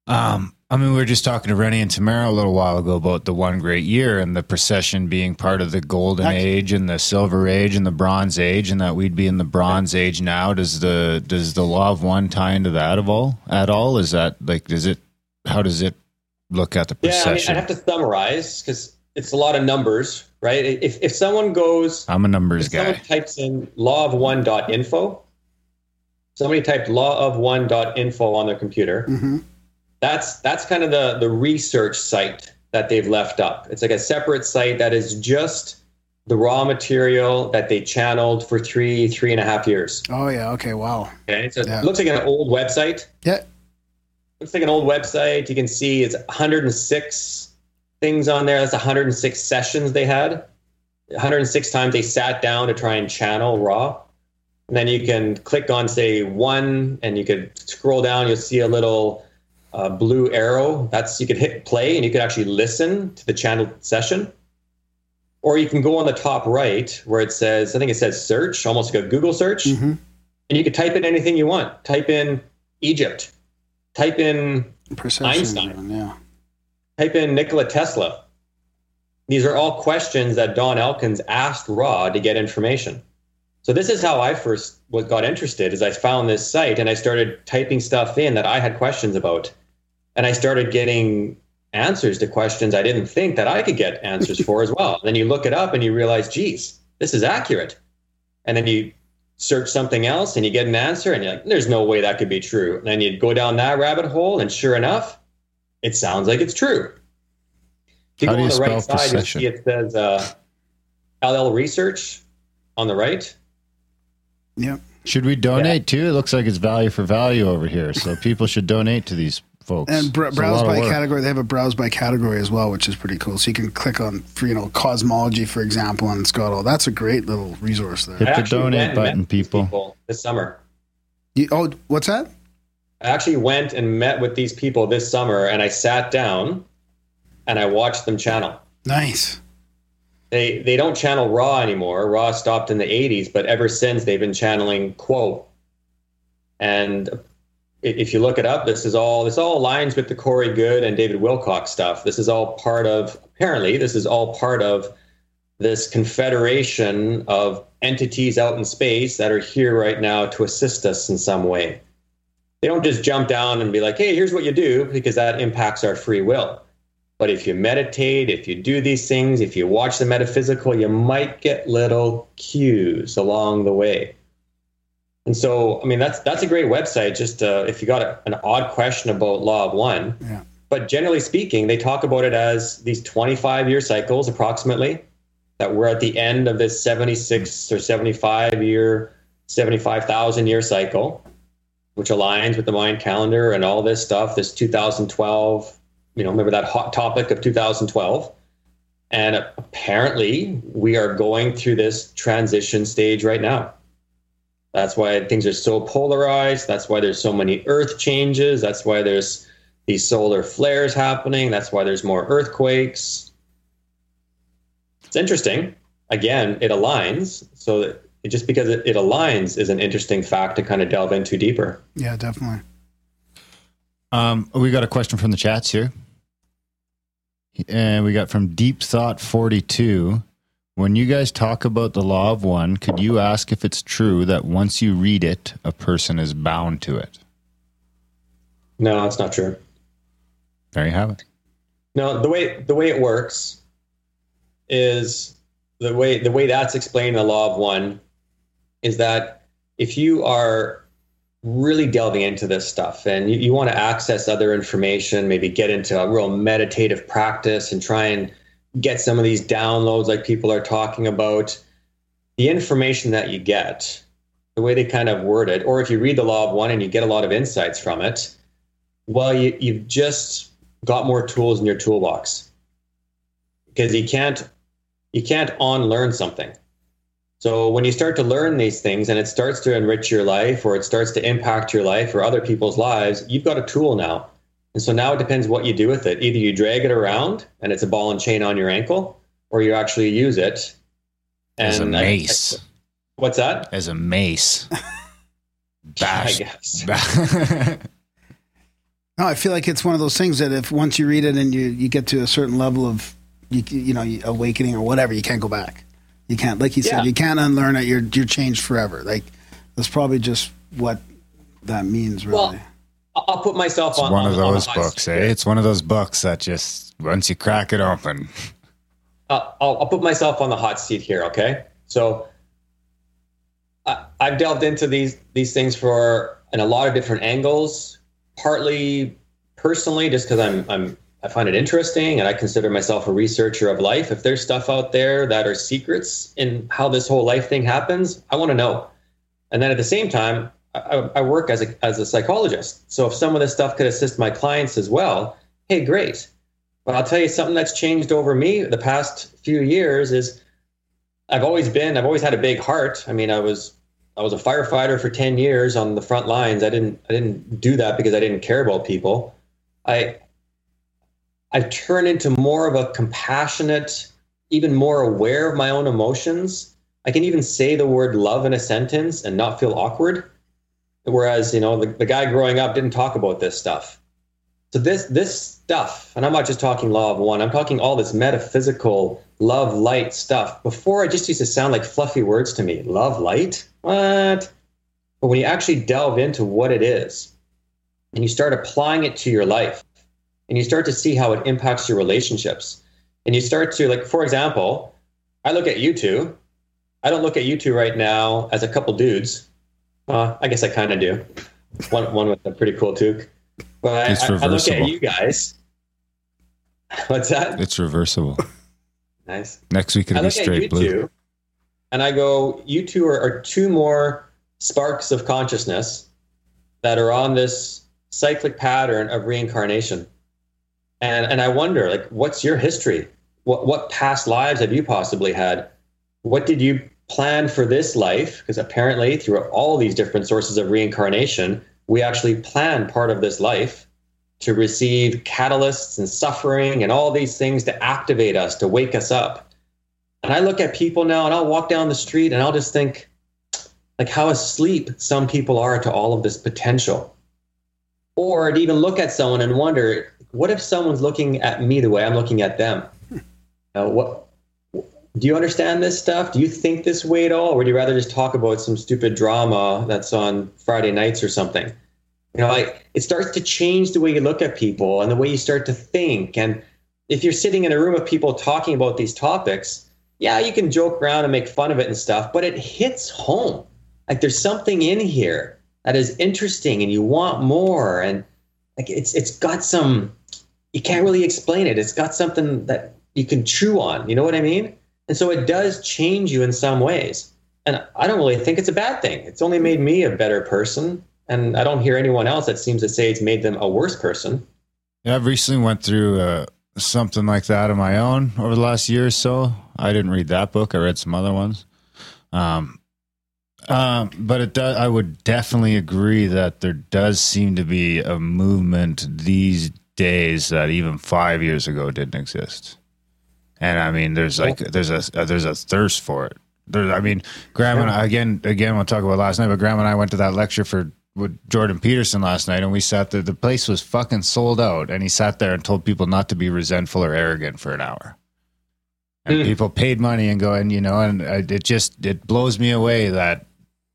um i mean we were just talking to rennie and tamara a little while ago about the one great year and the precession being part of the golden
Ac-
age and the silver age and the bronze age and that we'd be in the bronze age now does the does the law of one tie into that at all at all is that like does it how does it look at the precession?
Yeah, I mean,
precession
I'd have to summarize because it's a lot of numbers, right? If, if someone goes,
i'm a numbers
if someone
guy
types in law of one dot info. somebody typed law of one dot info on their computer,
mm-hmm.
That's that's kind of the the research site that they've left up. It's like a separate site that is just the raw material that they channeled for three three and a half years.
Oh yeah. Okay. Wow.
Okay, so
Yeah.
it looks like an old website.
Yeah.
Looks like an old website. You can see it's 106 things on there. That's 106 sessions they had. 106 times they sat down to try and channel Ra. And then you can click on say one, and you could scroll down. You'll see a little uh, blue arrow. That's you could hit play, and you could actually listen to the channeled session. Or you can go on the top right where it says, I think it says search, almost like a Google search
Mm-hmm.
and you can type in anything you want. Type in Egypt. Type in
Precession.
Einstein.
Yeah.
type in Nikola Tesla. These are all questions that Don Elkins asked Ra to get information. So this is how I first was, got interested. Is I found this site and I started typing stuff in that I had questions about, and I started getting answers to questions I didn't think that I could get answers for as well. then you look it up and you realize, geez, this is accurate. And then you search something else and you get an answer and you're like, there's no way that could be true. And then you go down that rabbit hole and sure enough, it sounds like it's true. If you
How
go
do
on the right side, you'll see it says uh, LL Research on the right.
Yep.
should we donate too it looks like it's value for value over here so people should donate to these folks
And br- browse by category. They have a browse by category as well, which is pretty cool. So you can click on, for you know, cosmology, for example, and it's got all. That's a great little resource there.
Hit the donate
went and met
button,
these
people.
this summer.
You, oh, what's that?
I actually went and met with these people this summer and I sat down and I watched them channel.
Nice.
They they don't channel Ra anymore. Ra stopped in the 80s, but ever since they've been channeling Q'uo. And i- if you look it up, this is all this all aligns with the Corey Goode and David Wilcock stuff. This is all part of apparently this is all part of this confederation of entities out in space that are here right now to assist us in some way. They don't just jump down and be like, "Hey, here's what you do," because that impacts our free will. But if you meditate, if you do these things, if you watch the metaphysical, you might get little cues along the way. And so, I mean, that's that's a great website. Just uh, if you got a, an odd question about Law of One,
Yeah.
but generally speaking, they talk about it as these 25 year cycles approximately. that we're at the end of this 76 or 75 year, 75,000 year cycle, which aligns with the Mayan calendar and all this stuff, this 2012, you know, remember that hot topic of 2012? And apparently, we are going through this transition stage right now. That's why things are so polarized. That's why there's so many earth changes. That's why there's these solar flares happening. That's why there's more earthquakes. It's interesting. Again, it aligns. So it, just because it, it aligns is an interesting fact to kind of delve into deeper.
Yeah, definitely.
Um, we got a question from the chats here. And we got from Deep Thought 42. When you guys talk about the law of one, could you ask if it's true that once you read it, a person is bound to it?
No, it's not true.
There you have it.
No, the way the way it works is the way the way that's explained in the law of one is that if you are really delving into this stuff and you, you want to access other information, maybe get into a real meditative practice and try and get some of these downloads like people are talking about, the information that you get, the way they kind of word it, or if you read the law of one and you get a lot of insights from it, well, you, you've just got more tools in your toolbox because you can't you can't unlearn something. So when you start to learn these things and it starts to enrich your life or it starts to impact your life or other people's lives, you've got a tool now. And so now it depends what you do with it. Either you drag it around and it's a ball and chain on your ankle, or you actually use it.
As a mace.
what's that?
As a mace.
I
Bash.
No, I feel like it's one of those things that if once you read it and you, you get to a certain level of you, you know awakening or whatever, you can't go back. You can't, like you
Yeah.
said, you can't unlearn it. You're you're changed forever. Like that's probably just what that means, really.
Well, I'll put myself
It's
on
one
on-
of those books, eh? It's one of those books that just, once you crack it open,
uh, I'll, I'll put myself on the hot seat here. Okay, so I, I've delved into these these things for in a lot of different angles. Partly personally, just because I'm I'm I find it interesting, and I consider myself a researcher of life. If there's stuff out there that are secrets in how this whole life thing happens, I want to know. And then at the same time, I, I work as a as a psychologist. So if some of this stuff could assist my clients as well, hey, great. But I'll tell you something that's changed over me the past few years is I've always been I've always had a big heart. I mean, I was I was a firefighter for 10 years on the front lines. I didn't I didn't do that because I didn't care about people. I I've turned into more of a compassionate, even more aware of my own emotions. I can even say the word love in a sentence and not feel awkward. Whereas, you know, the, the guy growing up didn't talk about this stuff. So this this stuff, and I'm not just talking law of one, I'm talking all this metaphysical love light stuff. Before it just used to sound like fluffy words to me. Love light? What? But when you actually delve into what it is and you start applying it to your life and you start to see how it impacts your relationships and you start to like for example, I look at you two. I don't look at you two right now as a couple dudes. Uh, I guess I kind of do. One one with a pretty cool toque. But
It's
I, I look at you guys. What's that?
it's reversible.
Nice.
Next week it'll be
at you
straight blue.
two, and I go, you two are, are two more sparks of consciousness that are on this cyclic pattern of reincarnation. And and I wonder, like, what's your history? What what past lives have you possibly had? What did you plan for this life? Because apparently, through all these different sources of reincarnation, we actually plan part of this life to receive catalysts and suffering and all these things to activate us, to wake us up. And I look at people now and I'll walk down the street and I'll just think, like, how asleep some people are to all of this potential. Or to even look at someone and wonder, what if someone's looking at me the way I'm looking at them? Uh, what, do you understand this stuff? Do you think this way at all? Or would you rather just talk about some stupid drama that's on Friday nights or something? You know, like it starts to change the way you look at people and the way you start to think. And if you're sitting in a room of people talking about these topics, yeah, you can joke around and make fun of it and stuff, but it hits home. Like there's something in here that is interesting and you want more. And like it's it's got some you can't really explain it. It's got something that you can chew on. You know what I mean? And so it does change you in some ways. And I don't really think it's a bad thing. It's only made me a better person. And I don't hear anyone else that seems to say it's made them a worse person.
Yeah, I've recently went through uh, something like that on my own over the last year or so. I didn't read that book. I read some other ones. Um, um, but it does, I would definitely agree that there does seem to be a movement these days that even five years ago didn't exist. And I mean, there's like there's a uh, there's a thirst for it. There, I mean, Graham and I, again again we'll talk about last night, but Graham and I went to that lecture for with Jordan Peterson last night, and we sat there. The place was fucking sold out, and he sat there and told people not to be resentful or arrogant for an hour. And hmm. people paid money and going, you know, and I- it just it blows me away that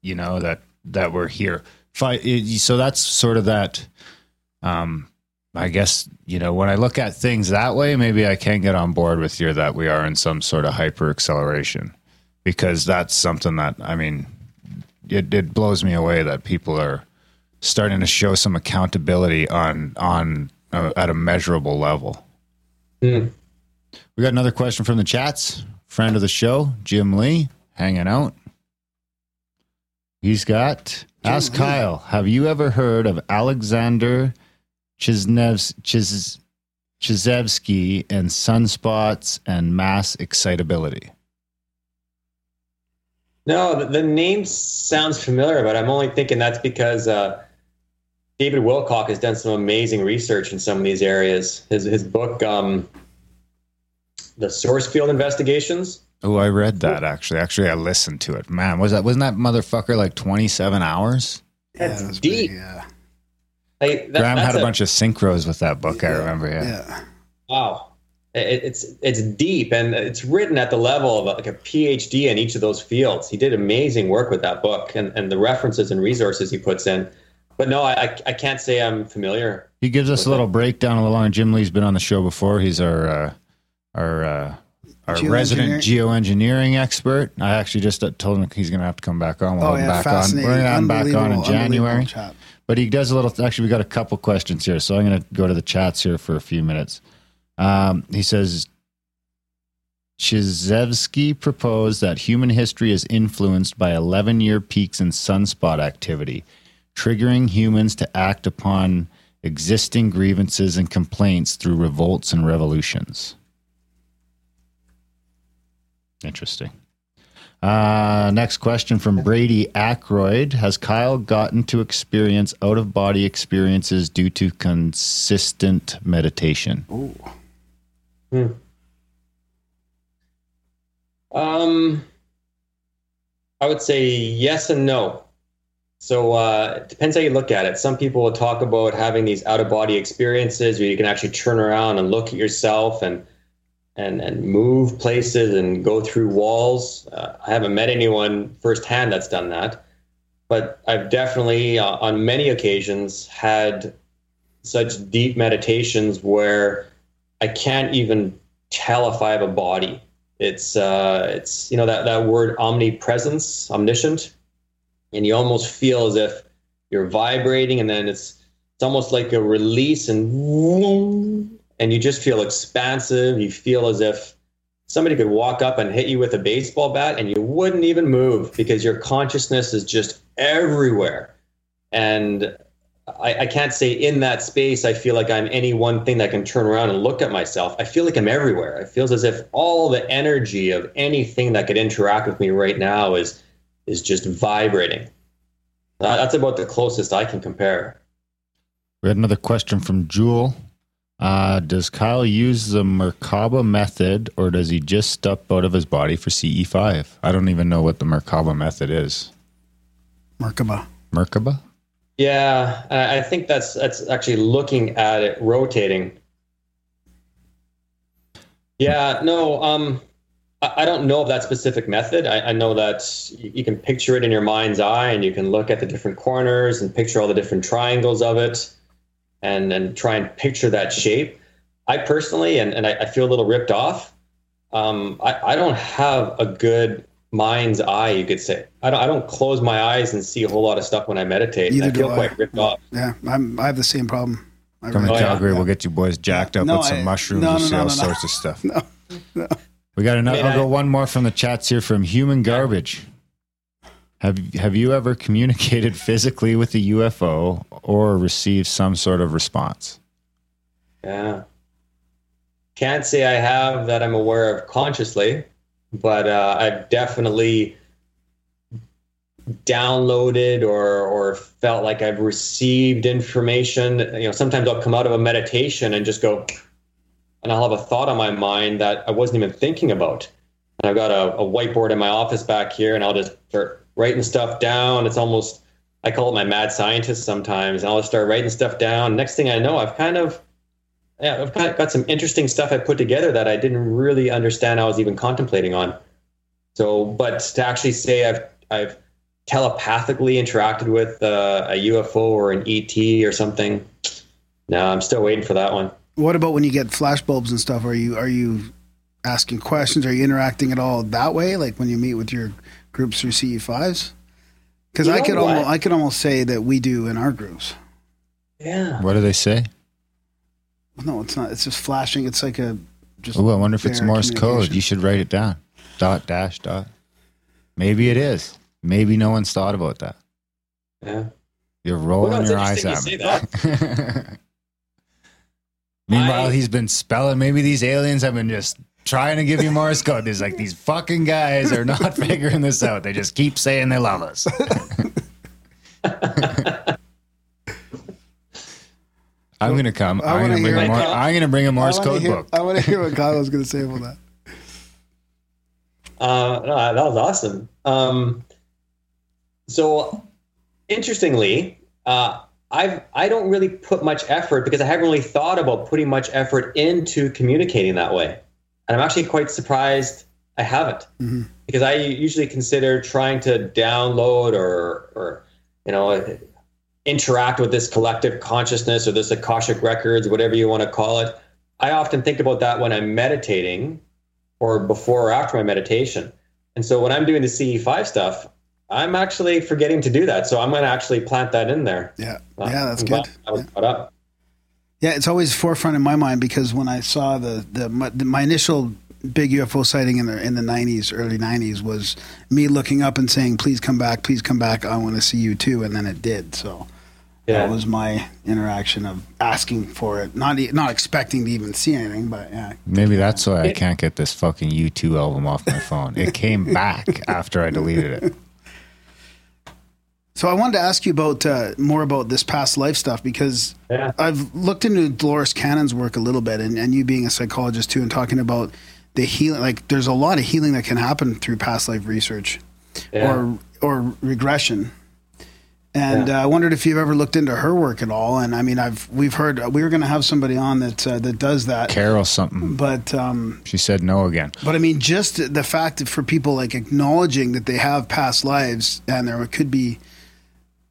you know that that we're here. So that's sort of that. Um, I guess you know when I look at things that way, maybe I can get on board with you that we are in some sort of hyper acceleration because that's something that I mean, it it blows me away that people are starting to show some accountability on on uh, at a measurable level.
Hmm.
We got another question from the chats. Friend of the show, Jim Lee, hanging out. He's got Ask Kyle, have you ever heard of Alexander Chisnev Chis, Chizevsky and sunspots and mass excitability?
No, the, the name sounds familiar, but I'm only thinking that's because uh, David Wilcock has done some amazing research in some of these areas. His his book, um, the Source Field Investigations.
Oh, I read that actually. Actually, I listened to it. Man, was that wasn't that motherfucker like twenty seven hours?
That's deep.
yeah.
Like, that-
Graham had a, bunch of synchros with that book. I remember. Yeah.
Yeah.
Wow. It, it's it's deep and it's written at the level of like a PhD in each of those fields. He did amazing work with that book and, and the references and resources he puts in. But no, I, I, I can't say I'm familiar.
He gives us a little breakdown of the line. Jim Lee's been on the show before. He's our uh, our uh, our
Geoengineering?
resident geoengineering expert. I actually just uh, told him he's going to have to come back on. We'll
Oh,
him
yeah,
back on. We're
fascinating.
going to have him back on in
Unbelievable,
January. But he does a little. Actually, we got a couple questions here, so I'm going to go to the chats here for a few minutes. Um, he says. Chizevsky proposed that human history is influenced by 11 year peaks in sunspot activity, triggering humans to act upon existing grievances and complaints through revolts and revolutions. Interesting. Uh, next question from Brady Ackroyd. Has Kyle gotten to experience out of body experiences due to consistent meditation?
Hmm. Um, I would say yes and no. So uh, it depends how you look at it. Some people will talk about having these out of body experiences where you can actually turn around and look at yourself and and and move places and go through walls. Uh, I haven't met anyone firsthand that's done that, but I've definitely uh, on many occasions had such deep meditations where I can't even tell if I have a body. It's uh, it's you know that that word omnipresence, omniscient, and you almost feel as if you're vibrating, and then it's it's almost like a release, and and you just feel expansive. You feel as if somebody could walk up and hit you with a baseball bat, and you wouldn't even move because your consciousness is just everywhere. And I, I can't say in that space I feel like I'm any one thing that can turn around and look at myself. I feel like I'm everywhere. It feels as if all the energy of anything that could interact with me right now is is just vibrating. That's about the closest I can compare.
We had another question from Jewel. Uh, does Kyle use the Merkaba method or does he just step out of his body for CE5? I don't even know what the Merkaba method is.
Merkaba.
Merkaba?
Yeah, I I think that's that's actually looking at it rotating. Yeah, no, um, I, I don't know of that specific method. I, I know that you, you can picture it in your mind's eye, and you can look at the different corners and picture all the different triangles of it, and and try and picture that shape. I personally, and, and I, I feel a little ripped off. Um, I, I don't have a good mind's eye, you could say. I don't, I don't close my eyes and see a whole lot of stuff when I meditate.
Neither
I feel
do I.
quite ripped off.
Yeah, I'm, I have the same problem. I
Come to
really-
Calgary, we'll get you boys jacked up
No,
with some
I-
mushrooms
no,
and
no,
see
no,
all
no, no.
sorts of stuff.
No, no.
We got another.
I mean,
I'll go one more from the chats here from Human Garbage. Have Have you ever communicated physically with a UFO or received some sort of response?
Yeah. Can't say I have that I'm aware of consciously, but uh, I've definitely downloaded or or felt like I've received information. You know, sometimes I'll come out of a meditation and just go, and I'll have a thought on my mind that I wasn't even thinking about. And I've got a, a whiteboard in my office back here, and I'll just start writing stuff down. It's almost I call it my mad scientist sometimes. And I'll just start writing stuff down. Next thing I know, I've kind of yeah, I've got, got some interesting stuff I put together that I didn't really understand I was even contemplating on. So, but to actually say I've I've telepathically interacted with uh, a UFO or an ET or something, no, I'm still waiting for that one.
What about when you get flashbulbs and stuff? Are you are you asking questions? Are you interacting at all that way? Like when you meet with your groups through CE fives? Because I could
what?
almost I could almost say that we do in our groups.
Yeah.
What do they say?
No, it's not. It's just flashing. It's like a just.
Oh, I wonder if it's Morse code. You should write it down. Dot dash dot. Maybe it is. Maybe no one's thought about that.
Yeah.
You're rolling
Well, no,
your eyes
interesting
at me.
that.
Meanwhile,
I-
he's been spelling. Maybe these aliens have been just trying to give you Morse code. There's like these fucking guys are not figuring this out. They just keep saying they love us. I'm gonna come.
I
I'm gonna bring a
it.
Mor- I'm gonna bring a Morse code
hear,
book.
I want to hear what Kyle was going to say about that.
Uh, no, that was awesome. Um, so, interestingly, uh, I've I don't really put much effort because I haven't really thought about putting much effort into communicating that way, and I'm actually quite surprised I haven't because I usually consider trying to download or or you know interact with this collective consciousness or this akashic records, whatever you want to call it. I often think about that when I'm meditating or before or after my meditation. And so when I'm doing the CE5 stuff, I'm actually forgetting to do that. So I'm going to actually plant that in there.
Yeah.
Uh,
Yeah, that's
I'm
good.
I was brought up.
Yeah, it's always forefront in my mind because when I saw the the my, the, my initial big UFO sighting in the in the '90s, early '90s, was me looking up and saying, "Please come back, please come back. I want to see you too." And then it did. So
Yeah.
that was my interaction of asking for it, not e- not expecting to even see anything, but yeah.
Maybe that's why I can't get this fucking U2 album off my phone. It came back after I deleted it.
So I wanted to ask you about uh, more about this past life stuff because
Yeah.
I've looked into Dolores Cannon's work a little bit, and, and you being a psychologist too, and talking about the healing. Like, there's a lot of healing that can happen through past life research
Yeah.
or or regression. And uh, I wondered if you've ever looked into her work at all. And I mean, I've we've heard we were going to have somebody on that uh, that does that,
Carol something.
but um,
She said no again.
but I mean, just the fact that for people like acknowledging that they have past lives and there could be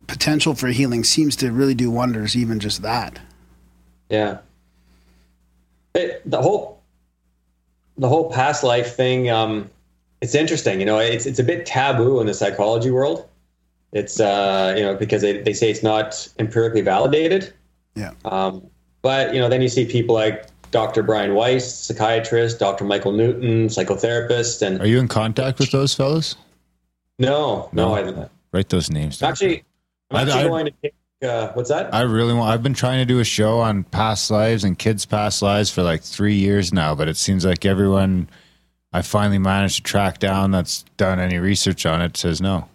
potential for healing seems to really do wonders. Even just that.
Yeah. It, the whole the whole past life thing, um, it's interesting. You know, it's it's a bit taboo in the psychology world. It's uh, you know because they, they say it's not empirically validated.
Yeah.
Um, but you know, then you see people like Dr. Brian Weiss, psychiatrist, Dr. Michael Newton, psychotherapist, and
Are you in contact with those fellows?
no, no, I, didn't.
Write those names down.
actually, I'm
I- I-
going to take. Uh, what's that?
I really want. I've been trying to do a show on past lives and kids' past lives for like three years now, but it seems like everyone I finally managed to track down that's done any research on it says no.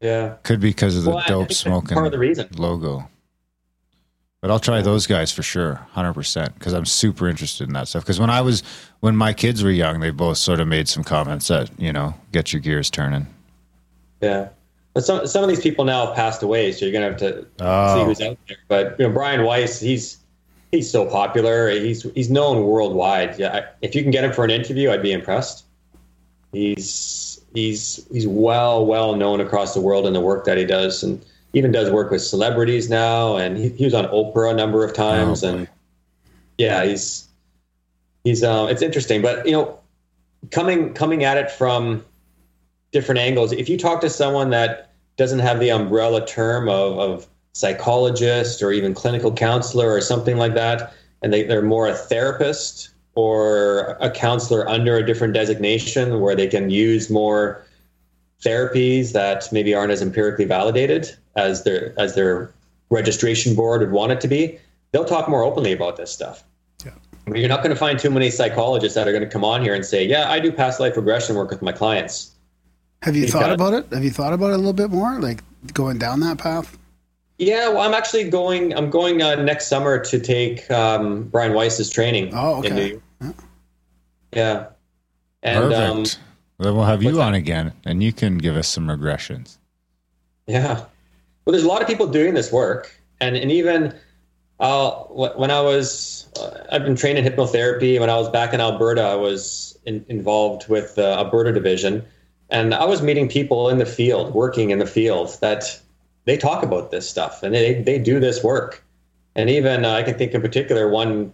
yeah.
Could be because of the
Well,
dope smoking
part of the reason.
logo. But I'll try those guys for sure, hundred percent, because I'm super interested in that stuff. Because when I was, when my kids were young, they both sort of made some comments that you know get your gears turning.
Yeah. But some some of these people now have passed away, so you're gonna have to see
Oh.
who's out there. But you know, Brian Weiss, he's he's so popular. He's he's known worldwide. Yeah, I, if you can get him for an interview, I'd be impressed. He's he's he's well well known across the world in the work that he does, and even does work with celebrities now. And he, he was on Oprah a number of times,
Oh,
and yeah, he's he's um, it's interesting. But you know, coming coming at it from different angles. If you talk to someone that doesn't have the umbrella term of, of psychologist or even clinical counselor or something like that, and they, they're more a therapist or a counselor under a different designation where they can use more therapies that maybe aren't as empirically validated as their as their registration board would want it to be, they'll talk more openly about this stuff. I mean, you're not going to find too many psychologists that are going to come on here and say, "Yeah, I do past life regression work with my clients."
Have you thought
got-
about it? Have you thought about it a little bit more, like going down that path?
Yeah, well, I'm actually going. I'm going uh, next summer to take um, Brian Weiss's training.
Oh,
in
okay.
New- Yeah, and um,
Perfect. then we'll have you on again, and you can give us some regressions.
Yeah. Well, there's a lot of people doing this work, and and even uh, when I was, uh, I've been trained in hypnotherapy. When I was back in Alberta, I was in, involved with the Alberta division, and I was meeting people in the field, working in the field, that they talk about this stuff and they they do this work, and even uh, I can think in particular one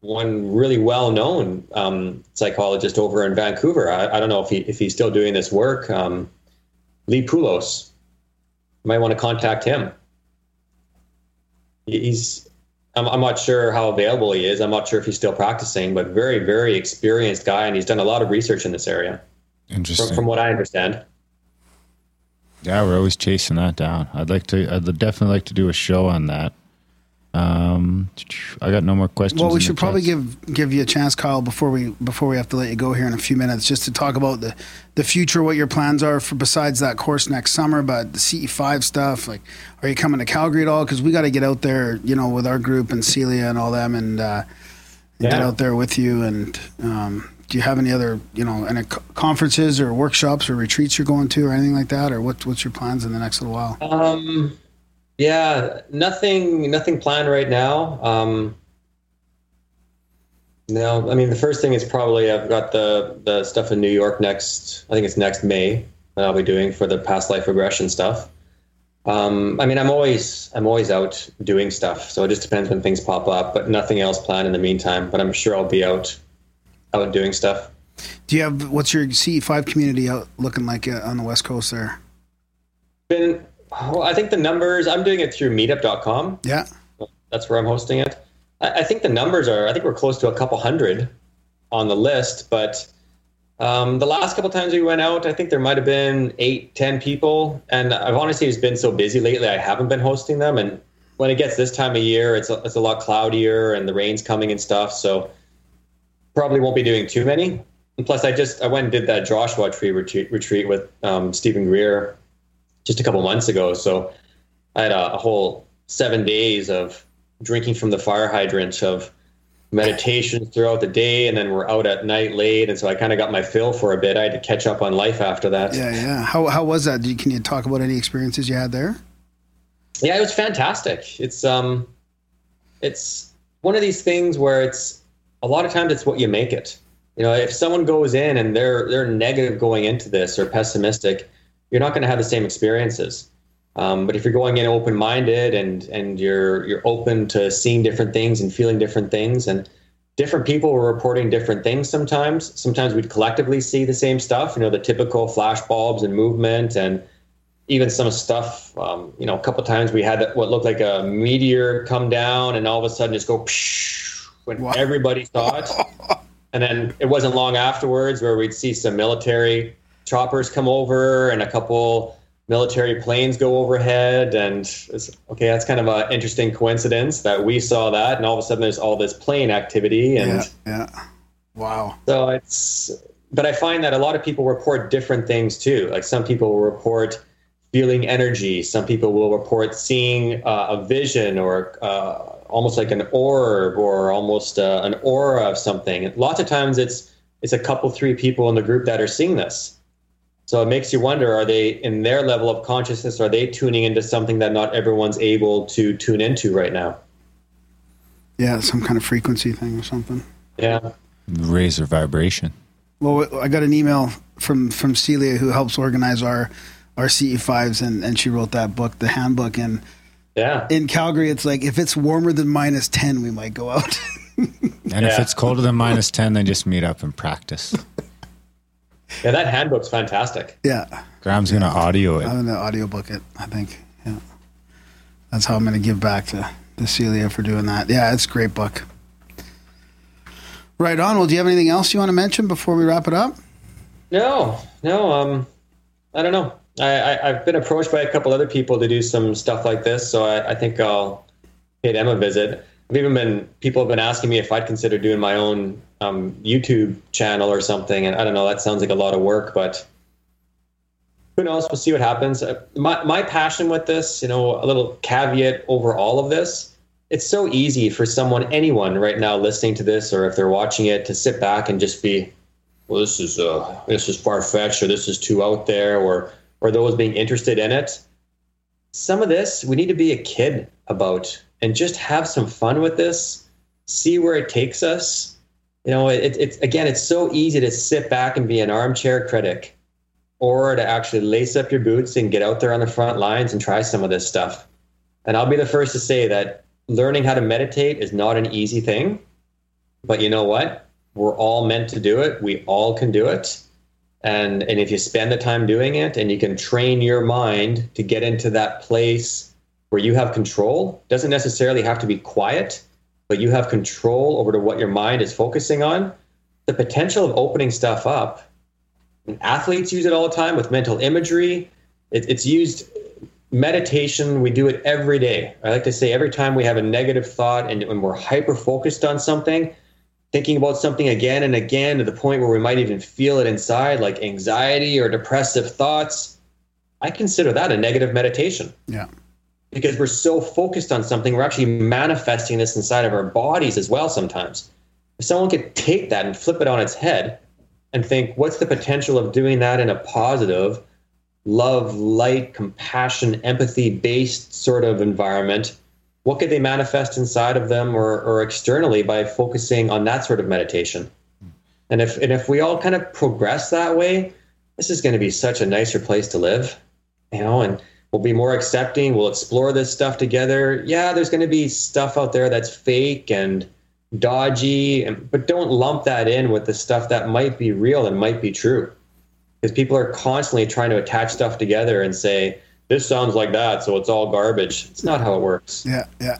one really well known um, psychologist over in Vancouver. I, I don't know if he if he's still doing this work. Um, Lee Pulos. You might want to contact him. He's I'm, I'm not sure how available he is. I'm not sure if he's still practicing, but very, very experienced guy, and he's done a lot of research in this area.
Interesting.
From, from what I understand.
Yeah, we're always chasing that down. I'd like to. I'd definitely like to do a show on that. Um, I got no more questions.
Well, we should probably give give you a chance, Kyle, before we before we have to let you go here in a few minutes, just to talk about the the future, what your plans are for besides that course next summer, but the CE five stuff. Like, are you coming to Calgary at all? Because we got to get out there, you know, with our group and Celia and all them, and, uh, and get out there with you. And um, do you have any other, you know, any conferences or workshops or retreats you're going to or anything like that, or what what's your plans in the next little while?
Um, yeah, nothing, nothing planned right now. Um, no, I mean the first thing is probably I've got the the stuff in New York next. I think it's next May that I'll be doing for the past life regression stuff. Um, I mean, I'm always I'm always out doing stuff, so it just depends when things pop up. But nothing else planned in the meantime. But I'm sure I'll be out out doing stuff.
Do you have what's your CE five community out looking like uh, on the west coast there?
Been, well, I think the numbers. I'm doing it through Meetup.com.
Yeah.
That's where I'm hosting it. I, I think the numbers are. I think we're close to a couple hundred on the list, but um, the last couple times we went out, I think there might have been eight, ten people, and I've honestly just been so busy lately. I haven't been hosting them, and when it gets this time of year, it's a, it's a lot cloudier and the rain's coming and stuff. So probably won't be doing too many. And plus, I just I went and did that Joshua Tree retreat, retreat with um, Steven Greer just a couple months ago. So I had a, a whole seven days of drinking from the fire hydrant of meditations throughout the day, and then we're out at night late, and so I kind of got my fill for a bit. I had to catch up on life after that.
Yeah, yeah. How how was that? You, can you talk about any experiences you had there?
Yeah, it was fantastic. It's um, it's one of these things where it's a lot of times it's what you make it. You know, if someone goes in and they're they're negative going into this or pessimistic, you're not going to have the same experiences. Um, but if you're going in open minded and and you're you're open to seeing different things and feeling different things and different people were reporting different things sometimes. Sometimes we'd collectively see the same stuff, you know, the typical flash bulbs and movement and even some stuff, um, you know, a couple times we had what looked like a meteor come down and all of a sudden just go psh, when everybody saw it. and then it wasn't long afterwards where we'd see some military choppers come over and a couple military planes go overhead. And it's, okay, that's kind of an interesting coincidence that we saw that. And all of a sudden there's all this plane activity. And
yeah, yeah. Wow.
so it's, but I find that a lot of people report different things too. Like some people will report feeling energy. Some people will report seeing uh, a vision or uh, almost like an orb or almost uh, an aura of something. Lots of times it's it's a couple, three people in the group that are seeing this. So it makes you wonder: Are they in their level of consciousness? Are they tuning into something that not everyone's able to tune into right now?
Yeah, some kind of frequency thing or something.
Yeah.
raise their vibration.
Well, I got an email from from Celia who helps organize our our CE fives, and and she wrote that book, the handbook. And
yeah,
in Calgary, it's like if it's warmer than minus ten, we might go out.
And if it's colder than minus ten, then just meet up and practice.
Yeah, that handbook's fantastic.
yeah,
Graham's gonna audio it.
I'm gonna audiobook it. I think. Yeah, that's how I'm gonna give back to to Celia for doing that. Yeah, it's a great book. Right on. Well, do you have anything else you want to mention before we wrap it up?
No, no. Um, I don't know. I, I've been approached by a couple other people to do some stuff like this, so I, I think I'll pay them a visit. I've even been people have been asking me if I'd consider doing my own um, YouTube channel or something, and I don't know. That sounds like a lot of work, but who knows? We'll see what happens. Uh, My my passion with this, you know, a little caveat over all of this. It's so easy for someone, anyone right now listening to this, or if they're watching it, to sit back and just be, well, this is uh, this is far fetched, or this is too out there, or or those being interested in it. Some of this we need to be a kid about and just have some fun with this, see where it takes us. You know, it, it's again, it's so easy to sit back and be an armchair critic, or to actually lace up your boots and get out there on the front lines and try some of this stuff. And I'll be the first to say that learning how to meditate is not an easy thing. But you know what? We're all meant to do it. We all can do it. And and if you spend the time doing it and you can train your mind to get into that place where you have control, doesn't necessarily have to be quiet, but you have control over to what your mind is focusing on, the potential of opening stuff up. And athletes use it all the time with mental imagery. It, it's used meditation we do it every day i like to say every time we have a negative thought and when we're hyper focused on something thinking about something again and again to the point where we might even feel it inside like anxiety or depressive thoughts i consider that a negative meditation.
Yeah.
because we're so focused on something we're actually manifesting this inside of our bodies as well sometimes. If someone could take that and flip it on its head and think what's the potential of doing that in a positive love, light, compassion, empathy based sort of environment, what could they manifest inside of them or, or externally by focusing on that sort of meditation? And if and if we all kind of progress that way, this is going to be such a nicer place to live, you know, and we'll be more accepting. We'll explore this stuff together. Yeah, there's going to be stuff out there that's fake and dodgy, and, but don't lump that in with the stuff that might be real and might be true because people are constantly trying to attach stuff together and say this sounds like that so it's all garbage it's not how it works
Yeah, yeah.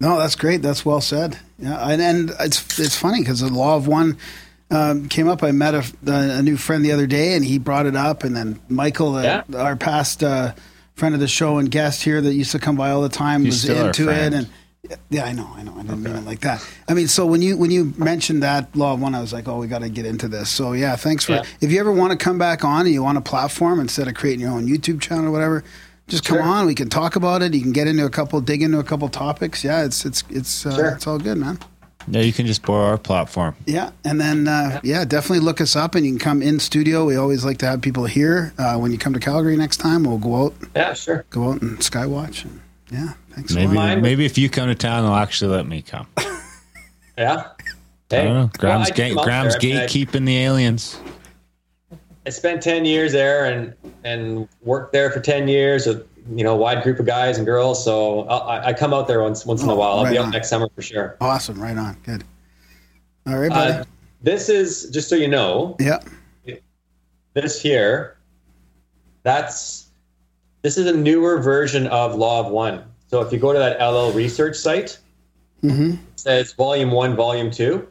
No, that's great. That's well said. Yeah, and, and it's it's funny because the law of one um, came up. I met a, a new friend the other day, and he brought it up. And then Michael, uh, our past uh, friend of the show and guest here that used to come by all the time,
He's
was into it. And yeah, I know, I know. I didn't mean it like that. I mean, so when you when you mentioned that law of one, I was like, oh, we got to get into this. So yeah, thanks for.
Yeah.
If you ever want to come back on and you want a platform instead of creating your own YouTube channel or whatever, just come on. We can talk about it. You can get into a couple, dig into a couple topics. Yeah, it's it's it's uh,
Sure.
it's all good, man.
Yeah, you can just borrow our platform.
Yeah, and then uh, yeah, definitely look us up, and you can come in studio. We always like to have people here. Uh, when you come to Calgary next time, we'll go out,
yeah sure
go out and skywatch. And, yeah, thanks. a
Maybe
lot.
maybe if you come to town, they'll actually let me come.
yeah
I don't know.
Well,
Graham's,
I
ga- Graham's
there, I
gatekeeping the aliens.
I spent 10 years there and and worked there for 10 years with you know a wide group of guys and girls so I, I come out there once once in a
Oh,
while i'll be
right
out
on.
next summer for sure
Awesome, right on, good. All right, buddy.
uh, this is just so you know
yeah,
this here that's this is a newer version of law of one. So if you go to that ll research site
mm-hmm.
it says volume one volume two.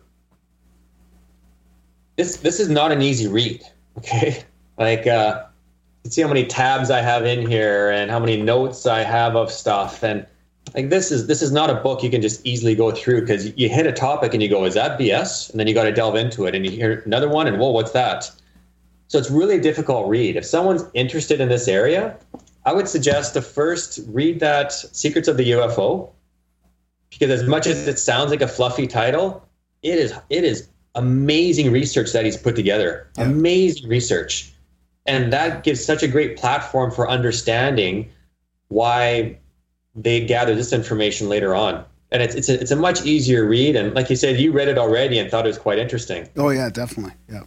This this is not an easy read okay? Like uh you see how many tabs i have in here and how many notes i have of stuff. And like this is this is not a book you can just easily go through because you hit a topic and you go is that bs and then you got to delve into it and you hear another one and whoa what's that? So it's really a difficult read. If someone's interested in this area i would suggest to first read that secrets of the ufo because as much as it sounds like a fluffy title it is it is amazing research that he's put together. Amazing research. And that gives such a great platform for understanding why they gather this information later on. And it's it's a, it's a much easier read. And like you said you read it already and thought it was quite interesting.
Oh yeah, definitely. Yeah.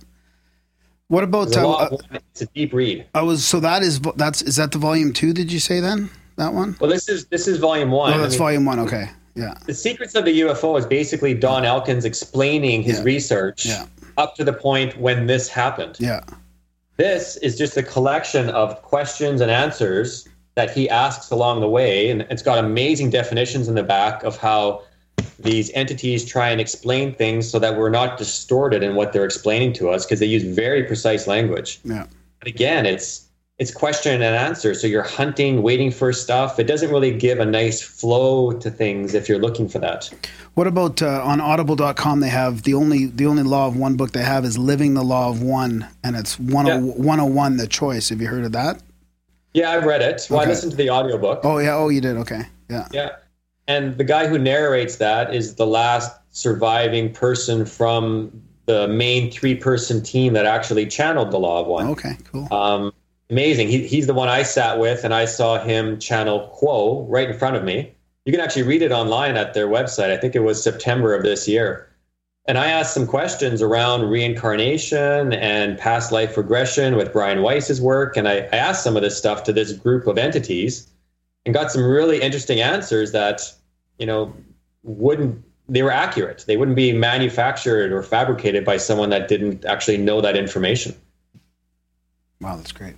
What about? Uh, uh,
it's a deep read
I was so that is that's is that the volume two? Did you say then that one?
well this is this is volume one
Oh, that's
I mean,
volume one. Okay, yeah,
the secrets of the ufo is basically don elkins explaining his
Yeah.
research
Yeah.
up to the point when this happened
yeah,
This is just a collection of questions and answers that he asks along the way, and it's got amazing definitions in the back of how these entities try and explain things so that we're not distorted in what they're explaining to us because they use very precise language.
Yeah.
But again, it's it's question and answer. So you're hunting, waiting for stuff. It doesn't really give a nice flow to things if you're looking for that.
What about uh, on audible.com they have the only the only law of one book they have is Living the Law of One and it's 10, 101 the choice. Have you heard of that?
Yeah, I've read it. Well,
Okay.
I listened to the audiobook.
Oh yeah, oh you did. Okay. Yeah.
Yeah. And the guy who narrates that is the last surviving person from the main three person team that actually channeled the Law of One.
Okay, cool.
Um, amazing. He, he's the one I sat with, and I saw him channel Q'uo right in front of me. You can actually read it online at their website. I think it was September of this year. And I asked some questions around reincarnation and past life regression with Brian Weiss's work. And I, I asked some of this stuff to this group of entities and got some really interesting answers that, you know, wouldn't, they were accurate. They wouldn't be manufactured or fabricated by someone that didn't actually know that information.
Wow, that's great.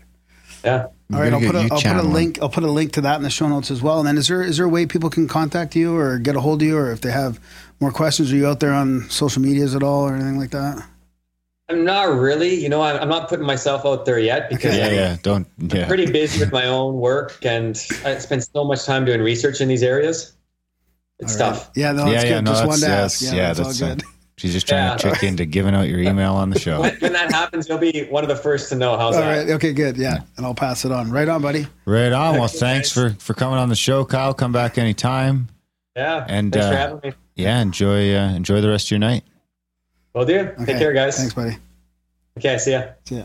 Yeah.
All right, I'll put, a, I'll put a link. I'll put a link to that in the show notes as well. And then, is there is there a way people can contact you or get a hold of you, or if they have more questions, are you out there on social medias at all or anything like that?
I'm not really, you know, I'm I'm not putting myself out there yet because
Yeah,
I'm
yeah. Don't. Yeah.
pretty busy with my own work and I spend so much time doing research in these areas. It's tough.
Yeah, no,
yeah,
that's
yeah,
good.
no,
Just
that's,
wanted to
that's-
ask.
yeah,
Yeah, that's all
that's
good.
she's just trying to
Yeah.
trick you into giving out your email on the show.
When, when that happens, you'll be one of the first to know. How's
All
that?
right. Okay. Good. Yeah, and I'll pass it on. Right on, buddy.
Right on. Well, thanks for for coming on the show, Kyle. Come back anytime.
Yeah.
And
thanks for
uh,
having me.
yeah, enjoy uh, enjoy the rest of your night.
Will do.
Okay.
Take care, guys.
Thanks, buddy.
Okay, see ya.
See ya.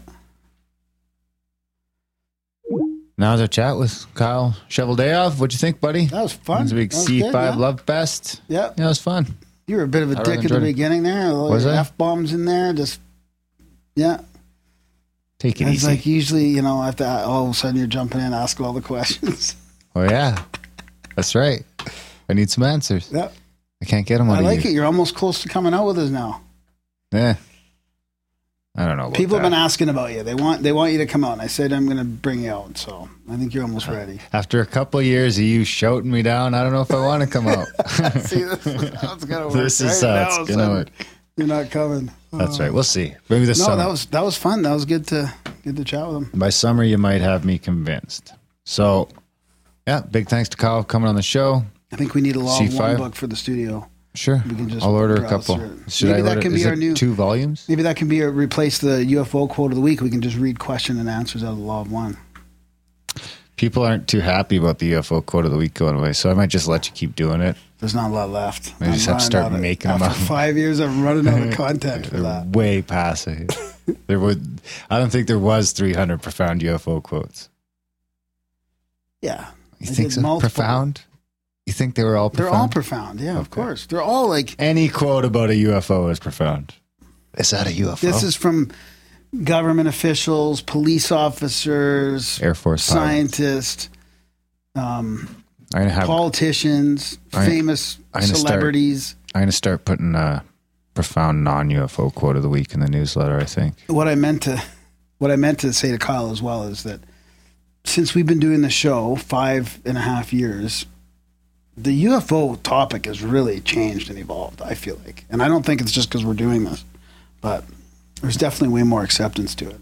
Now's our chat with Kyle Cheveldayoff. What'd you think, buddy?
That was fun.
It was a big
was
C
good,
five
yeah.
Love Fest.
Yeah.
Yeah, it was fun.
You were a bit of a
I really
dick at the
enjoyed it.
beginning there. All
Was
your
I?
F bombs in there. Just yeah.
Take it
It's
easy.
like usually, you know, after all of a sudden you're jumping in, asking all the questions.
oh yeah, that's right. I need some answers.
Yep.
I can't get them out
I
of
like
you.
it. You're almost close to coming out with us now.
Yeah. I don't know.
People
that.
have been asking about you. They want they want you to come out, and I said I'm going to bring you out. So I think you're almost ready.
After a couple of years of you shouting me down, I don't know if I want to come out.
See, this is how it's going to work.
This is
right
how it's
all of a
gonna work.
You're not coming.
That's
Oh.
right. We'll see. Maybe this
no,
summer.
that was that was fun. That was good to good to chat with them.
By summer, you might have me convinced. So, yeah, big thanks to Kyle for coming on the show.
I think we need a long one
C5.
book for the studio.
Sure.
We can just
I'll order a couple.
through.
Should
Maybe
I
that can
is
be our new
two volumes?
Maybe that can be a, replace the UFO quote of the week. We can just read question and answers out of the law of one.
People aren't too happy about the UFO quote of the week going away, so I might just let you keep doing it.
There's not a lot left.
I just have to start
of-
making them
after
up.
Five years of running out of content for that.
way past it. there would, I don't think there was 300 profound UFO quotes.
Yeah,
You
I
think so?
multiple.
Profound? You think they were all profound?
They're all profound. Yeah, of course. They're all like
Any quote about a UFO is profound. Is that a UFO?
this is from government officials, police officers,
Air Force
scientists, um,
I'm gonna have.
politicians,
I-
famous
I'm gonna start-
celebrities.
I'm gonna start putting a profound non-UFO quote of the week in the newsletter. I think.
what I meant to what I meant to say to Kyle as well is that since we've been doing the show five and a half years, the UFO topic has really changed and evolved. I feel like, and I don't think it's just because we're doing this, but there's definitely way more acceptance to it.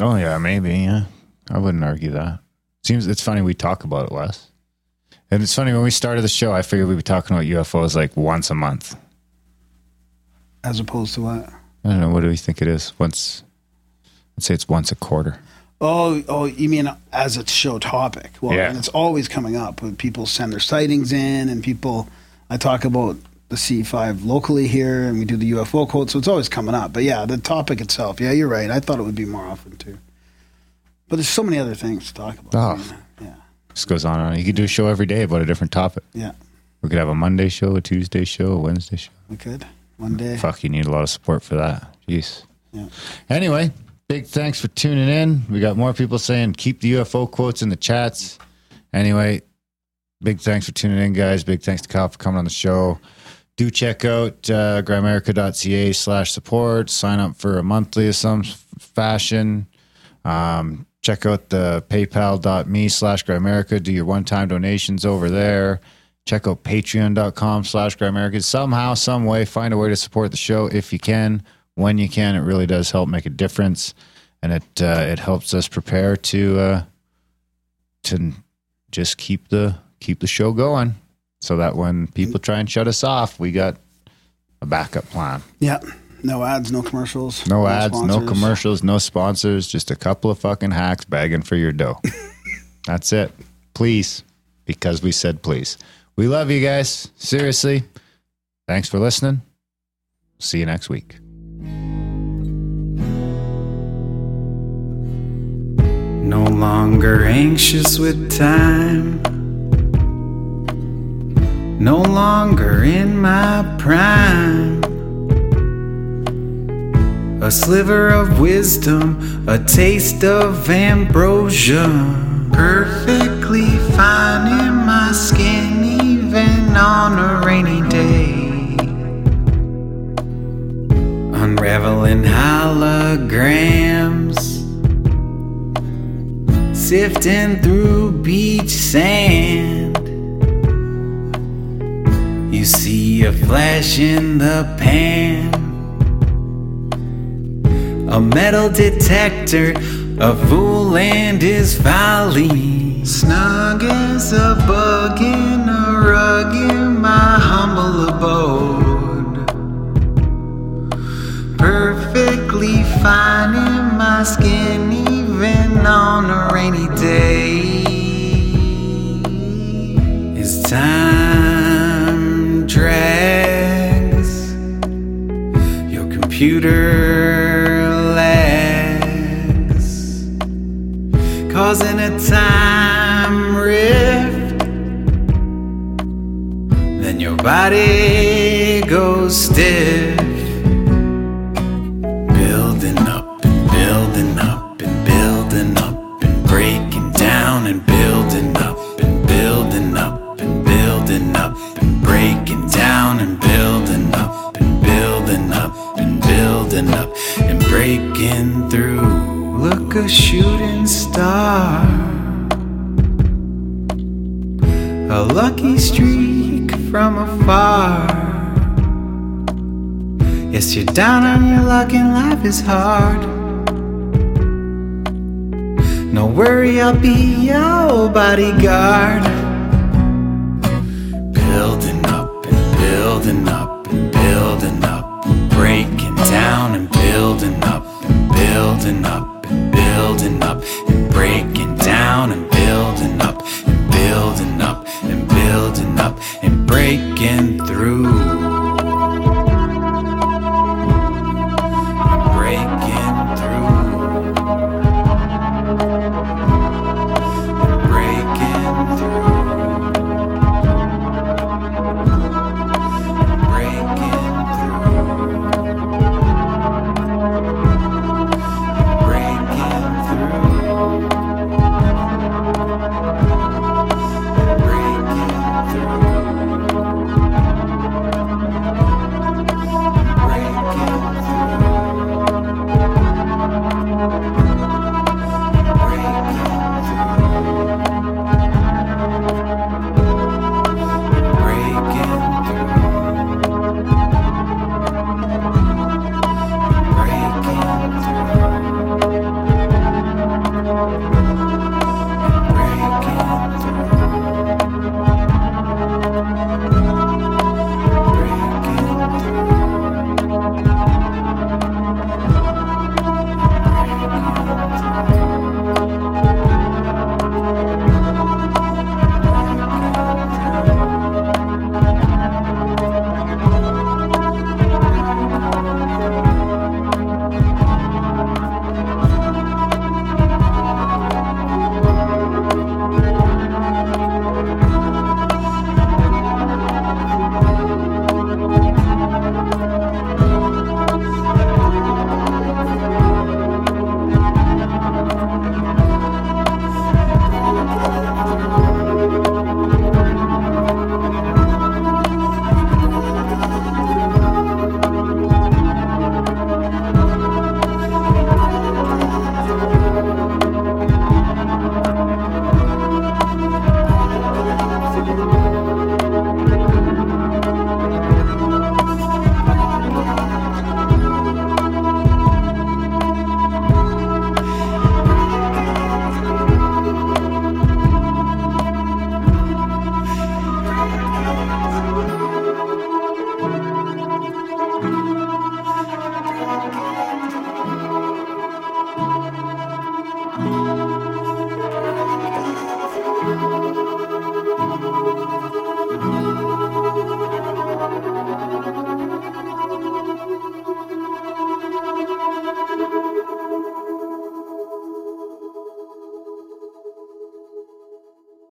Oh yeah, maybe. Yeah, I wouldn't argue that. Seems it's funny we talk about it less. And it's funny when we started the show, I figured we'd be talking about UFOs like once a month.
As opposed to what?
I don't know. What do we think it is? Once, let's say it's once a quarter.
Oh, oh, you mean as a show topic? Well,
Yeah.
and it's always coming up when people send their sightings in, and people. I talk about the C5 locally here, and we do the UFO quote, so it's always coming up. But yeah, the topic itself, yeah, you're right. I thought it would be more often too. But there's so many other things to talk about.
Oh, Yeah. This goes on and on. You could do a show every day about a different topic.
Yeah,
We could have a Monday show, a Tuesday show, a Wednesday show.
we could one day.
Fuck, you need a lot of support for that. Jeez.
Yeah.
Anyway, big thanks for tuning in. We got more people saying keep the UFO quotes in the chats. Anyway, big thanks for tuning in, guys. Big thanks to Kyle for coming on the show. Do check out uh, grimerica.ca slash support. Sign up for a monthly of some fashion. Um, check out the paypal.me slash grimerica. Do your one-time donations over there. Check out patreon.com slash Grimerica. Somehow, some way, find a way to support the show if you can, when you can. It really does help make a difference. And it uh, it helps us prepare to uh, to just keep the keep the show going so that when people try and shut us off, we got a backup plan.
Yeah. No ads, no commercials.
No ads, no commercials, no sponsors, just a couple of fucking hacks begging for your dough. That's it. Please, because we said please. We love you guys. Seriously. Thanks for listening. See you next week.
No longer anxious with time. No longer in my prime. A sliver of wisdom, a taste of ambrosia. Perfectly fine in my skin, even on a rainy day. Unraveling holograms sifting through beach sand. You see a flash in the pan, a metal detector, a fool and his folly. Snug as a bug in a rug in my humble abode. Perfectly fine in my skin, even on a rainy day. As time drags, your computer lags, causing a time rift. Then your body goes stiff. A shooting star. A lucky streak from afar. Yes, you're down on your luck and life is hard. No worry, I'll be your bodyguard. Building up and building up and building up, and breaking down and building up and building up holding up and breaking.